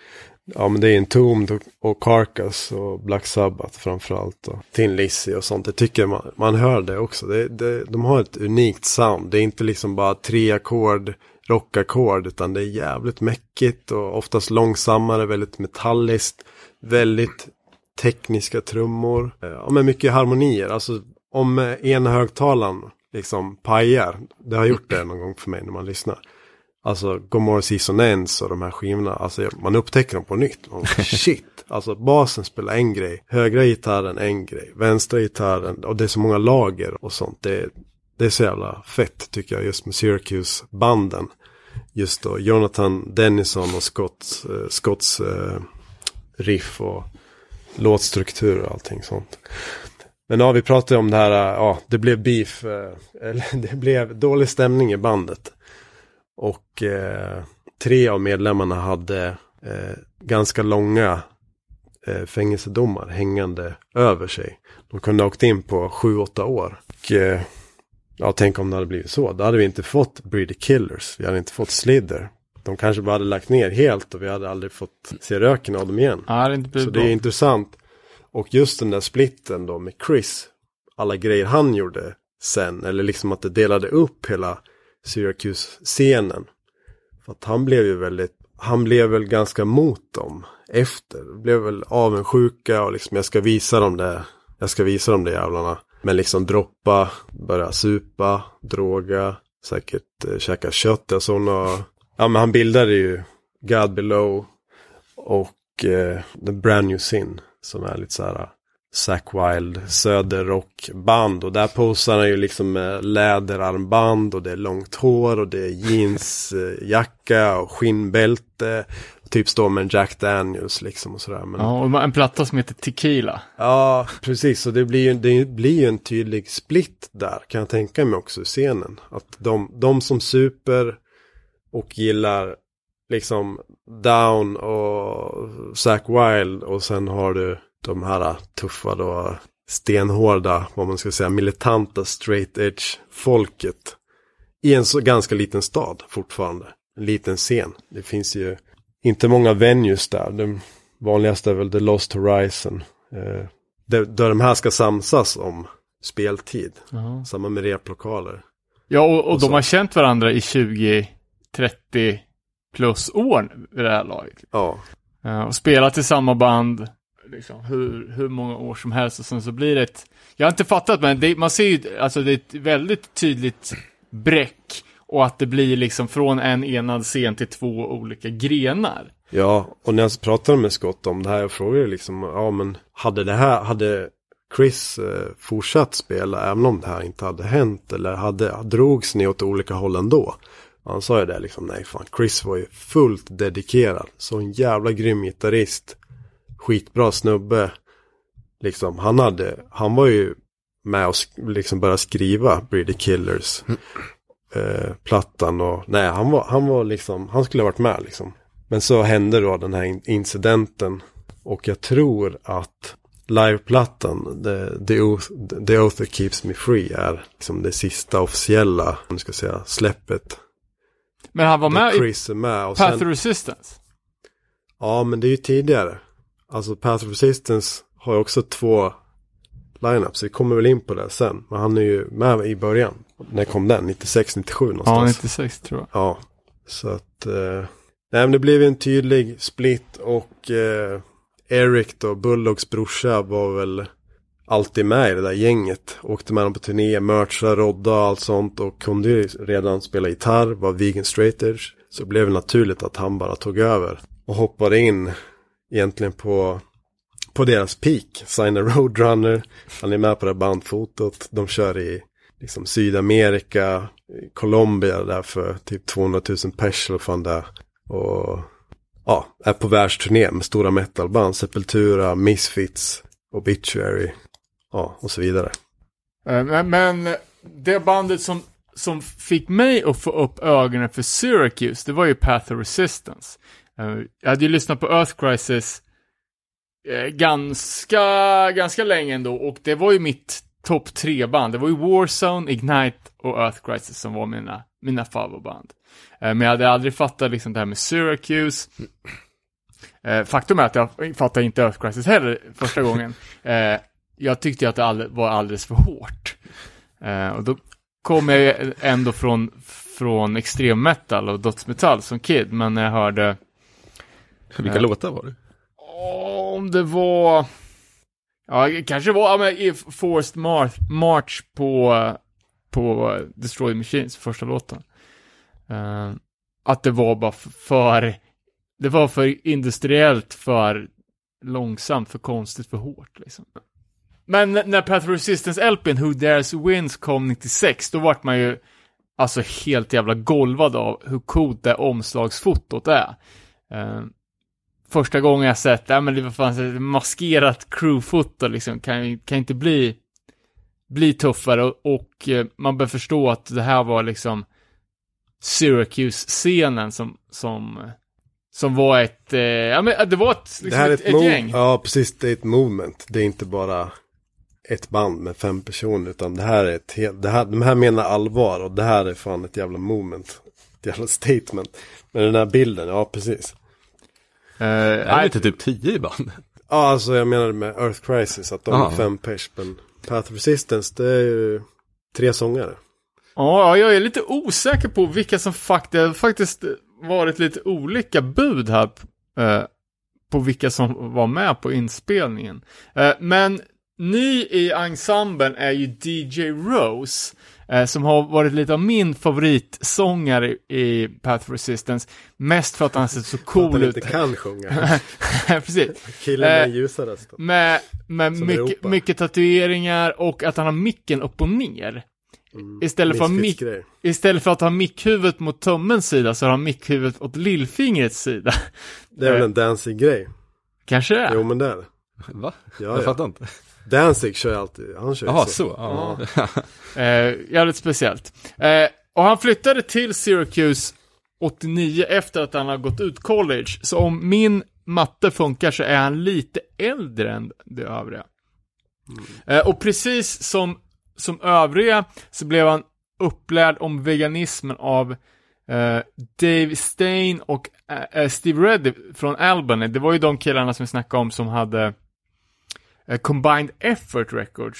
Speaker 4: Ja men det är Entombed och, och Carcass och Black Sabbath framförallt. Och Tin Lizzy och sånt. Det tycker man, man hör det också. Det, det, de har ett unikt sound. Det är inte liksom bara tre ackord, rockackord. Utan det är jävligt mäckigt och oftast långsammare, väldigt metalliskt. Väldigt tekniska trummor. Eh, Ja men mycket harmonier. Alltså om eh, ena högtalaren liksom pajar. Det har gjort det någon gång för mig när man lyssnar. Alltså Gomorrah Season Ends och de här skivorna. Alltså man upptäcker dem på nytt. Man, shit. Alltså basen spelar en grej. Högra gitarren en grej. Vänstra gitarren. Och det är så många lager och sånt. Det, det är så jävla fett tycker jag just med Syracuse-banden. Just då Jonathan Dennison och Scott, eh, Scotts eh, riff och låtstruktur och allting sånt. Men ja, vi pratade om det här, eh, ja, det blev beef, eh, eller det blev dålig stämning i bandet. Och eh, tre av medlemmarna hade eh, ganska långa eh, fängelsedomar hängande över sig. De kunde ha åkt in på sju, åtta år. Och, eh, ja, tänk om det hade blivit så. Då hade vi inte fått Breedy Killers. Vi hade inte fått Slither. De kanske bara hade lagt ner helt och vi hade aldrig fått se röken av dem igen.
Speaker 2: Ja, det
Speaker 4: Så det är intressant. Och just den där splitten då med Chris. Alla grejer han gjorde sen. Eller liksom att det delade upp hela Syracuse-scenen. För att han blev ju väldigt, han blev väl ganska mot dem efter. Blev väl avundsjuka och liksom jag ska visa dem det. Jag ska visa dem det jävlarna. Men liksom droppa, börja supa, droga, säkert eh, käka kött. Alltså hon har, ja men han bildade ju God Below och eh, The Brand New Sin som är lite så här eh, Zack Wild söderrockband och där posar han ju liksom med läderarmband och det är långt hår och det är jeansjacka och skinnbälte. Typ står med en Jack Daniels liksom och sådär. Men,
Speaker 2: Ja, och en platta som heter Tequila.
Speaker 4: Ja, precis. Så det blir ju det blir ju en tydlig split där, kan jag tänka mig också i scenen. Att de, de som super och gillar liksom Down och Zack Wild och sen har du de här tuffa då stenhårda, vad man ska säga, militanta straight edge folket. I en så ganska liten stad fortfarande. En liten scen. Det finns ju inte många venues där. Den vanligaste är väl The Lost Horizon. Eh, där, där de här ska samsas om speltid.
Speaker 2: Ja,
Speaker 4: Samma med replokaler.
Speaker 2: ja och, och,
Speaker 4: Och
Speaker 2: de har känt varandra i 20, 30 plus år vid det här laget.
Speaker 4: Ja,
Speaker 2: Eh, och spelat i samma band liksom, hur, hur många år som helst och sen så blir det ett, jag har inte fattat men det, man ser ju, alltså det är ett väldigt tydligt bräck och att det blir liksom från en enad scen till två olika grenar.
Speaker 4: ja, och när jag pratade med Scott om det här, jag frågade liksom, ja men hade det här, hade Chris eh, fortsatt spela även om det här inte hade hänt eller hade, drogs ni åt olika håll ändå? Han sa ju det liksom, nej fan, Chris var ju fullt dedikerad, så en jävla grym gitarrist. skitbra snubbe. Liksom, han hade, han var ju med och sk- liksom började skriva Breedy Killers. Eh, plattan och, nej han var, han var liksom, han skulle ha varit med liksom. Men så hände då den här in- incidenten. Och jag tror att liveplattan, The, the, Oath, the Oath That Keeps Me Free är liksom det sista officiella, om ska säga, släppet.
Speaker 2: Men han var med
Speaker 4: Där
Speaker 2: i
Speaker 4: Chris är med. Och
Speaker 2: Path of Resistance.
Speaker 4: ja, men det är ju tidigare. Alltså Path of Resistance har ju också två lineups. Vi kommer väl in på det sen. Men han är ju med i början. När kom den? 96, 97
Speaker 2: Ja,
Speaker 4: någonstans.
Speaker 2: 96 tror jag.
Speaker 4: Ja, så att... Eh, nej, men det blev en tydlig split och eh, Eric då, Bulldogs brorsa, var väl alltid med i det där gänget. Åkte med dem på turné, mercha, rodda och allt sånt och kunde ju redan spela gitarr, var vegan straight edge. Så det blev naturligt att han bara tog över och hoppade in egentligen på, på deras peak. Signa Roadrunner, han är med på det här bandfotot. De kör i liksom Sydamerika, Colombia där för typ 200 000 pers eller fan det. Och ja, är på världsturné med stora metalband, Sepultura, Misfits, Obituary, ja och så vidare.
Speaker 2: Eh, men, men det bandet som, som fick mig att få upp ögonen för Syracuse, det var ju Path of Resistance. Eh, jag hade ju lyssnat på Earth Crisis eh, ganska, ganska länge ändå och det var ju mitt topp tre band. Det var ju Warzone, Ignite och Earth Crisis som var mina, mina favoritband. Eh, Men jag hade aldrig fattat liksom det här med Syracuse. Eh, Faktum är att jag fattade inte Earth Crisis heller första gången. Eh, Jag tyckte att det var alldeles för hårt. Och då kom jag ändå från, från extrem metal och dödsmetall som kid, men när jag hörde
Speaker 3: Vilka låtar var det?
Speaker 2: om det var... Ja, det kanske var ja, men i Forced March, March på, på Destroy Machines, första låten. Uh, att det var bara för... Det var för industriellt, för långsamt, för konstigt, för hårt liksom. Men när Path of Resistance LPn Who Dares Wins kom 96, då vart man ju alltså helt jävla golvad av hur coolt det omslagsfotot är. Uh, första gången jag sett, ja men det var fan ett maskerat crewfoto liksom, kan, kan inte bli, bli tuffare och, och eh, man bör förstå att det här var liksom Syracuse-scenen som, som, som var ett, eh, ja men det var ett, liksom
Speaker 4: det här är
Speaker 2: ett,
Speaker 4: ett,
Speaker 2: ett, gäng.
Speaker 4: Ja, precis. Det är ett movement. Det är inte bara ett band med fem personer. Utan det här är ett helt, det här, de här menar allvar. Och det här är fan ett jävla movement. Ett jävla statement. Men den här bilden, ja precis.
Speaker 2: Eh,
Speaker 3: Är det inte typ tio i bandet?
Speaker 4: Ja, alltså jag menade med Earth Crisis. Att de
Speaker 3: Ah.
Speaker 4: är fem pers. Men Path of Resistance, det är ju tre sångare.
Speaker 2: Ja, jag är lite osäker på vilka som faktiskt, det har faktiskt varit lite olika bud här eh, på vilka som var med på inspelningen. Eh, men ny i ensemblen är ju DJ Rose, eh, som har varit lite av min favoritsångare i Path of Resistance. Mest för att han ser så
Speaker 4: Att
Speaker 2: cool
Speaker 4: han
Speaker 2: ut.
Speaker 4: inte kan sjunga.
Speaker 2: Precis.
Speaker 4: Killen med
Speaker 2: Eh,
Speaker 4: ljusa rösten.
Speaker 2: Med, med mycket, mycket tatueringar och att han har micken upp och ner.
Speaker 4: Mm.
Speaker 2: Istället för, att mick, istället för att ha mickhuvudet mot tummens sida så har han mickhuvudet åt lillfingrets sida.
Speaker 4: Det är väl
Speaker 2: Eh.
Speaker 4: en Danzig-grej.
Speaker 2: Kanske det är.
Speaker 4: Jo men det är det.
Speaker 3: Va?
Speaker 4: Ja,
Speaker 3: jag
Speaker 4: ja.
Speaker 3: fattar inte.
Speaker 4: Danzig kör alltid. Han kör
Speaker 3: Jaha,
Speaker 4: så.
Speaker 3: så. Ja.
Speaker 2: Eh, jävligt speciellt. Eh, och han flyttade till Syracuse 89 efter att han har gått ut college. Så om min matte funkar så är han lite äldre än de övriga. Eh, och precis som, som övriga så blev han upplärd om veganismen av eh, Dave Stein och eh, Steve Reddy från Albany. Det var ju de killarna som vi snackade om som hade Eh, Combined Effort Records.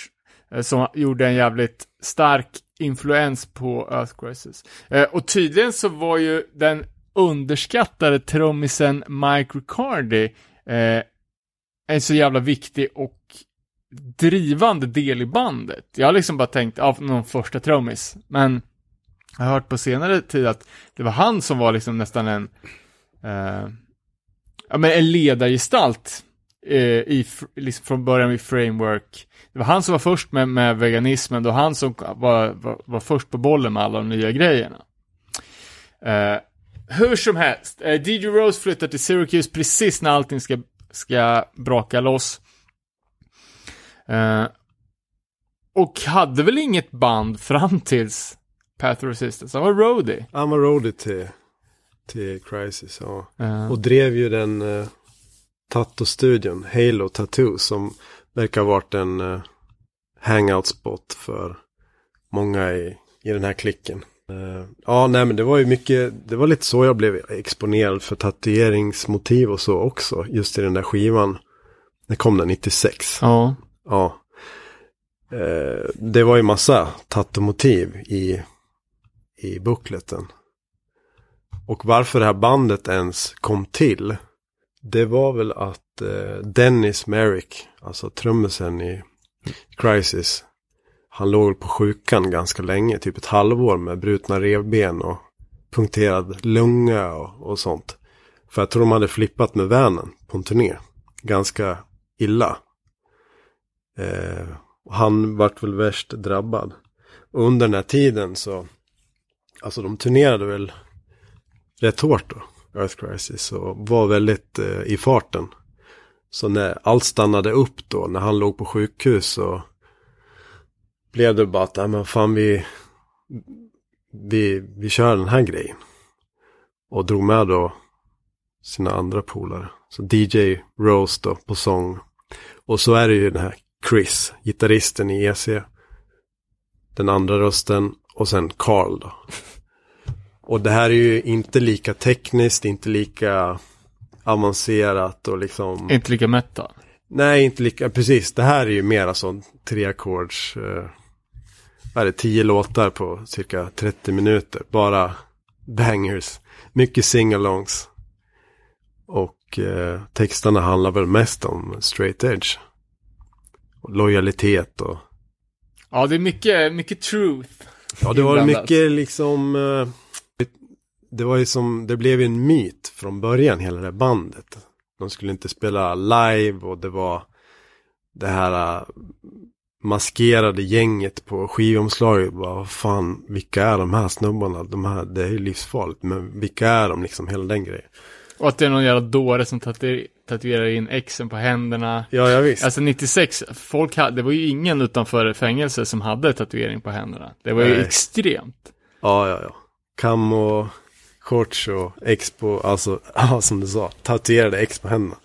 Speaker 2: Eh, som gjorde en jävligt stark influens på Earth Crisis. Eh, och tydligen så var ju den underskattade trummisen Mike Riccardi en så jävla viktig och drivande del i bandet. Jag har liksom bara tänkt, ja, någon första trummis. Men jag har hört på senare tid att det var han som var liksom nästan en, eh, ja men en ledargestalt i, fr- liksom från början vid Framework. Det var han som var först med, med veganismen, då han som var, var, var först på bollen med alla de nya grejerna. Eh, hur som helst, eh, DJ Rose flyttar till Syracuse precis när allting ska ska braka loss. Eh, och hade väl inget band fram tills Path of Resistance. Han var roadie.
Speaker 4: Han var roadie till, till Crisis, ja.
Speaker 2: Eh,
Speaker 4: Och drev ju den uh, Tattoo-studion, Halo Tattoo, som verkar ha varit en uh, hangout-spot för många i, i den här klicken. Eh, ja, nej men det var ju mycket, det var lite så jag blev exponerad för tatueringsmotiv och så också, just i den där skivan. Det kom den 96.
Speaker 2: ja.
Speaker 4: Ja. Eh, det var ju massa tattomotiv i, i bookleten. Och varför det här bandet ens kom till. Det var väl att eh, Dennis Merrick, alltså trummisen i Crisis. Han låg på sjukan ganska länge, typ ett halvår med brutna revben och punkterad lunga och, och sånt. För jag tror de hade flippat med vanen på en turné. Ganska illa. Eh, och han vart väl värst drabbad. Och under den här tiden så, alltså de turnerade väl rätt hårt då, Earth Crisis, och var väldigt eh, i farten. Så när allt stannade upp då, när han låg på sjukhus så blev det bara att, nej men fan vi, vi, vi kör den här grejen. Och drog med då sina andra polare. Så DJ Rose då på sång. Och så är det ju den här Chris, gitarristen i EC. Den andra rösten och sen Carl då. Och det här är ju inte lika tekniskt, inte lika avancerat och liksom...
Speaker 2: Inte lika metal.
Speaker 4: Nej, inte lika, precis. Det här är ju mer alltså treackords, eh, vad är det, tio låtar på cirka 30 minuter. Bara bangers. Mycket singalongs. Och eh, texterna handlar väl mest om straight edge. Och lojalitet och...
Speaker 2: Ja, det är mycket, mycket truth.
Speaker 4: Ja, det var mycket liksom... Eh, det var ju som, det blev ju en myt från början, hela det bandet. De skulle inte spela live och det var det här äh, maskerade gänget på skivomslaget. Bara, Vad fan, vilka är de här snubbarna? De här, det är ju livsfarligt, men vilka är de liksom? Hela den grejen.
Speaker 2: Och att det är någon jävla dåre som tatuer- tatuerar in Xen på händerna.
Speaker 4: Ja, jag visst.
Speaker 2: Alltså 96, folk hade, det var ju ingen utanför fängelse som hade tatuering på händerna. Det var ju
Speaker 4: Nej.
Speaker 2: extremt.
Speaker 4: Ja, ja, ja. Kam och shorts och X på, alltså, ja, som du sa, tatuerade X på händerna.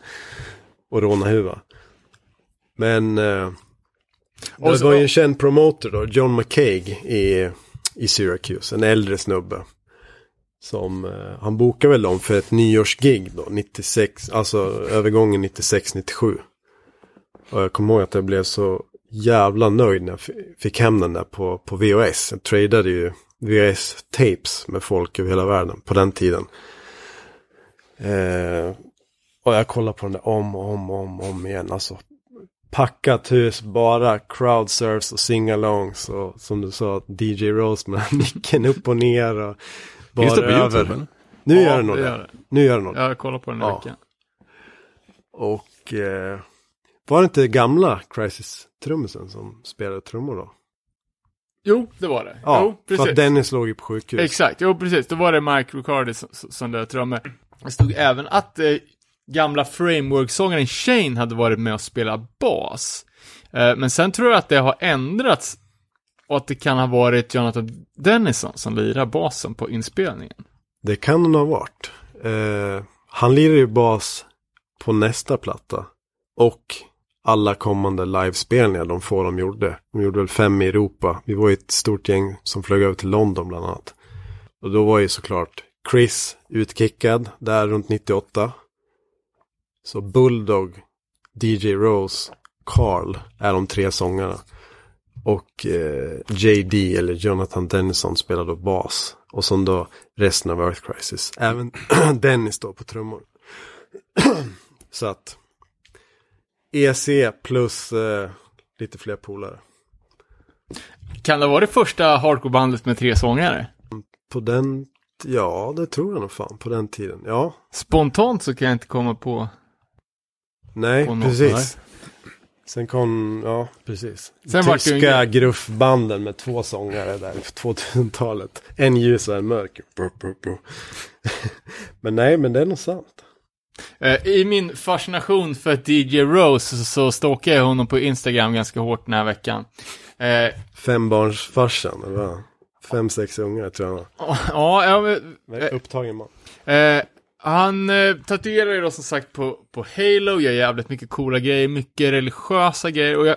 Speaker 4: Och råna huva. Men eh,
Speaker 2: Och
Speaker 4: det var ju en känd promoter då, John McCaig i, i Syracuse, en äldre snubbe. Som, eh, han bokade väl dem för ett nyårsgig då, 96, alltså övergången 96-97. Och jag kommer ihåg att jag blev så jävla nöjd när jag fick hem den där på, på VHS. Jag tradade ju VHS-tapes med folk över hela världen på den tiden. Eh, och jag kollade på den där om och om och om, om igen. Alltså packat hus, bara crowdsurfs och singalongs och som du sa DJ Rose med micken upp och ner och bara
Speaker 3: Finns det på
Speaker 4: över.
Speaker 3: YouTube? eller?
Speaker 4: Nu
Speaker 2: Ja,
Speaker 4: gör det nog
Speaker 2: det.
Speaker 4: Nu gör det nog det.
Speaker 2: Jag kollar på den här
Speaker 4: Ja.
Speaker 2: veckan.
Speaker 4: Och eh, var det inte gamla Crisis-trummisen som spelade trummor då?
Speaker 2: Jo, det var det.
Speaker 4: Ja,
Speaker 2: jo,
Speaker 4: för
Speaker 2: precis.
Speaker 4: att Dennis låg ju på sjukhus.
Speaker 2: Exakt, jo precis. Då var det Mike Ricardi som, som där trummor. Det stod även att eh, gamla Framework-sångaren Shane hade varit med och spelat bas. Eh, men sen tror jag att det har ändrats och att det kan ha varit Jonathan Dennison som lirar basen på inspelningen.
Speaker 4: Det kan hon ha varit. Eh, han lirar ju bas på nästa platta. Och alla kommande livespelningar de får de gjorde. De gjorde väl fem i Europa. Vi var ju ett stort gäng som flög över till London bland annat. Och då var ju såklart Chris utkickad där runt 98. Så Bulldog, DJ Rose, Carl är de tre sångarna. Och eh, JD eller Jonathan Dennison spelar då bas. Och som då resten av Earth Crisis. Även Dennis då på trummor. Så att EC plus eh, lite fler polare.
Speaker 2: Kan det vara det första hardcore-bandet med tre sångare?
Speaker 4: På den, ja det tror jag nog fan på den tiden. Ja,
Speaker 2: Spontant så kan jag inte komma på...
Speaker 4: nej
Speaker 2: något
Speaker 4: precis. Sen kom, ja precis.
Speaker 2: Sen
Speaker 4: Tyska
Speaker 2: grej.
Speaker 4: gruffbanden med två sångare där på 2000-talet. En ljus och en mörk. Men nej, men det är nog sant.
Speaker 2: Eh, I min fascination för DJ Rose så, stalkade jag honom på Instagram ganska hårt den här veckan. Eh,
Speaker 4: Fembarnsfarsan, eller vad? Fem, sex ungar tror jag
Speaker 2: ja, ja, men,
Speaker 4: Nej, Upptagen man.
Speaker 2: Eh, han eh, tatuerar ju då som sagt på, på Halo, gör jävligt mycket coola grejer, mycket religiösa grejer och jag...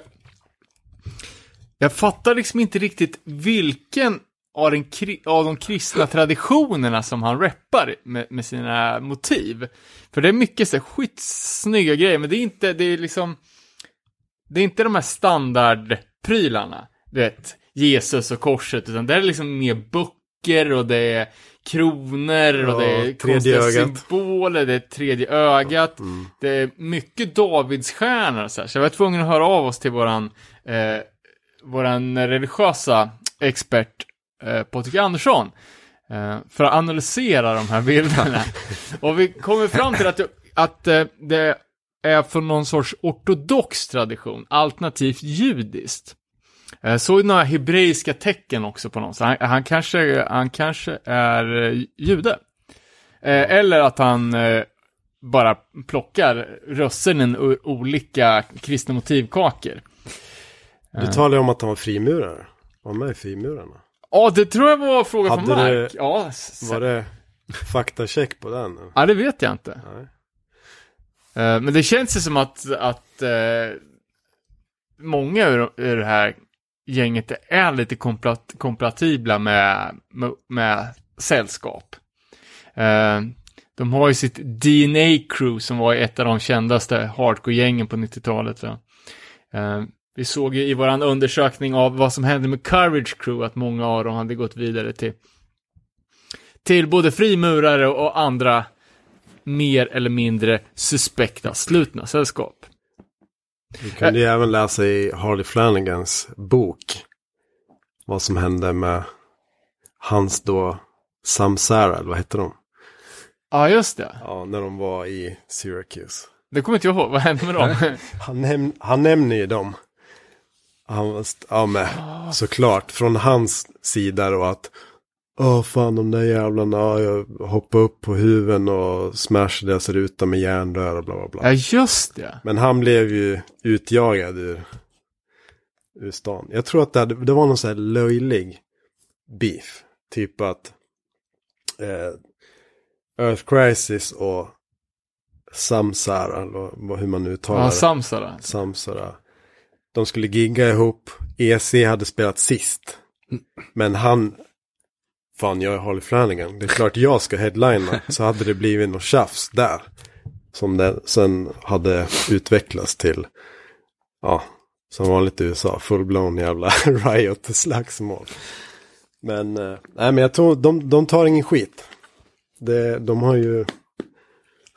Speaker 2: Jag fattar liksom inte riktigt vilken av, den, av de kristna traditionerna som han reppar med, med sina motiv. För det är mycket så skitsnygga grejer, men det är inte, det är liksom... Det är inte de här standardprylarna, du vet, Jesus och korset, utan det är liksom mer böcker och det är kronor och
Speaker 4: Ja,
Speaker 2: det är konstiga
Speaker 4: ögat.
Speaker 2: symboler, det är tredje ögat. Det är mycket Davidsstjärnor så här. Så jag var tvungen att höra av oss till våran, eh, våran religiösa expert eh, Patrik Andersson. Eh, för att analysera de här bilderna. och vi kommer fram till att, att eh, det är från någon sorts ortodox tradition, alternativt judiskt. Såg några hebreiska tecken också på någon, så han, han, kanske, han kanske är jude. Eller att han bara plockar russinen ur olika kristna motivkakor.
Speaker 4: Du talade om att han var frimurare. Var med i frimurarna?
Speaker 2: Ja, det tror jag var fråga från
Speaker 4: Hade det-
Speaker 2: Mark. Ja, s-
Speaker 4: Var det faktacheck på den?
Speaker 2: ja, det vet jag inte.
Speaker 4: Nej.
Speaker 2: Eh, men det känns ju som att, att eh, många ur, det här gänget är lite komplat, kompatibla med, med, med sällskap. Eh, de har ju sitt DNA-crew som var ett av de kändaste hardcore-gängen på 90-talet. Eh, vi såg ju i våran undersökning av vad som hände med Courage Crew att många av dem hade gått vidare till, till både frimurare och andra mer eller mindre suspekta slutna sällskap.
Speaker 4: Vi kunde ju även läsa i Harley Flanagans bok. Vad som hände med hans då Samsara, eller vad hette de?
Speaker 2: Ja, just det.
Speaker 4: Ja, när de var i Syracuse.
Speaker 2: Det kommer inte jag ihåg. Vad hände med dem?
Speaker 4: Han, näm- han nämner ju dem. Han ja men såklart, från hans sida då att Åh fan de där jävlarna, ja, jag hoppade upp på huven och smashade deras ruta med järnrör och bla bla bla.
Speaker 2: ja, just det.
Speaker 4: Men han blev ju utjagad ur, ur stan. Jag tror att det, hade, det var någon sån här löjlig beef. Typ att eh, Earth Crisis och Samsara, eller hur man nu uttalar
Speaker 2: Ja. Samsara.
Speaker 4: Samsara. De skulle gigga ihop. EC hade spelat sist. Men han, fan jag är Harley Flanagan. Det är klart jag ska headlina. Så hade det blivit något tjafs där. Som det sen hade utvecklats till, ja, som vanligt i USA, full-blown jävla riot-slagsmål. Men, eh, nej men jag tror, de, de tar ingen skit. Det, de har ju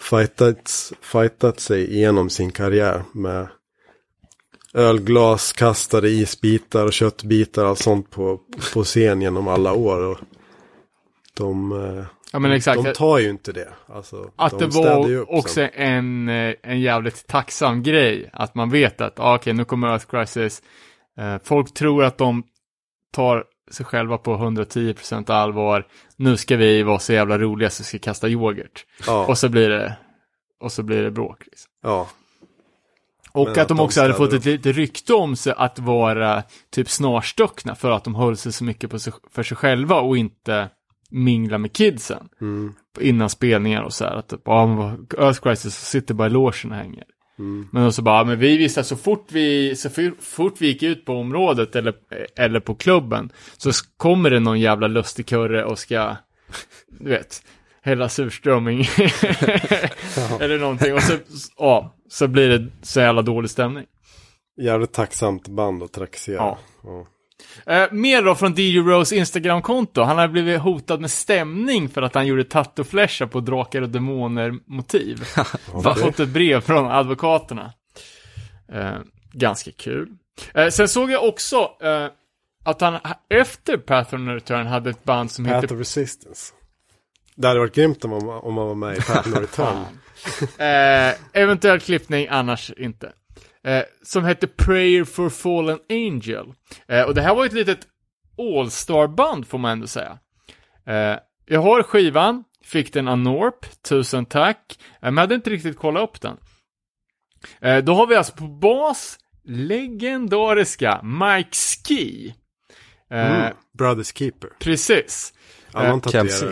Speaker 4: fightat, fightat sig igenom sin karriär med ölglas, kastade isbitar och köttbitar och allt sånt på, på scen genom alla år. Och de, eh,
Speaker 2: Ja, men exakt.
Speaker 4: de tar ju inte det. Alltså,
Speaker 2: Att
Speaker 4: de
Speaker 2: det var också
Speaker 4: sen.
Speaker 2: en, eh, en jävligt tacksam grej. Att man vet att, ah, okej, nu kommer Earth Crisis. Eh, folk tror att de tar sig själva på 110% allvar. Nu ska vi vara så jävla roliga så vi ska kasta yoghurt.
Speaker 4: Ja,
Speaker 2: Och så blir det, och så blir det bråk. Liksom.
Speaker 4: ja,
Speaker 2: Och att,
Speaker 4: att
Speaker 2: de också hade fått ett litet rykte om sig att vara typ snarstuckna för att de höll sig så mycket på sig, för sig själva och inte mingla med kidsen.
Speaker 4: mm,
Speaker 2: Innan spelningar och så här. Att men vad- Earth Crisis sitter bara i logen och hänger.
Speaker 4: mm,
Speaker 2: Men så bara, men vi visste att så fort vi, så for- fort vi gick ut på området eller, eller på klubben så kommer det någon jävla lustigkurre och ska, du vet, hälla surströmming eller någonting och så, ja, så blir det så jävla dålig stämning.
Speaker 4: jävligt tacksamt band att trakassera.
Speaker 2: Ja.
Speaker 4: Ja.
Speaker 2: Eh, mer då från DJ Rose Instagram-konto. Han har blivit hotad med stämning för att han gjorde tattoo-flashar på Drakar och Demoner-motiv. Har fått ett brev från advokaterna. Eh, ganska kul. Eh, sen såg jag också eh, att han efter Path of Return hade ett band som
Speaker 4: Path
Speaker 2: heter...
Speaker 4: of Resistance. Det hade varit grymt om man, om man var med i Path of No Return.
Speaker 2: Eh, eventuell klippning, annars inte. Eh, som hette Prayer for Fallen Angel. Eh, och det här var ett litet All-star-band får man ändå säga. Eh, jag har skivan, fick den Anorp, tusen tack. Eh, Men jag hade inte riktigt kollat upp den. Eh, Då har vi alltså på bas legendariska Mike Ski. Eh,
Speaker 4: Mm. Brothers Keeper.
Speaker 2: Precis.
Speaker 4: Annan
Speaker 3: Kelsey.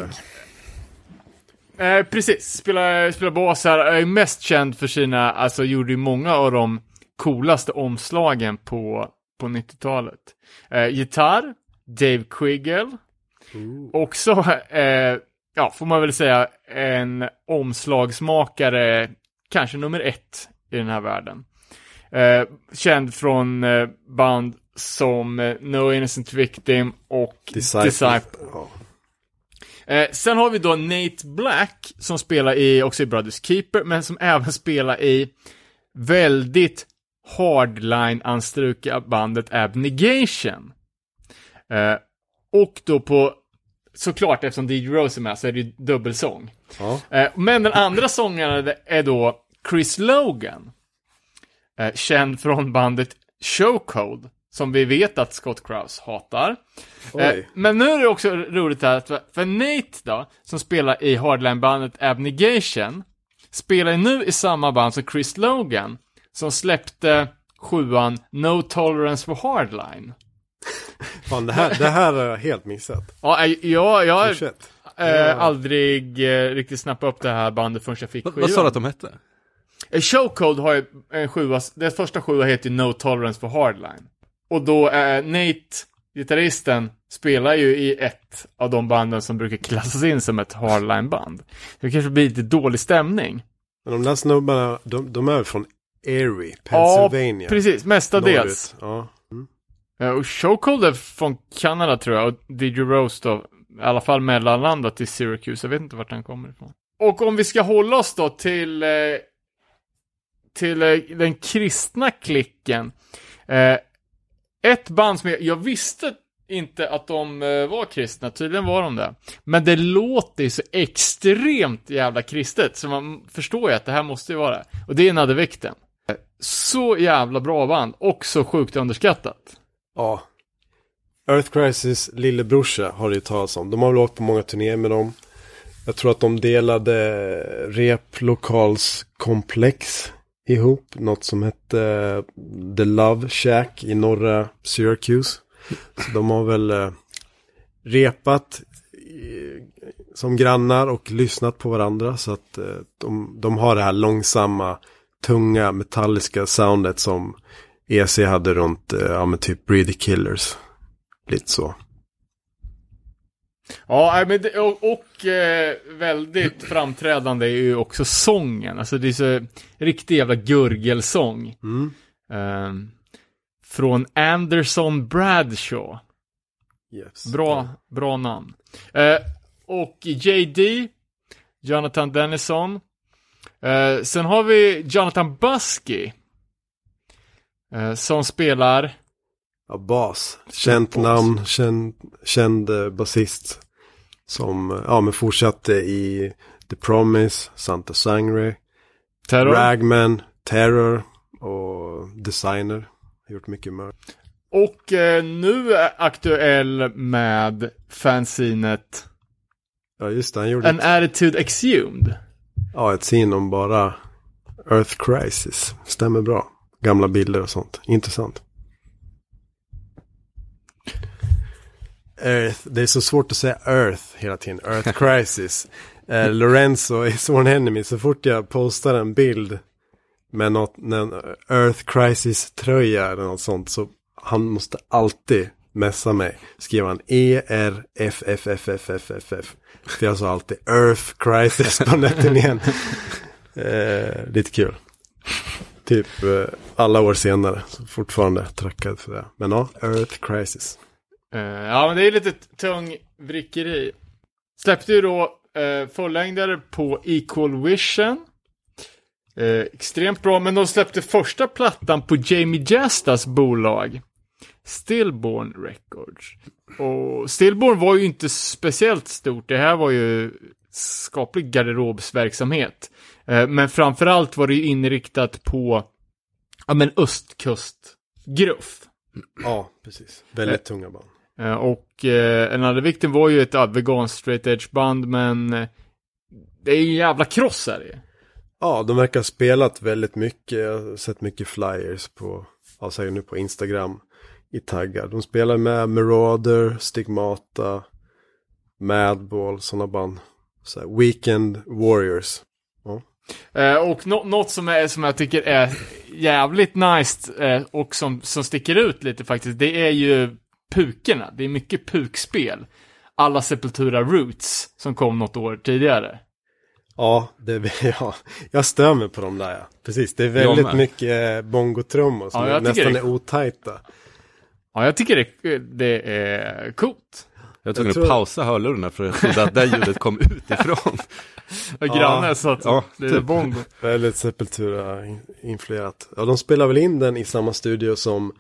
Speaker 2: Eh, precis, spelar, spelar bas här, är mest känd för sina, alltså gjorde ju många av de coolaste omslagen på, på 90-talet. Eh, gitarr, Dave Quiggle, också, eh, ja, får man väl säga, en omslagsmakare, kanske nummer ett i den här världen. Eh, känd från eh, band som eh, No Innocent Victim och
Speaker 4: Disciple.
Speaker 2: Disciple. Eh, sen har vi då Nate Black som spelar i, också i Brothers Keeper, men som även spelar i väldigt hardline-anstruka bandet Abnegation. Eh, och då på, såklart eftersom DJ Rose är med så är det ju dubbelsång.
Speaker 4: Ja.
Speaker 2: Eh, men den andra sångaren är då Chris Logan. Eh, känd från bandet Showcode. Som vi vet att Scott Krause hatar. Eh, men nu är det också roligt här, att för, Nate då, som spelar i hardline-bandet Abnegation, spelar ju nu i samma band som Chris Logan, som släppte sjuan No Tolerance for Hardline.
Speaker 4: Fan, det här, det här har jag helt missat.
Speaker 2: Ja, eh, jag, jag har eh, aldrig eh, riktigt snappat upp det här bandet förrän jag fick
Speaker 3: Vad,
Speaker 2: skivan.
Speaker 3: vad sa du att de hette?
Speaker 2: Eh, Showcode har ju en sjua, deras första sjua heter No Tolerance for Hardline. Och då, eh, Nate, gitarristen, spelar ju i ett av de banden som brukar klassas in som ett hardline-band. Det kanske blir lite dålig stämning.
Speaker 4: Men de där snubbarna, de, de är från Erie, Pennsylvania.
Speaker 2: Ja, precis, mestadels.
Speaker 4: Ja. Mm.
Speaker 2: Eh, och Showcode är från Kanada tror jag, och DJ Rose då, i alla fall mellanlandat i Syracuse, jag vet inte vart han kommer ifrån. Och om vi ska hålla oss då till, eh, till eh, den kristna klicken. Ett band som jag, jag visste inte att de eh, var kristna, tydligen var de det. Men det låter ju så extremt jävla kristet, så man förstår ju att det här måste ju vara det. Och det är Nadavikten. Så jävla bra band, och så sjukt underskattat.
Speaker 4: ja. Earth Crisis lillebrorsa har det ju talats om. De har väl åkt på många turnéer med dem. Jag tror att de delade eh, replokalskomplex ihop. Något som hette eh, The Love Shack i norra Syracuse. Så de har väl eh, repat eh, som grannar och lyssnat på varandra. Så att de, de har det här långsamma, tunga, metalliska soundet som EC hade runt, ja men typ Breedy Killers. Lite så.
Speaker 2: Ja, men det, och, och eh, väldigt framträdande är ju också sången. Alltså det är så riktig jävla gurgelsång.
Speaker 4: Mm.
Speaker 2: Ehm, från Anderson Bradshaw.
Speaker 4: Yes.
Speaker 2: Bra, bra namn. Eh, och JD, Jonathan Dennison. Eh, sen har vi Jonathan Busky. Eh, som spelar,
Speaker 4: Ja, bas. Känt
Speaker 2: Bas.
Speaker 4: namn, känd, känd eh, basist. Som, eh, ja men fortsatte i The Promise, Santa Sangre,
Speaker 2: Terror.
Speaker 4: Ragman, Terror och Designer. Har gjort mycket mörkt.
Speaker 2: Och eh, nu är aktuell med fanzinet
Speaker 4: Ja just det, han gjorde
Speaker 2: An
Speaker 4: ett,
Speaker 2: Attitude Exhumed.
Speaker 4: ja, ett scene om bara Earth Crisis. Stämmer bra. Gamla bilder och sånt. Intressant. Earth, det är så svårt att säga Earth hela tiden. Earth Crisis. eh, Lorenzo i Sworn Enemy, så fort jag postar en bild med något, en Earth Crisis tröja eller något sånt så han måste alltid messa mig. Skriver han E R F F F F F F F. För jag sa alltid Earth Crisis på netten igen. Eh, lite kul. Typ eh, alla år senare. Så fortfarande trackad för det. Men ja, Earth Crisis.
Speaker 2: Uh, ja, men det är lite tung vrickeri. Släppte ju då uh, fullängdare på Equal Vision. Uh, extremt bra, men de släppte första plattan på Jamie Jastas bolag. Stillborn Records. Och Stillborn var ju inte speciellt stort. Det här var ju skaplig garderobsverksamhet. Men framförallt var det ju inriktat på ja, men östkustgruff.
Speaker 4: Ja, precis. Väldigt tunga band.
Speaker 2: Eh, Och eh, en annan vikten var ju ett ja, vegan straight edge band men eh, det är ju en jävla kross här ju.
Speaker 4: Ja, de verkar ha spelat väldigt mycket. Jag har sett mycket flyers på, ja, säger nu på Instagram i taggar. De spelar med Marauder, Stigmata, Madball, sådana band. Så här, Weekend Warriors. Ja.
Speaker 2: Eh, och nå- något som, är, som jag tycker är jävligt nice eh, och som, som sticker ut lite faktiskt, det är ju pukerna. Det är mycket pukspel. Alla Sepultura Roots som kom något år tidigare.
Speaker 4: Ja, det, ja, jag stör mig på dem där ja. Precis, det är väldigt
Speaker 3: med.
Speaker 4: mycket eh, bongotrummor som
Speaker 2: Ja,
Speaker 4: nästan
Speaker 2: det-
Speaker 4: är otajta.
Speaker 2: Ja, jag tycker det, det är coolt.
Speaker 3: Jag var tvungen
Speaker 4: tror-
Speaker 3: att pausa hörlurarna för jag trodde att det ljudet kom utifrån.
Speaker 2: Och grannen så att
Speaker 3: ja,
Speaker 2: det är
Speaker 3: typ.
Speaker 2: bongo.
Speaker 4: Väldigt Sepultura-influerat. Ja, de spelar väl in den i samma studio som,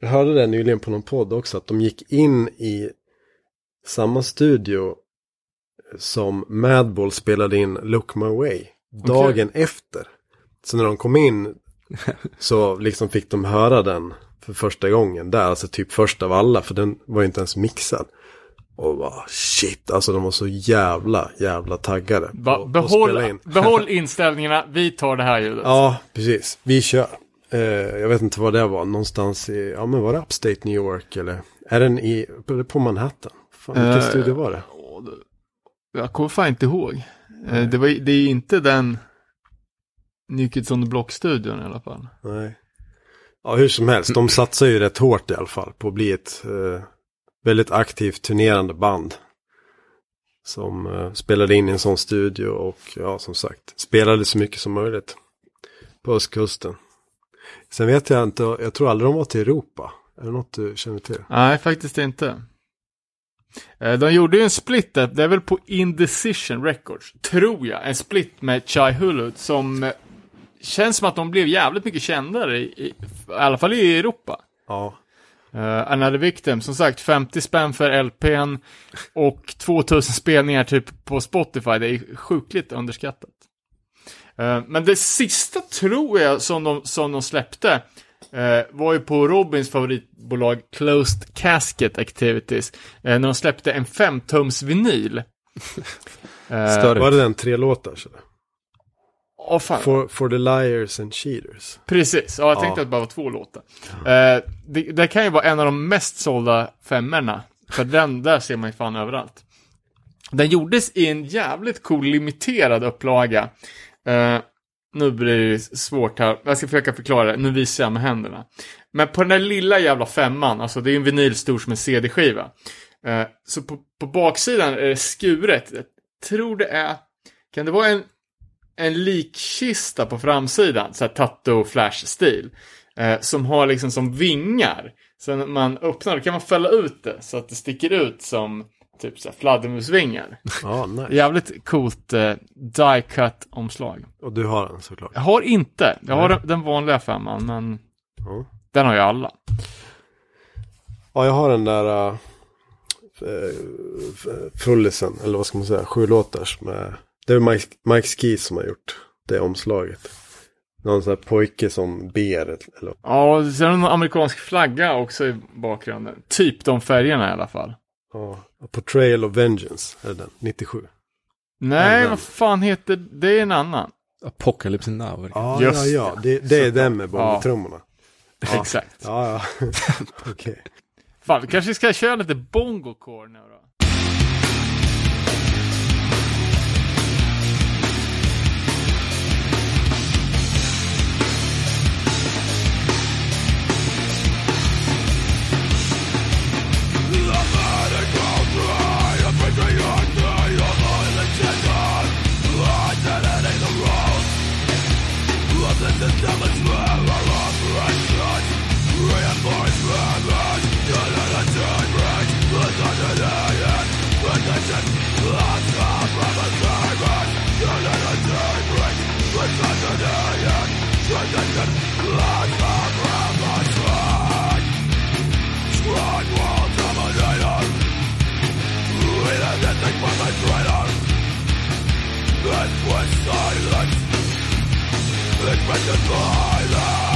Speaker 4: jag hörde det nyligen på någon podd också, att de gick in i samma studio som Madball spelade in Look My Way. Dagen efter. Så när de kom in så liksom fick de höra den för första gången där, alltså typ första av alla, för den var ju inte ens mixad. Och bara shit, alltså de var så jävla, jävla taggade. Spela
Speaker 2: behåll,
Speaker 4: in.
Speaker 2: behåll inställningarna, vi tar det här ljudet.
Speaker 4: Ja, precis. Vi kör. Eh, jag vet inte vad det var. Någonstans i, ja men var det Upstate New York eller? Är den i, på Manhattan? Fan, vilken
Speaker 2: Eh,
Speaker 4: studio var det?
Speaker 2: Jag kommer fan inte ihåg. Eh, Det, var, det är inte den New Kids on the Block-studion i alla fall.
Speaker 4: Nej. Ja, hur som helst. De satsar ju rätt hårt i alla fall på att bli ett eh, väldigt aktivt turnerande band. Som eh, spelade in i en sån studio och ja, som sagt, spelade så mycket som möjligt på östkusten. Sen vet jag inte, jag tror aldrig de var till Europa. Är det något du känner till?
Speaker 2: Nej, faktiskt inte. Eh, De gjorde ju en split där, det är väl på Indecision Records, tror jag. En split med Chai Hulud som eh, känns som att de blev jävligt mycket kändare, i, i, i alla fall i Europa.
Speaker 4: Ja,
Speaker 2: Uh, Another Victim, som sagt 50 spänn för LPn och 2000 spelningar typ på Spotify. Det är sjukligt underskattat. Eh, men det sista tror jag som de, som de släppte eh, var ju på Robins favoritbolag Closed Casket Activities. eh, när de släppte en 5-tums vinyl. Eh,
Speaker 3: Större.
Speaker 4: var det den tre låtar? Så?
Speaker 2: åh, fan.
Speaker 4: For, for the liars and cheaters.
Speaker 2: Precis, ja, jag tänkte
Speaker 4: Ja.
Speaker 2: att det bara var två låtar. Eh, det, det kan ju vara en av de mest sålda femmorna. För den där ser man ju fan överallt. Den gjordes i en jävligt cool limiterad upplaga. Uh, nu blir det svårt här. Jag ska försöka förklara det. Nu visar jag med händerna. Men på den där lilla jävla femman, alltså det är en vinyl stor som en CD-skiva. Uh, eh, så på, på baksidan är det skuret. Jag tror det är, kan det vara en en likkista på framsidan, så här Tattoo Flash-stil. Uh, som har liksom som vingar. Så när man öppnar då kan man fälla ut det så att det sticker ut som typ så fladdermusvingar.
Speaker 4: Ja, nice.
Speaker 2: Jävligt coolt eh, die-cut-omslag.
Speaker 4: Och du har den såklart.
Speaker 2: Jag har inte, jag har den- den vanliga femman, men
Speaker 4: Ja.
Speaker 2: den har ju alla.
Speaker 4: Ja, jag har den där uh, fullisen, eller vad ska man säga, sju låtars med, det är Mike, Mike Ski som har gjort det omslaget. Någon sån här pojke som ber, eller
Speaker 2: Ja, och sen någon amerikansk flagga också i bakgrunden. Typ de färgerna i alla fall.
Speaker 4: Ja, Portrayal of Vengeance, är den, 97.
Speaker 2: Nej,
Speaker 4: den.
Speaker 2: vad fan heter det? är en annan.
Speaker 3: Apocalypse Now.
Speaker 4: Ja,
Speaker 2: Just
Speaker 4: ja, ja, det, det är den med
Speaker 2: Ja.
Speaker 4: bongotrummorna. Ja.
Speaker 2: Exakt.
Speaker 4: Ja, ja, okej.
Speaker 2: Fan, vi kanske ska köra lite bongocore nu då.
Speaker 4: traitor It was silence It meant violence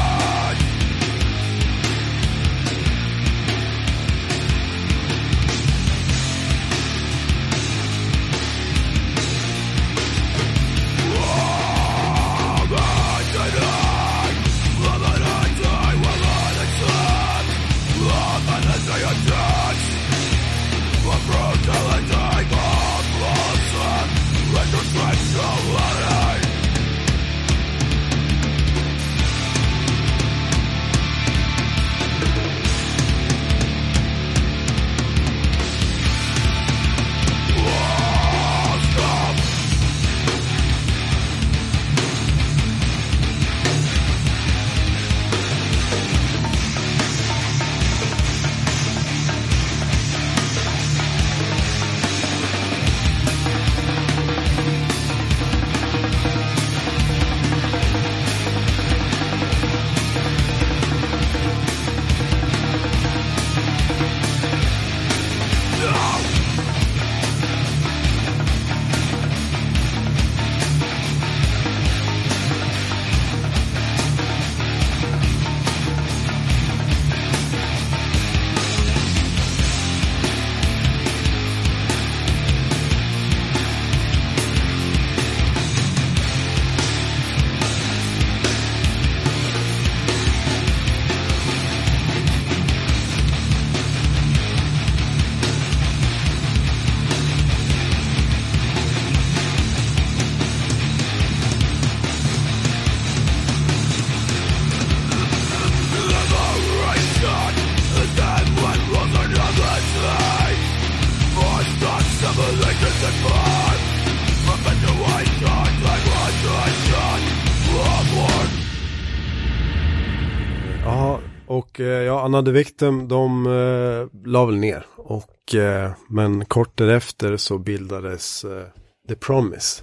Speaker 4: och eh, ja, Another Victim, de eh, la väl ner. Och, eh, men kort därefter så bildades eh, The Promise.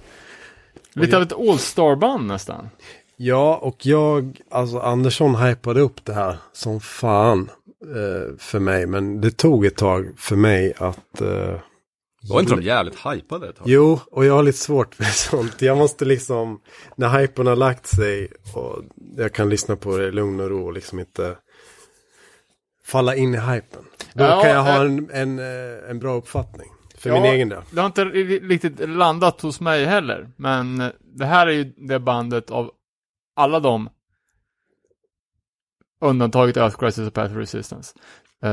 Speaker 2: Lite av ett All-star-band nästan.
Speaker 4: Ja, och jag, alltså Andersson hypade upp det här som fan eh, för mig. Men det tog ett tag för mig att... Eh,
Speaker 3: Var inte de jävligt hypade ett tag?
Speaker 4: Jo, och jag har lite svårt med sånt. Jag måste liksom, när hypen har lagt sig och jag kan lyssna på det i lugn och ro och liksom inte falla in i hypen. Då
Speaker 2: Ja,
Speaker 4: kan jag ha
Speaker 2: eh,
Speaker 4: en, en, eh, en bra uppfattning. För
Speaker 2: Ja.
Speaker 4: min egen del.
Speaker 2: Det har inte ri- riktigt landat hos mig heller. Men eh, det här är ju det bandet av alla de undantaget Earth Crisis och Path of Resistance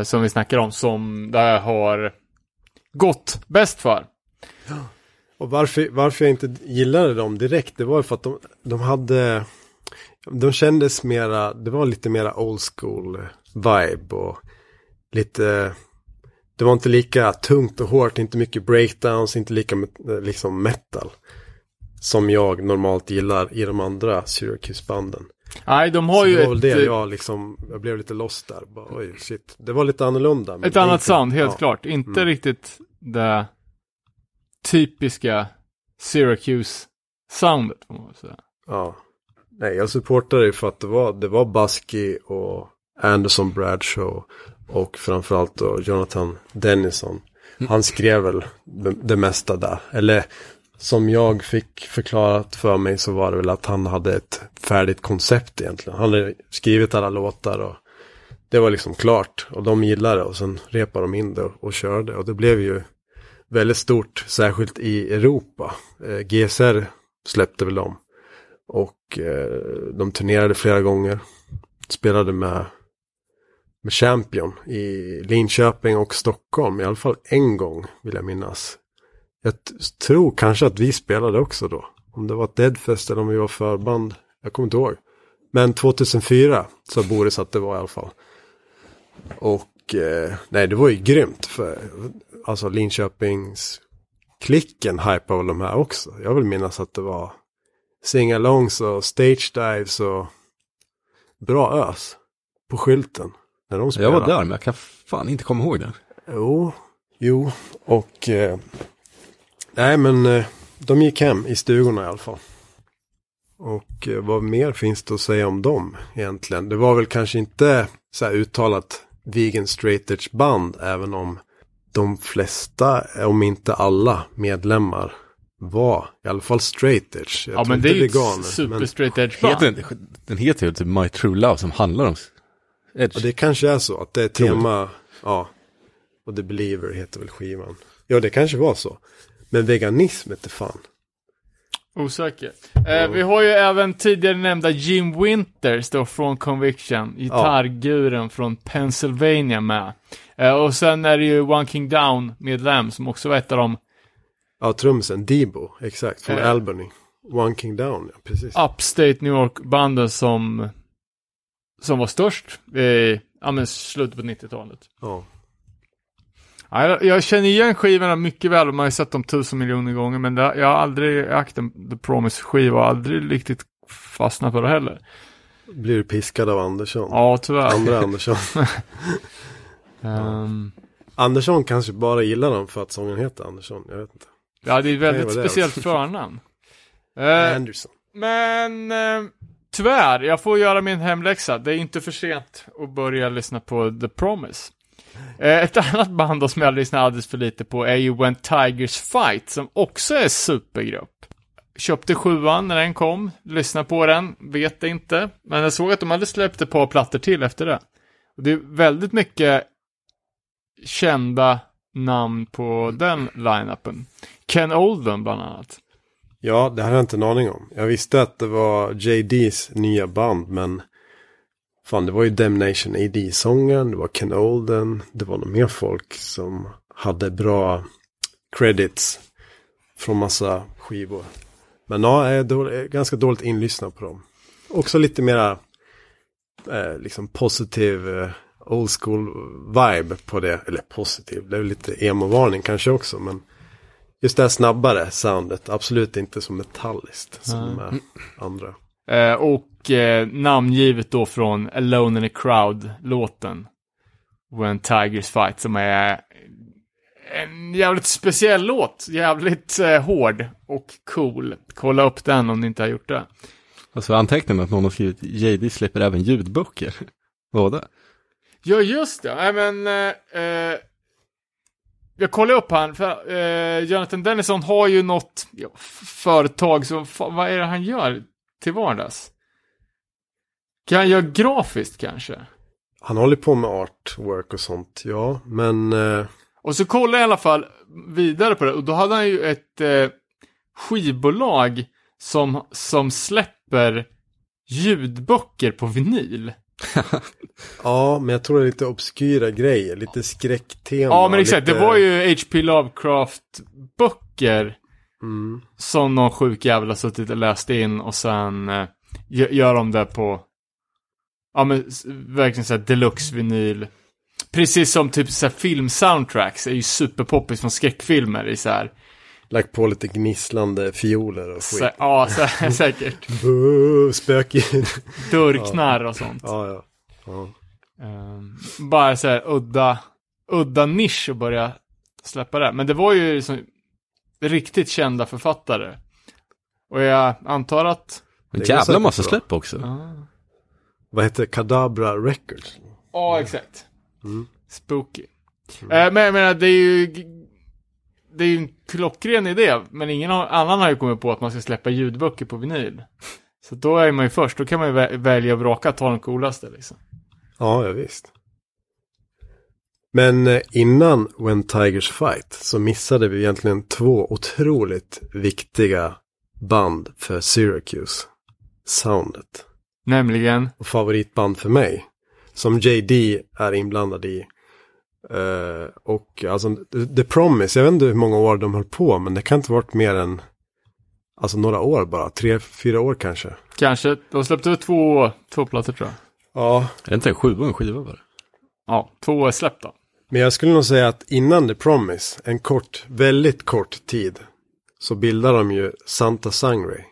Speaker 2: som vi snackar om som det har gått bäst för.
Speaker 4: Och varför, varför jag inte gillade dem direkt, det var ju för att de, de hade, de kändes mera, det var lite mera old school vibe och lite, det var inte lika tungt och hårt, inte mycket breakdowns, inte lika met- liksom metal. Som jag normalt gillar i de andra Syracuse-banden.
Speaker 2: Nej, de har
Speaker 4: Så
Speaker 2: ju
Speaker 4: det var väl
Speaker 2: ett,
Speaker 4: det
Speaker 2: eh,
Speaker 4: jag liksom, jag blev lite lost där. Bara, oj, shit. Det var lite annorlunda.
Speaker 2: ett annat sound, helt
Speaker 4: ja.
Speaker 2: klart. Inte
Speaker 4: Mm.
Speaker 2: riktigt det typiska Syracuse-soundet, får man säga.
Speaker 4: Ja. Nej, jag supportar det för att det var, det var Busky och Anderson Bradshaw och framförallt då Jonathan Dennison. Han skrev väl det, det mesta där. Eller som jag fick förklarat för mig så var det väl att han hade ett färdigt koncept egentligen. Han hade skrivit alla låtar och det var liksom klart. Och de gillade det och sen repade de in det och, och körde. Och det blev ju väldigt stort, särskilt i Europa. Eh, GSR släppte väl dem. Och eh, de turnerade flera gånger. Spelade med, med Champion i Linköping och Stockholm. I alla fall en gång vill jag minnas. Jag tror kanske att vi spelade också då. Om det var ett Deadfest eller om vi var förband. Jag kommer inte ihåg. Men 2004 sa Boris att det var i alla fall. Och eh, nej, det var ju grymt. För, alltså Linköpings klicken hypade väl de här också. Jag vill minnas att det var singalongs och stage dives och bra ös på skylten. När de
Speaker 3: Jag
Speaker 4: spelade.
Speaker 3: var där, men jag kan fan inte komma ihåg det.
Speaker 4: Jo, jo, och eh, nej men eh, de gick hem i stugorna i alla fall. Och eh, vad mer finns det att säga om dem egentligen? Det var väl kanske inte så här uttalat vegan straight edge band, även om de flesta, om inte alla medlemmar var i alla fall straight edge. Jag
Speaker 2: Ja, men det är
Speaker 4: inte
Speaker 2: ju ett
Speaker 4: veganer,
Speaker 2: super
Speaker 4: men-
Speaker 2: straight edge
Speaker 3: Heter
Speaker 2: band.
Speaker 3: den, den heter ju typ My True Love som handlar om Edge.
Speaker 4: Ja, det kanske är så att det är tema, ja. Och The Believer heter väl skivan. Ja, det kanske var så. Men veganism inte fan.
Speaker 2: Osäker. Eh, vi har ju även tidigare nämnda Jim Winters då från Conviction, gitarrguren från Pennsylvania med. Eh, och sen är det ju One King Down medlem som också var ett av de
Speaker 4: Ja, trummisen Debo, exakt, från
Speaker 2: Eh.
Speaker 4: Albany. One King Down, ja, precis.
Speaker 2: Upstate New York-banden som, som var störst i, ja men slutet på 90-talet.
Speaker 4: Ja.
Speaker 2: Ja, jag, jag känner igen skivorna mycket väl, man har ju sett dem tusen miljoner gånger, men det, jag har aldrig ägt en The Promise-skiva, aldrig riktigt fastnat för det heller.
Speaker 4: Blir du piskad av Andersson?
Speaker 2: Ja, tyvärr.
Speaker 4: Andra Andersson.
Speaker 2: Ehm,
Speaker 4: Andersson kanske bara gillar dem för att sången heter Andersson, jag vet inte.
Speaker 2: ja, det är ett väldigt
Speaker 4: det
Speaker 2: speciellt förnamn. Eh,
Speaker 4: Anderson.
Speaker 2: men eh, tyvärr, jag får göra min hemläxa. Det är inte för sent att börja lyssna på The Promise. Eh, ett annat band då som jag lyssnar alldeles för lite på är ju When Tigers Fight, som också är supergrupp. Köpte sjuan när den kom, lyssnade på den, vet inte. Men jag såg att de hade släppt ett par plattor till efter det. Och det är väldigt mycket kända namn på den line-upen. Ken Oldham bland annat.
Speaker 4: Ja, det hade jag inte en aning om. Jag visste att det var JDs nya band, men fan, det var ju Damnation AD-sången, det var Ken Olden, det var nog mer folk som hade bra credits från massa skivor. Men ja, jag är dålig, ganska dåligt inlyssnad på dem. Också lite mera eh, liksom positiv eh, old school vibe på det. Eller positiv, det är lite emo-varning kanske också, men Just det här snabbare soundet, absolut inte så metalliskt som här andra.
Speaker 2: Eh, och eh, namngivet då från Alone in a Crowd-låten. When Tigers Fight, som är en jävligt speciell låt. Jävligt eh, hård och cool. Kolla upp den om ni inte har gjort det.
Speaker 3: Alltså antecknar med att någon har skrivit JD släpper även ljudböcker. Det?
Speaker 2: Ja, just det. Nej, men... Eh, eh, jag kollar upp han, för eh, Jonathan Dennison har ju något ja, företag som, fa- vad är det han gör till vardags? Kan han göra grafiskt kanske?
Speaker 4: Han håller på med artwork och sånt, ja. Men eh,
Speaker 2: Och så kollar jag i alla fall vidare på det och då hade han ju ett eh, skivbolag som, som släpper ljudböcker på vinyl.
Speaker 4: Ja, men jag tror det är lite obskyra grejer, lite skräcktema.
Speaker 2: Ja, men exakt.
Speaker 4: lite...
Speaker 2: Det var ju H.P. Lovecraft-böcker
Speaker 4: Mm.
Speaker 2: som någon sjuk jävel har suttit och läst in och sen eh, gö- gör de det på, ja men verkligen såhär deluxe-vinyl. Precis som typ såhär film-soundtracks är ju superpoppis från skräckfilmer i såhär,
Speaker 4: Lagt på lite gnisslande fioler och skit.
Speaker 2: så, ja så, säkert,
Speaker 4: spökljud.
Speaker 2: dörrknarr och sånt.
Speaker 4: ja, ja. ja.
Speaker 2: Ehm, bara såhär udda, udda nisch att börja släppa det. Men det var ju liksom riktigt kända författare. Och jag antar att,
Speaker 3: En jävla massa släpp också.
Speaker 2: ah,
Speaker 4: Vad heter Kadabra Records?
Speaker 2: Ja, exakt.
Speaker 4: Mm.
Speaker 2: Spooky. Eh, men jag menar, det är ju... Det är ju en klockren idé, men ingen annan har ju kommit på att man ska släppa ljudböcker på vinyl. Så då är man ju först, då kan man ju vä- välja och vraka, ta den coolaste liksom.
Speaker 4: Ja, ja visst. Men eh, innan When Tigers Fight så missade vi egentligen två otroligt viktiga band för Syracuse. Soundet.
Speaker 2: Nämligen,
Speaker 4: Och favoritband för mig. Som JD är inblandad i. Eh, och alltså The Promise, jag vet inte hur många år de höll på, men det kan inte ha varit mer än Alltså några år bara, tre, fyra år kanske.
Speaker 2: kanske, de släppte två, två plattor tror jag.
Speaker 4: Ja,
Speaker 3: Är det inte en sjua en skiva bara?
Speaker 2: Ja, två är släppta.
Speaker 4: Men jag skulle nog säga att innan The Promise, en kort, väldigt kort tid, så bildade de ju Santa Sangre.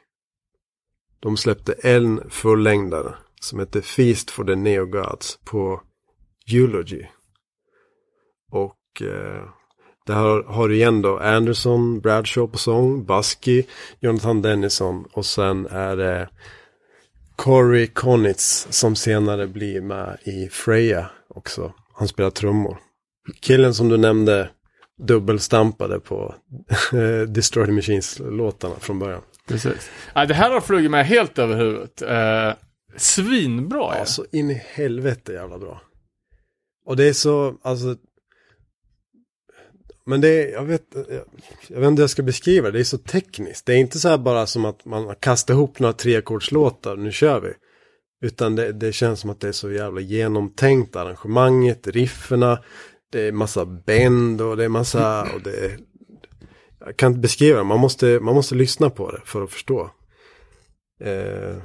Speaker 4: De släppte en fullängdare som heter Feast for the Neo Gods på Eulogy. Och eh, där har, har du igen då Anderson, Bradshaw på sång, Busky, Jonathan Dennison och sen är det Corey Konitz som senare blir med i Freja också. Han spelar trummor. Killen som du nämnde dubbelstampade på Destroy the Machines-låtarna från början.
Speaker 2: Precis. Ja, det här har flugit med helt över huvudet. Eh, svinbra
Speaker 4: Ja,
Speaker 2: ja.
Speaker 4: så in i helvete jävla bra. Och det är så, alltså. Men det är, jag vet, jag, jag vet inte hur jag ska beskriva det, det är så tekniskt. Det är inte så här bara som att man kastar ihop några treackordslåtar, nu kör vi. Utan det, det känns som att det är så jävla genomtänkt, arrangemanget, rifferna, det är massa bend och det är massa, och det är, jag kan inte beskriva det, man måste, man måste lyssna på det för att förstå. Eh,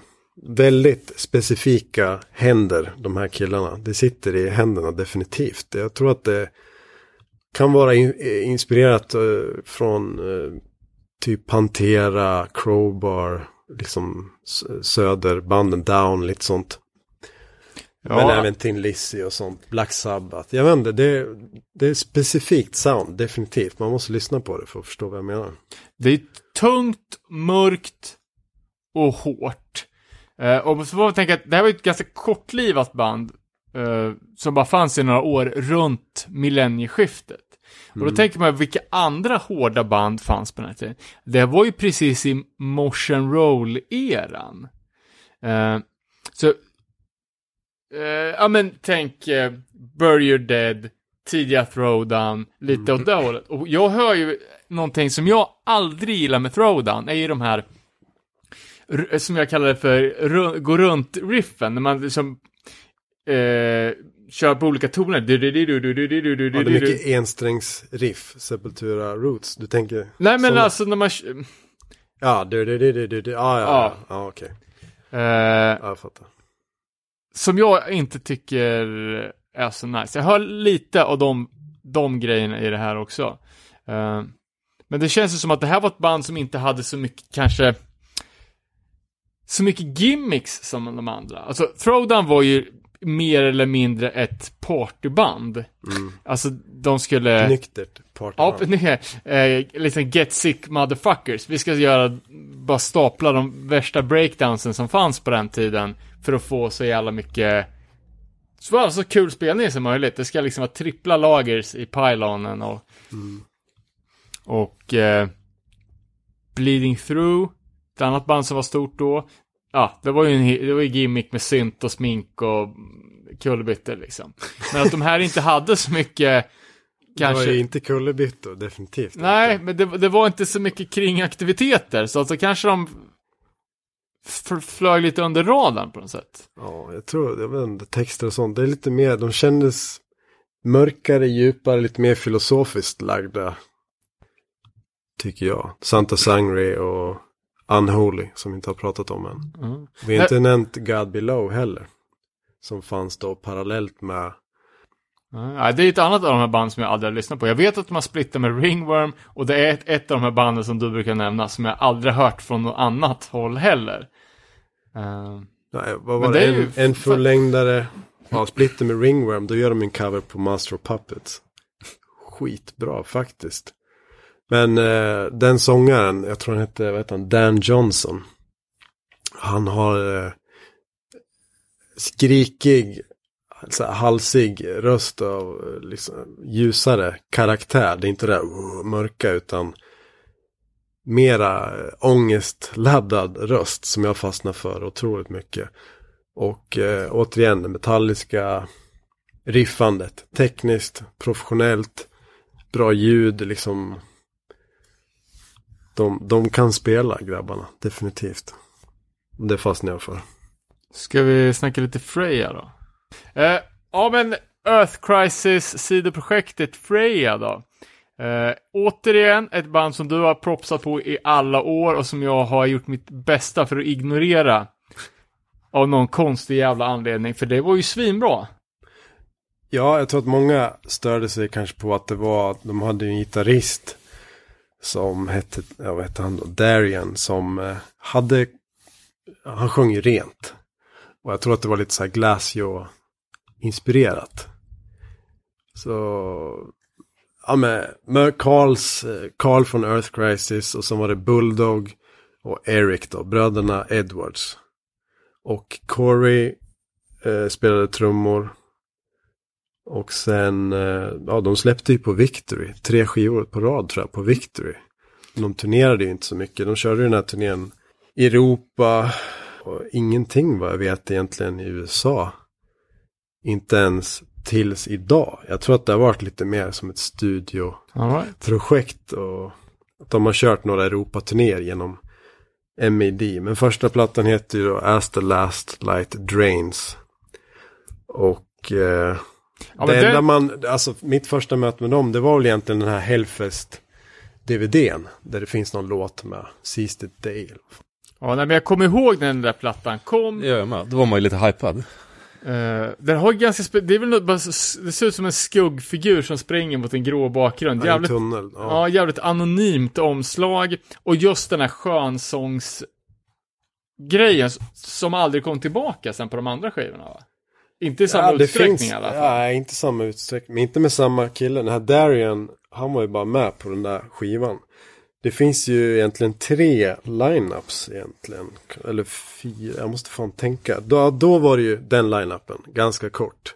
Speaker 4: väldigt specifika händer, de här killarna. Det sitter i händerna definitivt. Jag tror att det kan vara in, eh, inspirerat eh, från eh, typ Pantera, Crowbar, liksom söderbanden, Down, lite sånt. Men
Speaker 2: Ja.
Speaker 4: även Tin Lizzy och sånt, Black Sabbath. Jag vet inte, det, det är specifikt sound, definitivt. Man måste lyssna på det för att förstå vad jag menar.
Speaker 2: Det är tungt, mörkt och hårt. Eh, och så får man tänka att det här var ett ganska kortlivat band. Eh, som bara fanns i några år runt millennieskiftet. Och då tänker man, vilka andra hårda band fanns på den här tiden? Det var ju precis i motion roll-eran. Eh, så, eh, ja men tänk uh, Bury Your Dead, tidiga Throwdown, lite åt det hållet. Och jag hör ju någonting som jag aldrig gillar med Throwdown, är ju de här, som jag kallar det för, gå runt-riffen, när man liksom eh, kör på olika toner. Du, du, du, du, du, du, du,
Speaker 4: ja, det är mycket ensträngsriff, Sepultura Roots. Du tänker...
Speaker 2: Nej, men alltså när man...
Speaker 4: Ja, du, du, du, du, du, ah, ja, ja,
Speaker 2: ja,
Speaker 4: okej. ja, jag fattar.
Speaker 2: Som jag inte tycker är så nice. Jag hör lite av de, de grejerna i det här också. men det känns ju som att det här var ett band som inte hade så mycket, kanske, så mycket gimmicks som de andra. Alltså, Throwdown var ju mer eller mindre ett partyband.
Speaker 4: Mm.
Speaker 2: Alltså, de skulle...
Speaker 4: Nyktert party.
Speaker 2: Ja, eh, liksom get sick motherfuckers. Vi ska göra, bara stapla de värsta breakdownsen som fanns på den tiden. För att få så jävla mycket, så, så kul spelning som möjligt. Det ska liksom vara trippla lagers i pylonen och, och eh, Bleeding Through, ett annat band som var stort då. Ja, det var ju en det var ju gimmick med synt och smink och kullerbyttor liksom. Men att de här inte hade så mycket,
Speaker 4: Det var
Speaker 2: kanske...
Speaker 4: ju inte kullerbyttor, definitivt
Speaker 2: Nej,
Speaker 4: inte.
Speaker 2: men det, det var inte så mycket kringaktiviteter, så alltså kanske de flög lite under radarn på något sätt.
Speaker 4: Ja, jag tror, jag vet inte, texter och sånt, det är lite mer, de kändes mörkare, djupare, lite mer filosofiskt lagda. Tycker jag. Santa Sangre och Unholy, som vi inte har pratat om än.
Speaker 2: Mm.
Speaker 4: Vi har inte nämnt God Below heller. Som fanns då parallellt med,
Speaker 2: Ja, det är ett annat av de här banden som jag aldrig har lyssnat på. Jag vet att de har splittat med Ringworm, och det är ett, ett av de här banden som du brukar nämna, som jag aldrig hört från något annat håll heller. Eh,
Speaker 4: nej, vad var
Speaker 2: det
Speaker 4: det, en, en fullängdare, ja, splitter med Ringworm, då gör de en cover på Master of Puppets. Skitbra faktiskt. Men eh, den sångaren, jag tror han hette, vad heter han, Dan Johnson. Han har eh, skrikig, alltså, halsig röst och eh, liksom, ljusare karaktär. Det är inte det där uh, mörka utan mera eh, ångestladdad röst som jag fastnar för otroligt mycket. Och eh, återigen det metalliska riffandet, tekniskt, professionellt, bra ljud, liksom. De, de kan spela grabbarna, definitivt. Det fastnar jag för.
Speaker 2: Ska vi snacka lite Freja då? Eh, ja, men Earth Crisis sidoprojektet Freja då. Eh, återigen ett band som du har propsat på i alla år och som jag har gjort mitt bästa för att ignorera. Av någon konstig jävla anledning, för det var ju svinbra.
Speaker 4: Ja, jag tror att många störde sig kanske på att det var, de hade ju en gitarrist som hette, ja vad hette han då, Darian, som eh, hade, han sjöng ju rent. Och jag tror att det var lite så här Glacio-inspirerat. Så, ja men, med Carls, Carl eh, från Earth Crisis och så var det Bulldog och Eric då, bröderna Edwards. Och Corey eh, spelade trummor. Och sen, eh, ja de släppte ju på Victory, tre skivor på rad tror jag, på Victory. De turnerade ju inte så mycket, de körde ju den här turnén i Europa och ingenting vad jag vet egentligen i USA. Inte ens tills idag. Jag tror att det har varit lite mer som ett studioprojekt
Speaker 2: right.
Speaker 4: och att de har kört några Europaturnéer genom MAD. Men första plattan heter ju då As the Last Light Drains. Och eh,
Speaker 2: Ja,
Speaker 4: det
Speaker 2: men
Speaker 4: enda man, alltså mitt första möte med dem, det var väl egentligen den här Hellfest DVDn. Där det finns någon låt med It Day.
Speaker 2: Ja, nej, men jag kommer ihåg när den där plattan kom.
Speaker 3: Det gör jag med. Då var man ju lite hypad.
Speaker 2: Eh, den har ganska, spe- det är väl något, bara, det ser ut som en skuggfigur som springer mot en grå bakgrund.
Speaker 4: En
Speaker 2: Jävligt,
Speaker 4: tunnel.
Speaker 2: ja.
Speaker 4: Ja.
Speaker 2: jävligt anonymt omslag. Och just den här skönsångs grejen s- som aldrig kom tillbaka sen på de andra skivorna va? Inte i samma
Speaker 4: Ja,
Speaker 2: utsträckning
Speaker 4: finns,
Speaker 2: i alla fall.
Speaker 4: Nej, inte samma utsträckning. Men inte med samma kille. Den här Darian, han var ju bara med på den där skivan. Det finns ju egentligen tre lineups egentligen. Eller fyra, jag måste fan tänka. Då, då var det ju den lineupen, ganska kort.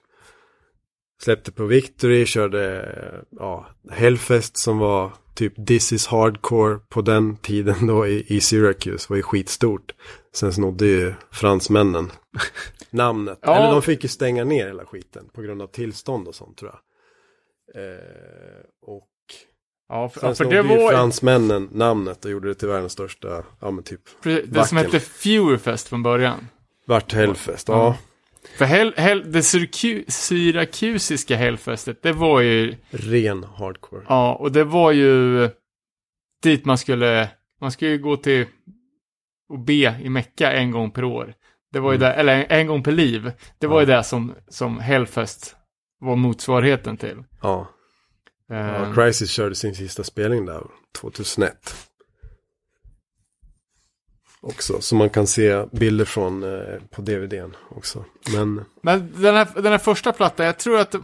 Speaker 4: Släppte på Victory, körde ja, Hellfest som var typ This is Hardcore på den tiden då i, i Syracuse. var ju skitstort. Sen snodde ju fransmännen namnet.
Speaker 2: Ja.
Speaker 4: Eller de fick ju stänga ner hela skiten på grund av tillstånd och sånt tror jag. Eh, och
Speaker 2: Ja, för,
Speaker 4: sen
Speaker 2: ja, för
Speaker 4: snodde
Speaker 2: det
Speaker 4: ju
Speaker 2: var
Speaker 4: fransmännen namnet och gjorde det till världens största, ja men typ,
Speaker 2: det, det som
Speaker 4: backen.
Speaker 2: hette Fuerfest från början.
Speaker 4: vart Hellfest.
Speaker 2: Ja.
Speaker 4: Ja,
Speaker 2: För hel, hel, det syraku, syrakusiska Hellfestet, det var ju,
Speaker 4: ren hardcore.
Speaker 2: ja, och det var ju dit man skulle, man skulle ju gå till och be i Mecka en gång per år. Det var ju
Speaker 4: Mm.
Speaker 2: det, eller en, en gång per liv. Det var
Speaker 4: Ja.
Speaker 2: ju det som, som Hellfest var motsvarigheten till.
Speaker 4: Ja.
Speaker 2: Eh,
Speaker 4: ja, Crisis körde sin sista spelning där 2001. också. Så man kan se bilder från eh, på DVDn också. Men
Speaker 2: Men den här, den här första plattan, jag tror att,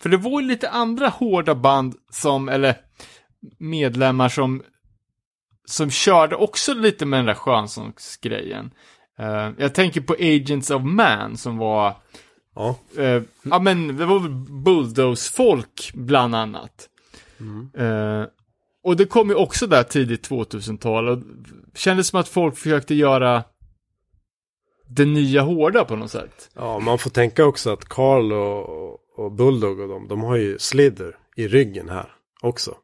Speaker 2: för det var ju lite andra hårda band som, eller medlemmar som, som körde också lite med den där skönsångsgrejen. Eh, jag tänker på Agents of Man som var,
Speaker 4: ja,
Speaker 2: eh, ja men det var väl Bulldoze-folk bland annat. Eh, och det kom ju också där tidigt 2000-tal och kändes som att folk försökte göra det nya hårda på något sätt.
Speaker 4: ja, man får tänka också att Carl och, och Bulldog och dem, de har ju Slither i ryggen här också.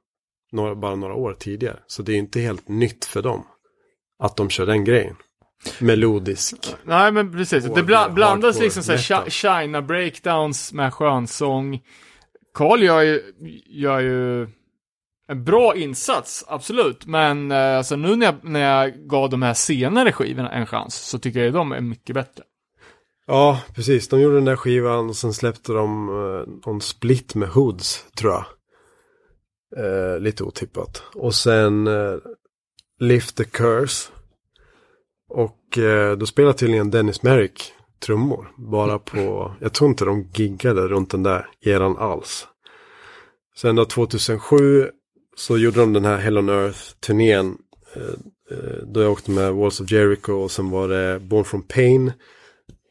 Speaker 4: Några, bara några år tidigare. Så det är inte helt nytt för dem. Att de kör den grejen. Melodisk.
Speaker 2: Nej men precis, det bla blandas liksom såhär China breakdowns med skönsång. Carl gör ju, gör ju en bra insats, absolut. Men eh, alltså nu när jag, när jag gav de här senare skivorna en chans så tycker jag de är mycket bättre.
Speaker 4: Ja, precis. De gjorde den där skivan och sen släppte de eh, någon split med Hoods, tror jag. Eh, lite otippat. Och sen eh, Lift the Curse. Och eh, då spelade tydligen Dennis Merrick trummor. Bara på, jag tror inte de giggade runt den där eran alls. Sen då 2007 så gjorde de den här Hell on Earth-turnén. Eh, eh, då jag åkte med Walls of Jericho och sen var det Born from Pain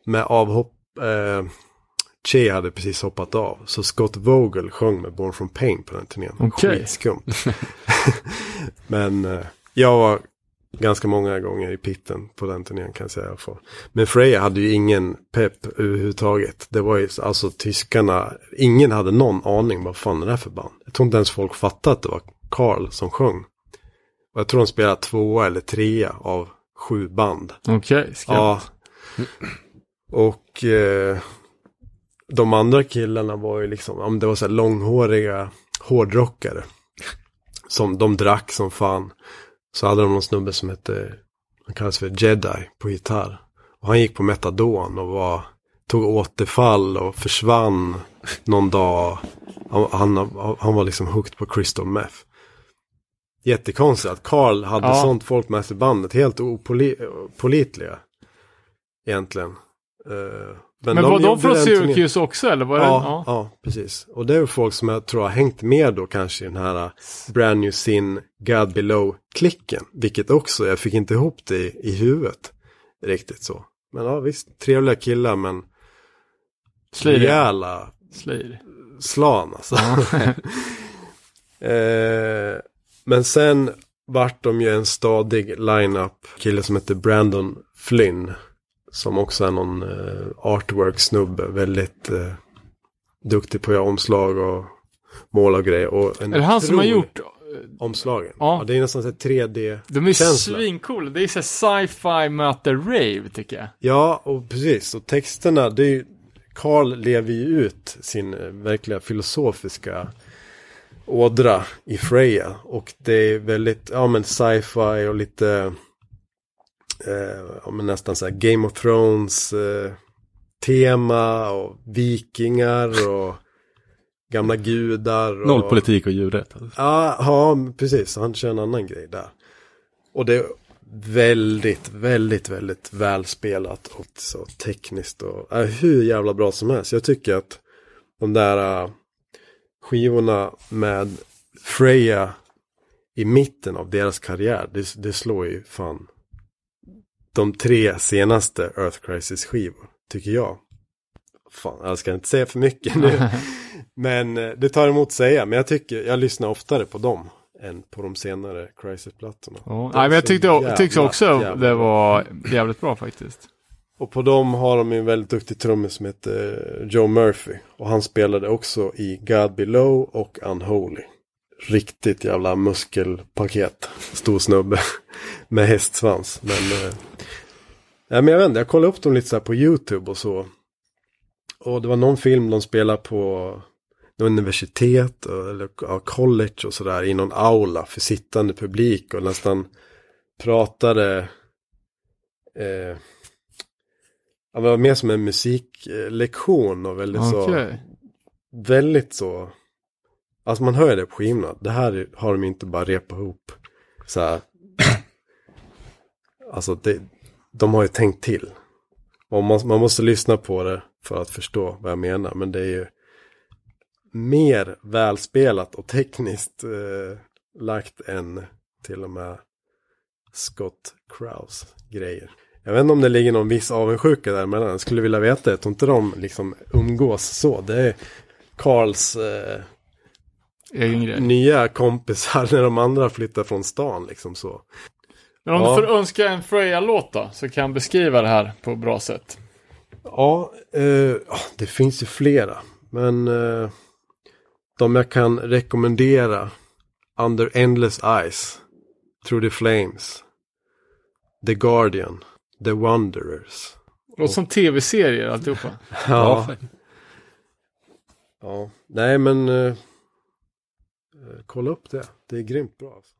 Speaker 4: med avhopp. Eh, Che hade precis hoppat av. Så Scott Vogel sjöng med Born from Pain på den turnén.
Speaker 2: Okej.
Speaker 4: Skitskumt. Men eh, jag var ganska många gånger i pitten på den turnén kan jag säga. Men Freja hade ju ingen pepp överhuvudtaget. Det var ju alltså tyskarna. Ingen hade någon aning vad fan är det här för band. Jag tror inte ens folk fattade att det var Carl som sjöng. Och jag tror de spelade tvåa eller trea av sju band.
Speaker 2: Okej,
Speaker 4: Ja. Och eh, de andra killarna var ju liksom, men det var så här långhåriga hårdrockare. Som de drack som fan. Så hade de någon snubbe som hette, han kallas för Jedi på gitarr. Och han gick på metadon och var, tog återfall och försvann någon dag. Han, han, han var liksom hooked på crystal meth. Jättekonstigt att Carl hade
Speaker 2: Ja.
Speaker 4: sånt folk med sig i bandet. Helt opålitliga. Egentligen. Eh,
Speaker 2: Men, var de
Speaker 4: gjorde
Speaker 2: från
Speaker 4: den turnén-
Speaker 2: Syracuse också eller? Var det?
Speaker 4: Ja, ja. precis. Och det är folk som jag tror har hängt med då kanske i den här uh, Brand New Sin, God Below-klicken. Vilket också, jag fick inte ihop det i, i huvudet. Riktigt så. Men ja, visst, trevliga killar men
Speaker 2: Slir.
Speaker 4: rejäla
Speaker 2: Slir.
Speaker 4: slan alltså. eh, men sen vart de ju en stadig line-up. Kille som heter Brandon Flynn. Som också är någon eh, artwork-snubbe. Väldigt eh, duktig på att göra omslag och måla och grejer. Och
Speaker 2: Är det han som har gjort?
Speaker 4: Omslagen.
Speaker 2: Ja.
Speaker 4: Ja. det är nästan så här 3D.
Speaker 2: De är svincoola. Det är så sci-fi möter rave tycker jag.
Speaker 4: Ja, och precis. Och texterna, det är ju, Carl lever ju ut sin eh, verkliga filosofiska ådra i Freja. Och det är väldigt, ja men sci-fi och lite, eh, nästan så här Game of Thrones eh, tema och vikingar och gamla gudar. Och,
Speaker 3: Noll politik och djurrätt.
Speaker 4: Ja, ja, precis. Han kör en annan grej där. Och det är väldigt, väldigt, väldigt välspelat och så tekniskt och är hur jävla bra som helst. Jag tycker att de där äh, skivorna med Freja i mitten av deras karriär, det, det slår ju fan de tre senaste Earth Crisis-skivor, tycker jag. Fan, jag ska inte säga för mycket nu. Men eh, det tar emot att säga. Men jag tycker, jag lyssnar oftare på dem än på de senare Crisis-plattorna. De
Speaker 2: Nej, men jag tyckte, jag tyckte
Speaker 4: jävla,
Speaker 2: också
Speaker 4: jävla
Speaker 2: det var jävligt bra faktiskt.
Speaker 4: Och på dem har de en väldigt duktig trummis som heter Joe Murphy. Och han spelade också i God Below och Unholy. Riktigt jävla muskelpaket. Stor snubbe. Med hästsvans. Men, nej, men jag vet inte, jag kollade upp dem lite så här på YouTube och så. Och det var någon film de spelade på universitet eller ja, college och sådär i någon aula för sittande publik och nästan pratade eh, det var mer som en musiklektion och väldigt så
Speaker 2: Okej.
Speaker 4: väldigt så alltså man hör ju det på skivorna det här har de inte bara repat ihop så här alltså det, de har ju tänkt till. Och man, man måste lyssna på det för att förstå vad jag menar. Men det är ju mer välspelat och tekniskt eh, lagt än till och med Scott Kraus grejer. Jag vet inte om det ligger någon viss avundsjuka där mellan. Jag skulle vilja veta. Jag tror inte de liksom umgås så. Det är Karls eh,
Speaker 2: Egen grej.
Speaker 4: nya kompisar när de andra flyttar från stan liksom så.
Speaker 2: Men om
Speaker 4: Ja.
Speaker 2: du får önska en Freja-låt då, så kan jag beskriva det här på ett bra sätt.
Speaker 4: Ja, eh, det finns ju flera. Men eh, de jag kan rekommendera. Under Endless Eyes. Through the Flames. The Guardian. The Wanderers.
Speaker 2: Låter som tv-serier alltihopa.
Speaker 4: Ja,
Speaker 3: Ja,
Speaker 4: ja. nej men eh, Eh, kolla upp det. Det är grymt bra. Alltså.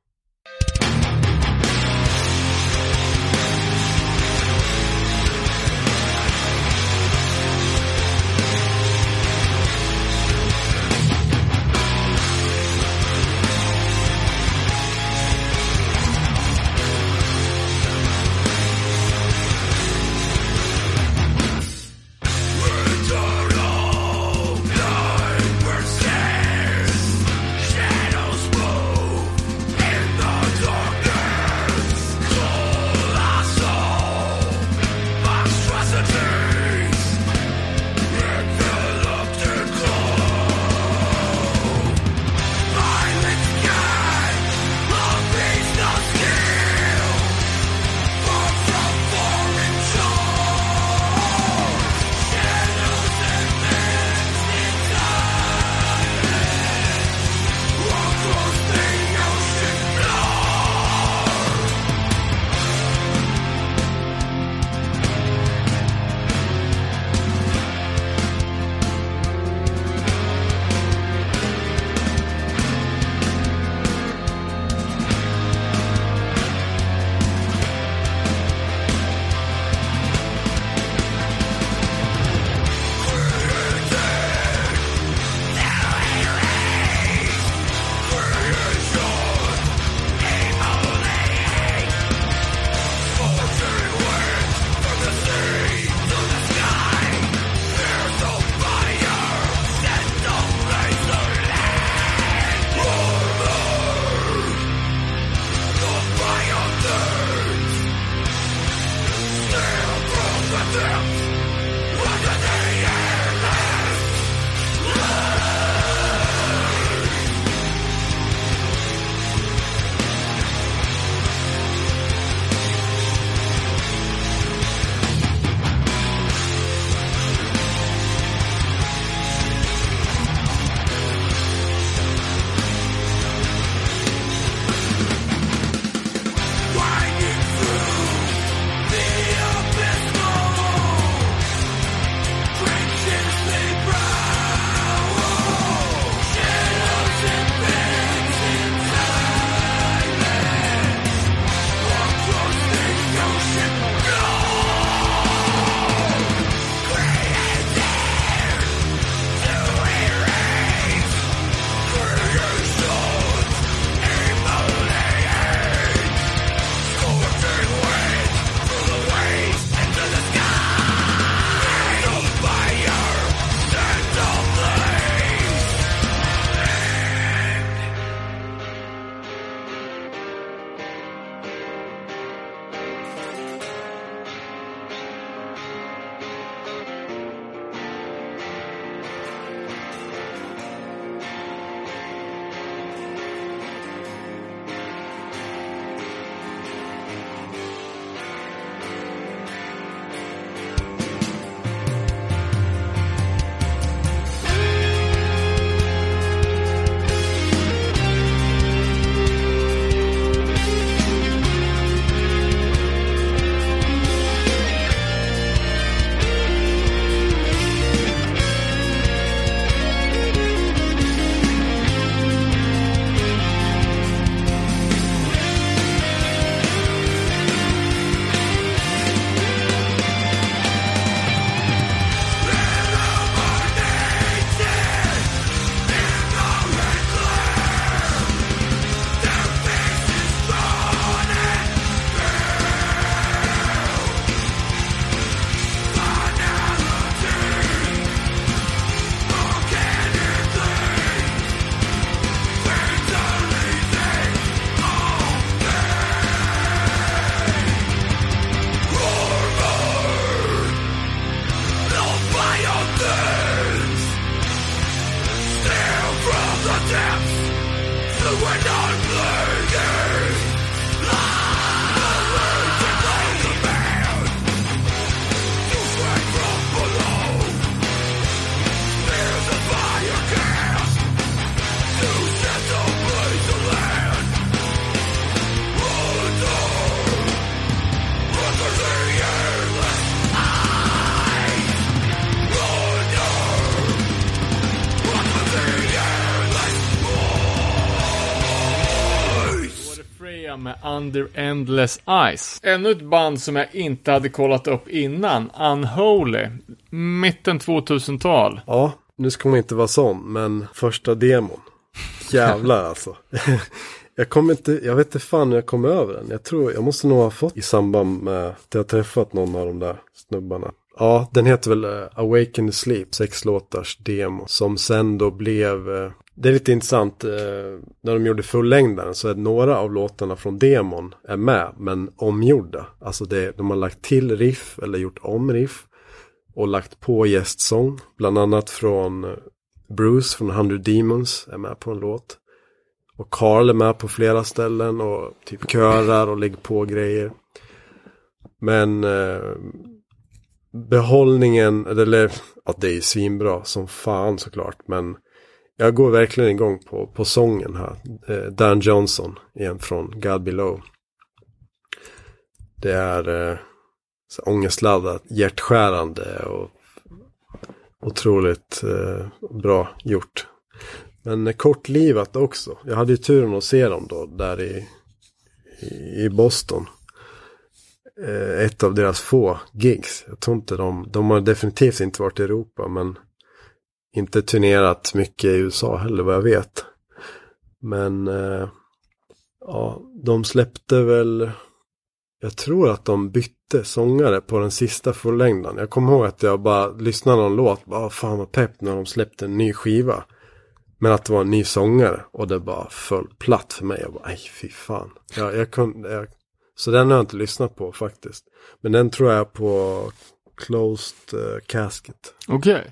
Speaker 2: Under Endless Ice. Ännu ett band som jag inte hade kollat upp innan, Unholy. Mitten 2000-tal.
Speaker 4: Ja, nu ska man inte vara sån, men första demon. Jävlar alltså. jag kommer inte, jag vet inte fan hur jag kom över den. Jag tror, jag måste nog ha fått i samband med att jag träffat någon av de där snubbarna. Ja, den heter väl uh, Awaken Sleep, sex låtars demo. Som sen då blev, uh, det är lite intressant, eh, när de gjorde fullängdaren så är några av låtarna från demon är med, men omgjorda. Alltså det, de har lagt till riff eller gjort om riff. Och lagt på gästsång, bland annat från eh, Bruce från 100 Demons är med på en låt. Och Carl är med på flera ställen och typ körar och lägger på grejer. Men eh, behållningen, eller ja, det är ju svinbra som fan såklart. Men jag går verkligen igång på, på sången här. Eh, Dan Johnson igen från God Below. Det är eh, så ångestladdat, hjärtskärande och otroligt eh, bra gjort. Men kortlivat också. Jag hade ju turen att se dem då där i, i Boston. Eh, ett av deras få gigs. Jag tror inte de, de har definitivt inte varit i Europa men inte turnerat mycket i USA heller vad jag vet. Men eh, ja, de släppte väl jag tror att de bytte sångare på den sista fullängden. Jag kommer ihåg att jag bara lyssnade någon låt. Bara, fan vad pepp när de släppte en ny skiva. Men att det var en ny sångare. Och det bara föll platt för mig. Jag bara, nej fy fan. Jag, jag kunde, jag... Så den har jag inte lyssnat på faktiskt. Men den tror jag på Closed uh, Casket.
Speaker 2: Okej. Okay.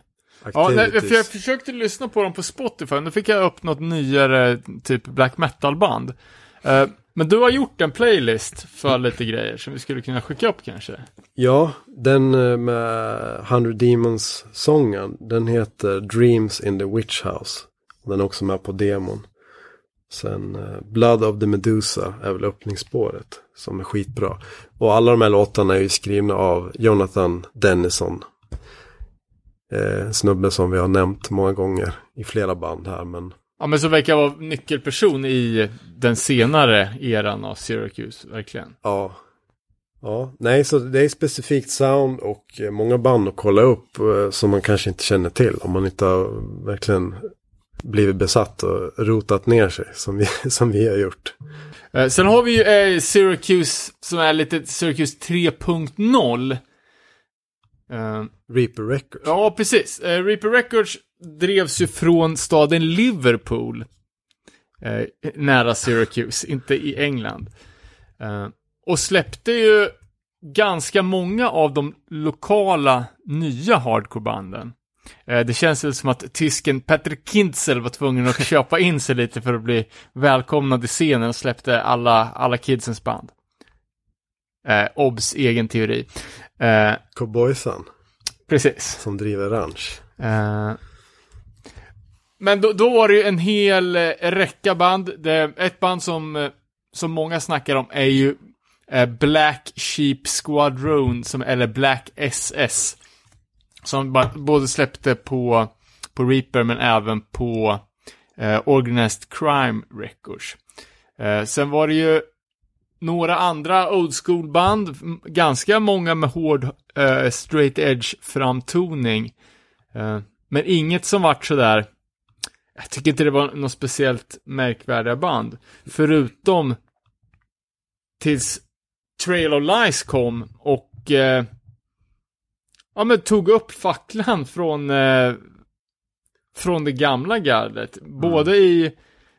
Speaker 2: Ja, nej, för jag försökte lyssna på dem på Spotify. Nu fick jag upp något nyare typ black metal-band. Uh, men du har gjort en playlist för lite grejer som vi skulle kunna skicka upp kanske?
Speaker 4: Ja, den eh, med 100 Demons-sången, den heter Dreams in the Witch House. Den är också med på demon. Sen eh, Blood of the Medusa är väl öppningsspåret som är skitbra. Och alla de här låtarna är ju skrivna av Jonathan Dennison. Eh, snubbe som vi har nämnt många gånger i flera band här men
Speaker 2: Ja, men så verkar vara nyckelperson i den senare eran av Syracuse, verkligen.
Speaker 4: Ja. Ja, nej, så det är specifikt sound och många band att kolla upp eh, som man kanske inte känner till om man inte har verkligen blivit besatt och rotat ner sig som vi, som vi har gjort.
Speaker 2: Eh, sen har vi ju eh, Syracuse som är lite Syracuse 3.0.
Speaker 4: Uh, Reaper Records.
Speaker 2: Ja, precis. Uh, Reaper Records drevs ju från staden Liverpool. Uh, nära Syracuse, inte i England. och släppte ju ganska många av de lokala nya hardcorebanden. Det känns väl som att tysken Patrick Kintzel var tvungen att köpa in sig lite för att bli välkomnad i scenen och släppte alla, alla kidsens band. Eh, Obs egen teori.
Speaker 4: Eh, Cowboysan.
Speaker 2: Precis.
Speaker 4: Som driver ranch. Eh,
Speaker 2: men då, då, var det ju en hel eh, räcka band. Det, ett band som, eh, som många snackar om är ju eh, Black Sheep Squadron, som, eller Black SS. Som både släppte på, på Reaper men även på eh, Organized Crime Records. Eh, sen var det ju några andra old school band, ganska många med hård uh, straight edge framtoning. Uh, men inget som vart sådär, jag tycker inte det var något speciellt märkvärdiga band. Förutom tills Trail of Lies kom och uh, ja men tog upp facklan från från det gamla gardet. Mm. Både i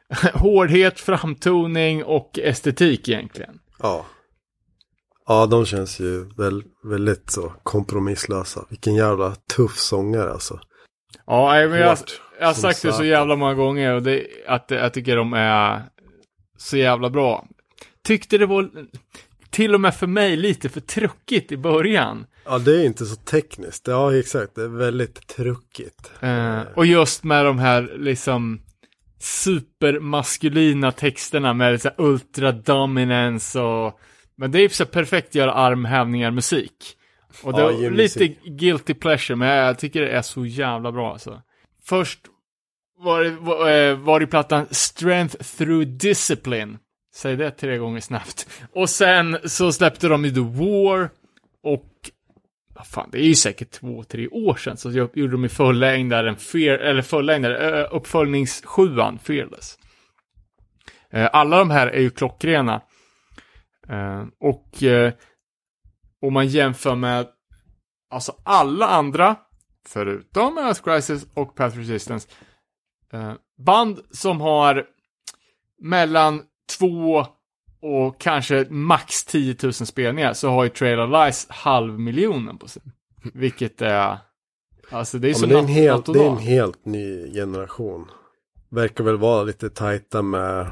Speaker 2: hårdhet, framtoning och estetik egentligen.
Speaker 4: Ja. Ja, de känns ju väl, väldigt så kompromisslösa. Vilken jävla tuff sångare alltså.
Speaker 2: Ja, jag, jag, jag har sagt det så jävla många gånger och det, att jag tycker de är så jävla bra. Tyckte det var till och med för mig lite för truckigt i början.
Speaker 4: Ja, det är inte så tekniskt. Ja, exakt. Det är väldigt truckigt.
Speaker 2: Uh, och just med de här liksom supermaskulina texterna med så ultra dominance och men det är så perfekt att göra armhävningar musik. Och det ja, är lite guilty pleasure, men jag tycker det är så jävla bra alltså. Först var det, var, eh, var det plattan Strength Through Discipline. Säg det tre gånger snabbt. Och sen så släppte de ju The War vad fan, det är ju säkert två, tre år sedan så jag gjorde de i fullängdaren, Fear, eller fullängdare, uppföljningssjuan, Fearless. Eh, alla de här är ju klockrena. Eh, och eh, om man jämför med alltså alla andra, förutom Earth Crisis och Path Resistance, band som har mellan två och kanske max 10 000 spelningar så har ju Trail of Lies halv miljonen på sig. Vilket är, alltså det är ja, som
Speaker 4: det är, en helt, det är en helt ny generation. Verkar väl vara lite tajta med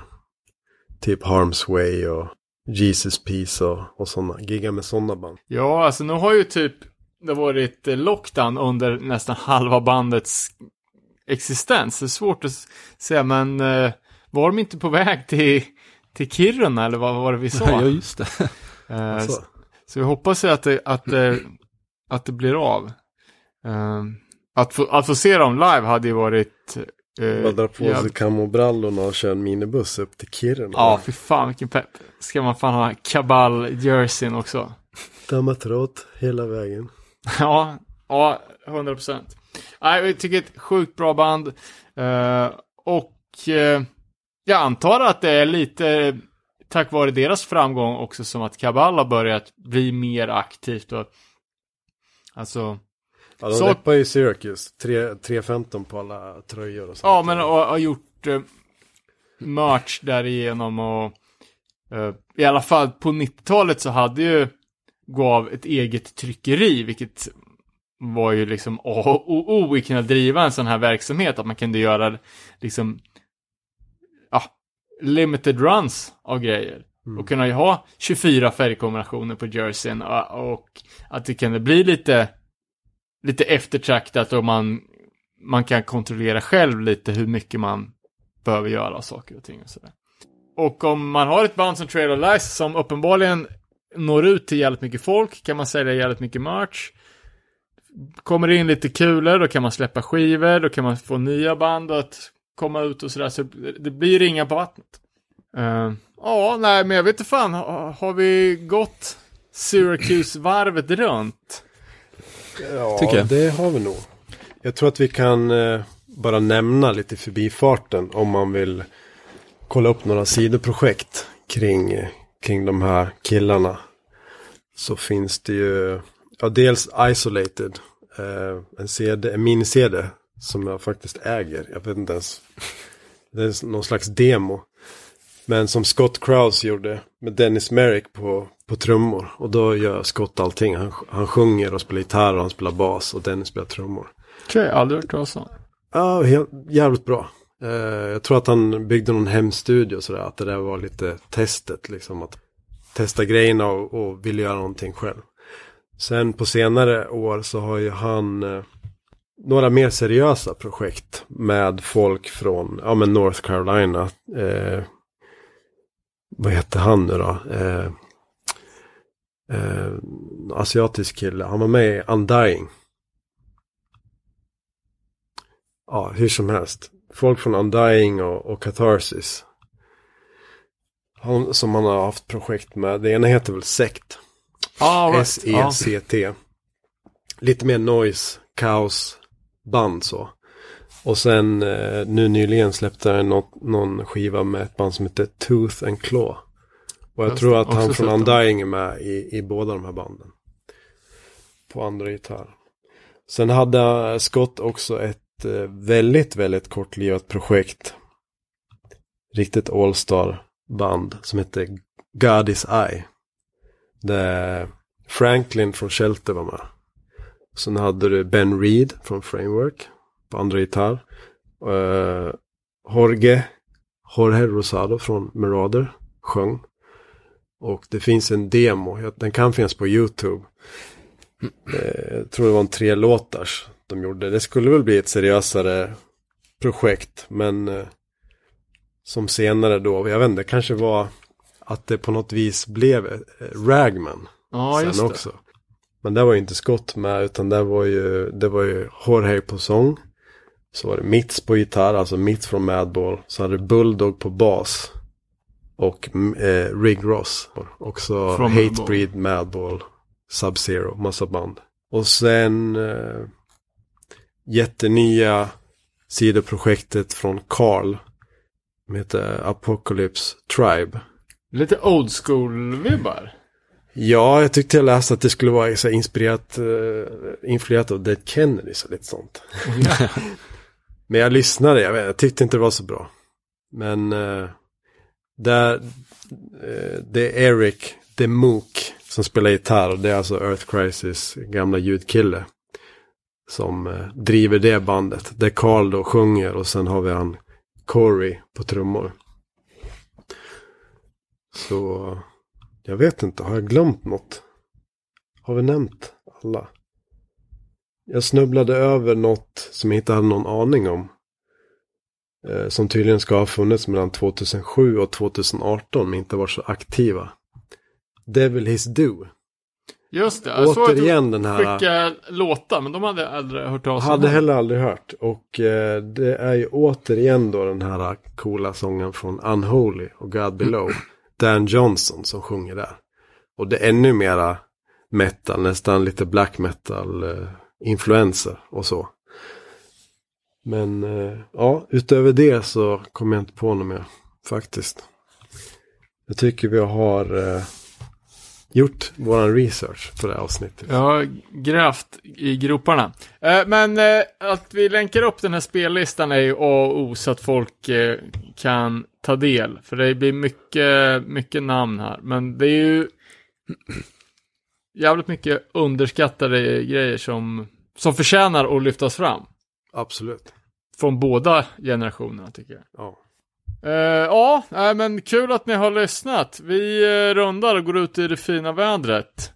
Speaker 4: typ Harms Way och Jesus Peace och, och sådana, gigga med sådana band.
Speaker 2: Ja, alltså nu har ju typ det varit lockdown under nästan halva bandets existens. Det är svårt att säga, men eh, var de inte på väg till, till Kiruna eller vad var det vi sa?
Speaker 3: Ja, just det.
Speaker 2: eh, så, så vi hoppas ju att det, att, det, att det blir av. Eh, att, få, att få se dem live hade ju varit
Speaker 4: Eh, Bara dra på sig kamobrallorna och köra en minibuss upp till Kiruna.
Speaker 2: Ja, för fan vilken pepp. Ska man fan ha kabal-jerseyn också.
Speaker 4: Damatråt hela vägen.
Speaker 2: ja, ja, 100 procent. Nej, jag tycker ett sjukt bra band. Uh, och uh, jag antar att det är lite tack vare deras framgång också som att Kabal har börjat bli mer aktivt och alltså
Speaker 4: Ja, de så... reppar ju Syracuse. 3.15 på alla tröjor och sånt.
Speaker 2: Ja, men har gjort uh, merch därigenom och uh, i alla fall på 90-talet så hade ju gav ett eget tryckeri, vilket var ju liksom A och O i kunna driva en sån här verksamhet, att man kunde göra liksom, limited runs av grejer. Mm. Och kunna ju ha 24 färgkombinationer på jerseyn och, och att det kunde bli lite lite eftertraktat och man, man kan kontrollera själv lite hur mycket man behöver göra saker och ting och sådär. Och om man har ett band som Trail of Lies som uppenbarligen når ut till jävligt mycket folk kan man sälja jävligt mycket merch. Kommer det in lite kulor då kan man släppa skivor, då kan man få nya band att komma ut och sådär. Så det blir ringa på vattnet. Uh, ja, nej men jag vet inte fan, har, har vi gått Syracuse-varvet runt?
Speaker 4: Ja, tycker jag. det har vi nog. Jag tror att vi kan eh, bara nämna lite förbifarten om man vill kolla upp några sidoprojekt kring, eh, kring de här killarna. Så finns det ju, ja dels Isolated, eh, en, CD, en mini-CD som jag faktiskt äger. Jag vet inte ens, det är någon slags demo. Men som Scott Krause gjorde med Dennis Merrick på, på trummor. Och då gör Scott allting. Han, han sjunger och spelar gitarr och han spelar bas och Dennis spelar trummor.
Speaker 2: Okej, okay, aldrig hört talas om.
Speaker 4: Ja, helt, jävligt bra. Uh, jag tror att han byggde någon hemstudio sådär. Att det där var lite testet liksom. Att testa grejerna och, och ville göra någonting själv. Sen på senare år så har ju han uh, några mer seriösa projekt med folk från ja, men North Carolina. Uh, vad heter han nu då? Eh, eh, asiatisk kille. Han var med i Undying. Ja, hur som helst. Folk från Undying och, och Catharsis. Han, som han har haft projekt med. Det ena heter väl Sekt.
Speaker 2: Ah,
Speaker 4: S-E-C-T. Ah. Lite mer noise, kaos, band så. Och sen eh, nu nyligen släppte han något, någon skiva med ett band som heter Tooth and Claw. Och jag, jag tror att han från Undying är med i, i båda de här banden. På andra gitarr. Sen hade Scott också ett eh, väldigt, väldigt kortlivat projekt. Riktigt All-Star band som heter God is I. Där Franklin från Shelter var med. Sen hade du Ben Reed från Framework på andra gitarr. Uh, Jorge, Jorge Rosado från Marauder sjöng. Och det finns en demo, den kan finnas på YouTube. Uh, jag tror det var en tre låtars de gjorde. Det skulle väl bli ett seriösare projekt, men uh, som senare då, jag vet inte, kanske var att det på något vis blev Ragman.
Speaker 2: Ja, sen också.
Speaker 4: Men där var ju inte Scott med, utan där var ju, det var ju Jorge på sång. Så var det Mitts på gitarr, alltså Mitts från Madball. Så hade du Bulldog på bas. Och eh, Rig Ross. Också Hatebreed, Madball, Sub-Zero, massa band. Och sen eh, jättenya sidoprojektet från Carl. Som heter Apocalypse Tribe.
Speaker 2: Lite old school-vibbar.
Speaker 4: Ja, jag tyckte jag läste att det skulle vara så inspirerat, uh, influerat av Dead Kennedys och lite sånt. Men jag lyssnade, jag, vet, jag tyckte inte det var så bra. Men uh, där, uh, det är Eric DeMook som spelar gitarr och det är alltså Earth Crisis gamla ljudkille. Som uh, driver det bandet. Där Carl då sjunger och sen har vi han Corey på trummor. Så jag vet inte, har jag glömt något? Har vi nämnt alla? Jag snubblade över något som jag inte hade någon aning om. Eh, som tydligen ska ha funnits mellan 2007 och 2018 men inte var så aktiva. Devil His Do.
Speaker 2: Just det, jag såg
Speaker 4: Återigen
Speaker 2: att
Speaker 4: den
Speaker 2: du
Speaker 4: här-
Speaker 2: skickade låtar, men de hade aldrig hört av sig.
Speaker 4: Hade heller aldrig hört. Och eh, det är ju återigen då den här coola sången från Unholy och God Below. Dan Johnson som sjunger där. Och det är ännu mera metal, nästan lite black metal-influenser eh, och så. Men eh, ja, utöver det så kommer jag inte på något mer faktiskt. Jag tycker vi har eh, gjort våran research på det här avsnittet.
Speaker 2: Jag har grävt i groparna. Eh, men eh, att vi länkar upp den här spellistan är ju A och O så att folk eh, kan ta del. För det blir mycket, mycket namn här. Men det är ju jävligt mycket underskattade grejer som, som förtjänar att lyftas fram.
Speaker 4: Absolut.
Speaker 2: Från båda generationerna tycker jag.
Speaker 4: Ja.
Speaker 2: Eh, ja, nej, men kul att ni har lyssnat. Vi uh, rundar och går ut i det fina vädret.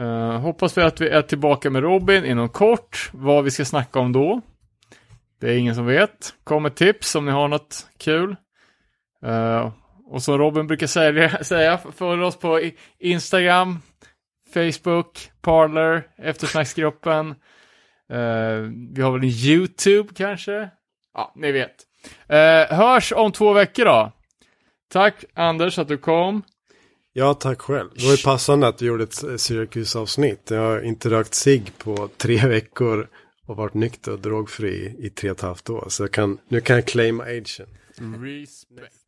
Speaker 2: Eh, hoppas vi att vi är tillbaka med Robin inom kort. Vad vi ska snacka om då. Det är ingen som vet. Kom med tips om ni har något kul. Eh, och som Robin brukar säga, säga följ oss på Instagram, Facebook, Parler, eftersnacksgruppen. Eh, vi har väl en YouTube kanske? Ja, ni vet. Eh, hörs om två veckor då. Tack Anders att du kom.
Speaker 4: Ja, tack själv. Det var ju passande att vi gjorde ett Syracuse-avsnitt. Jag har inte rökt cigg på tre veckor och varit nykter och drogfri i tre och ett halvt år. Så kan, nu kan jag claima agen.
Speaker 2: Respect.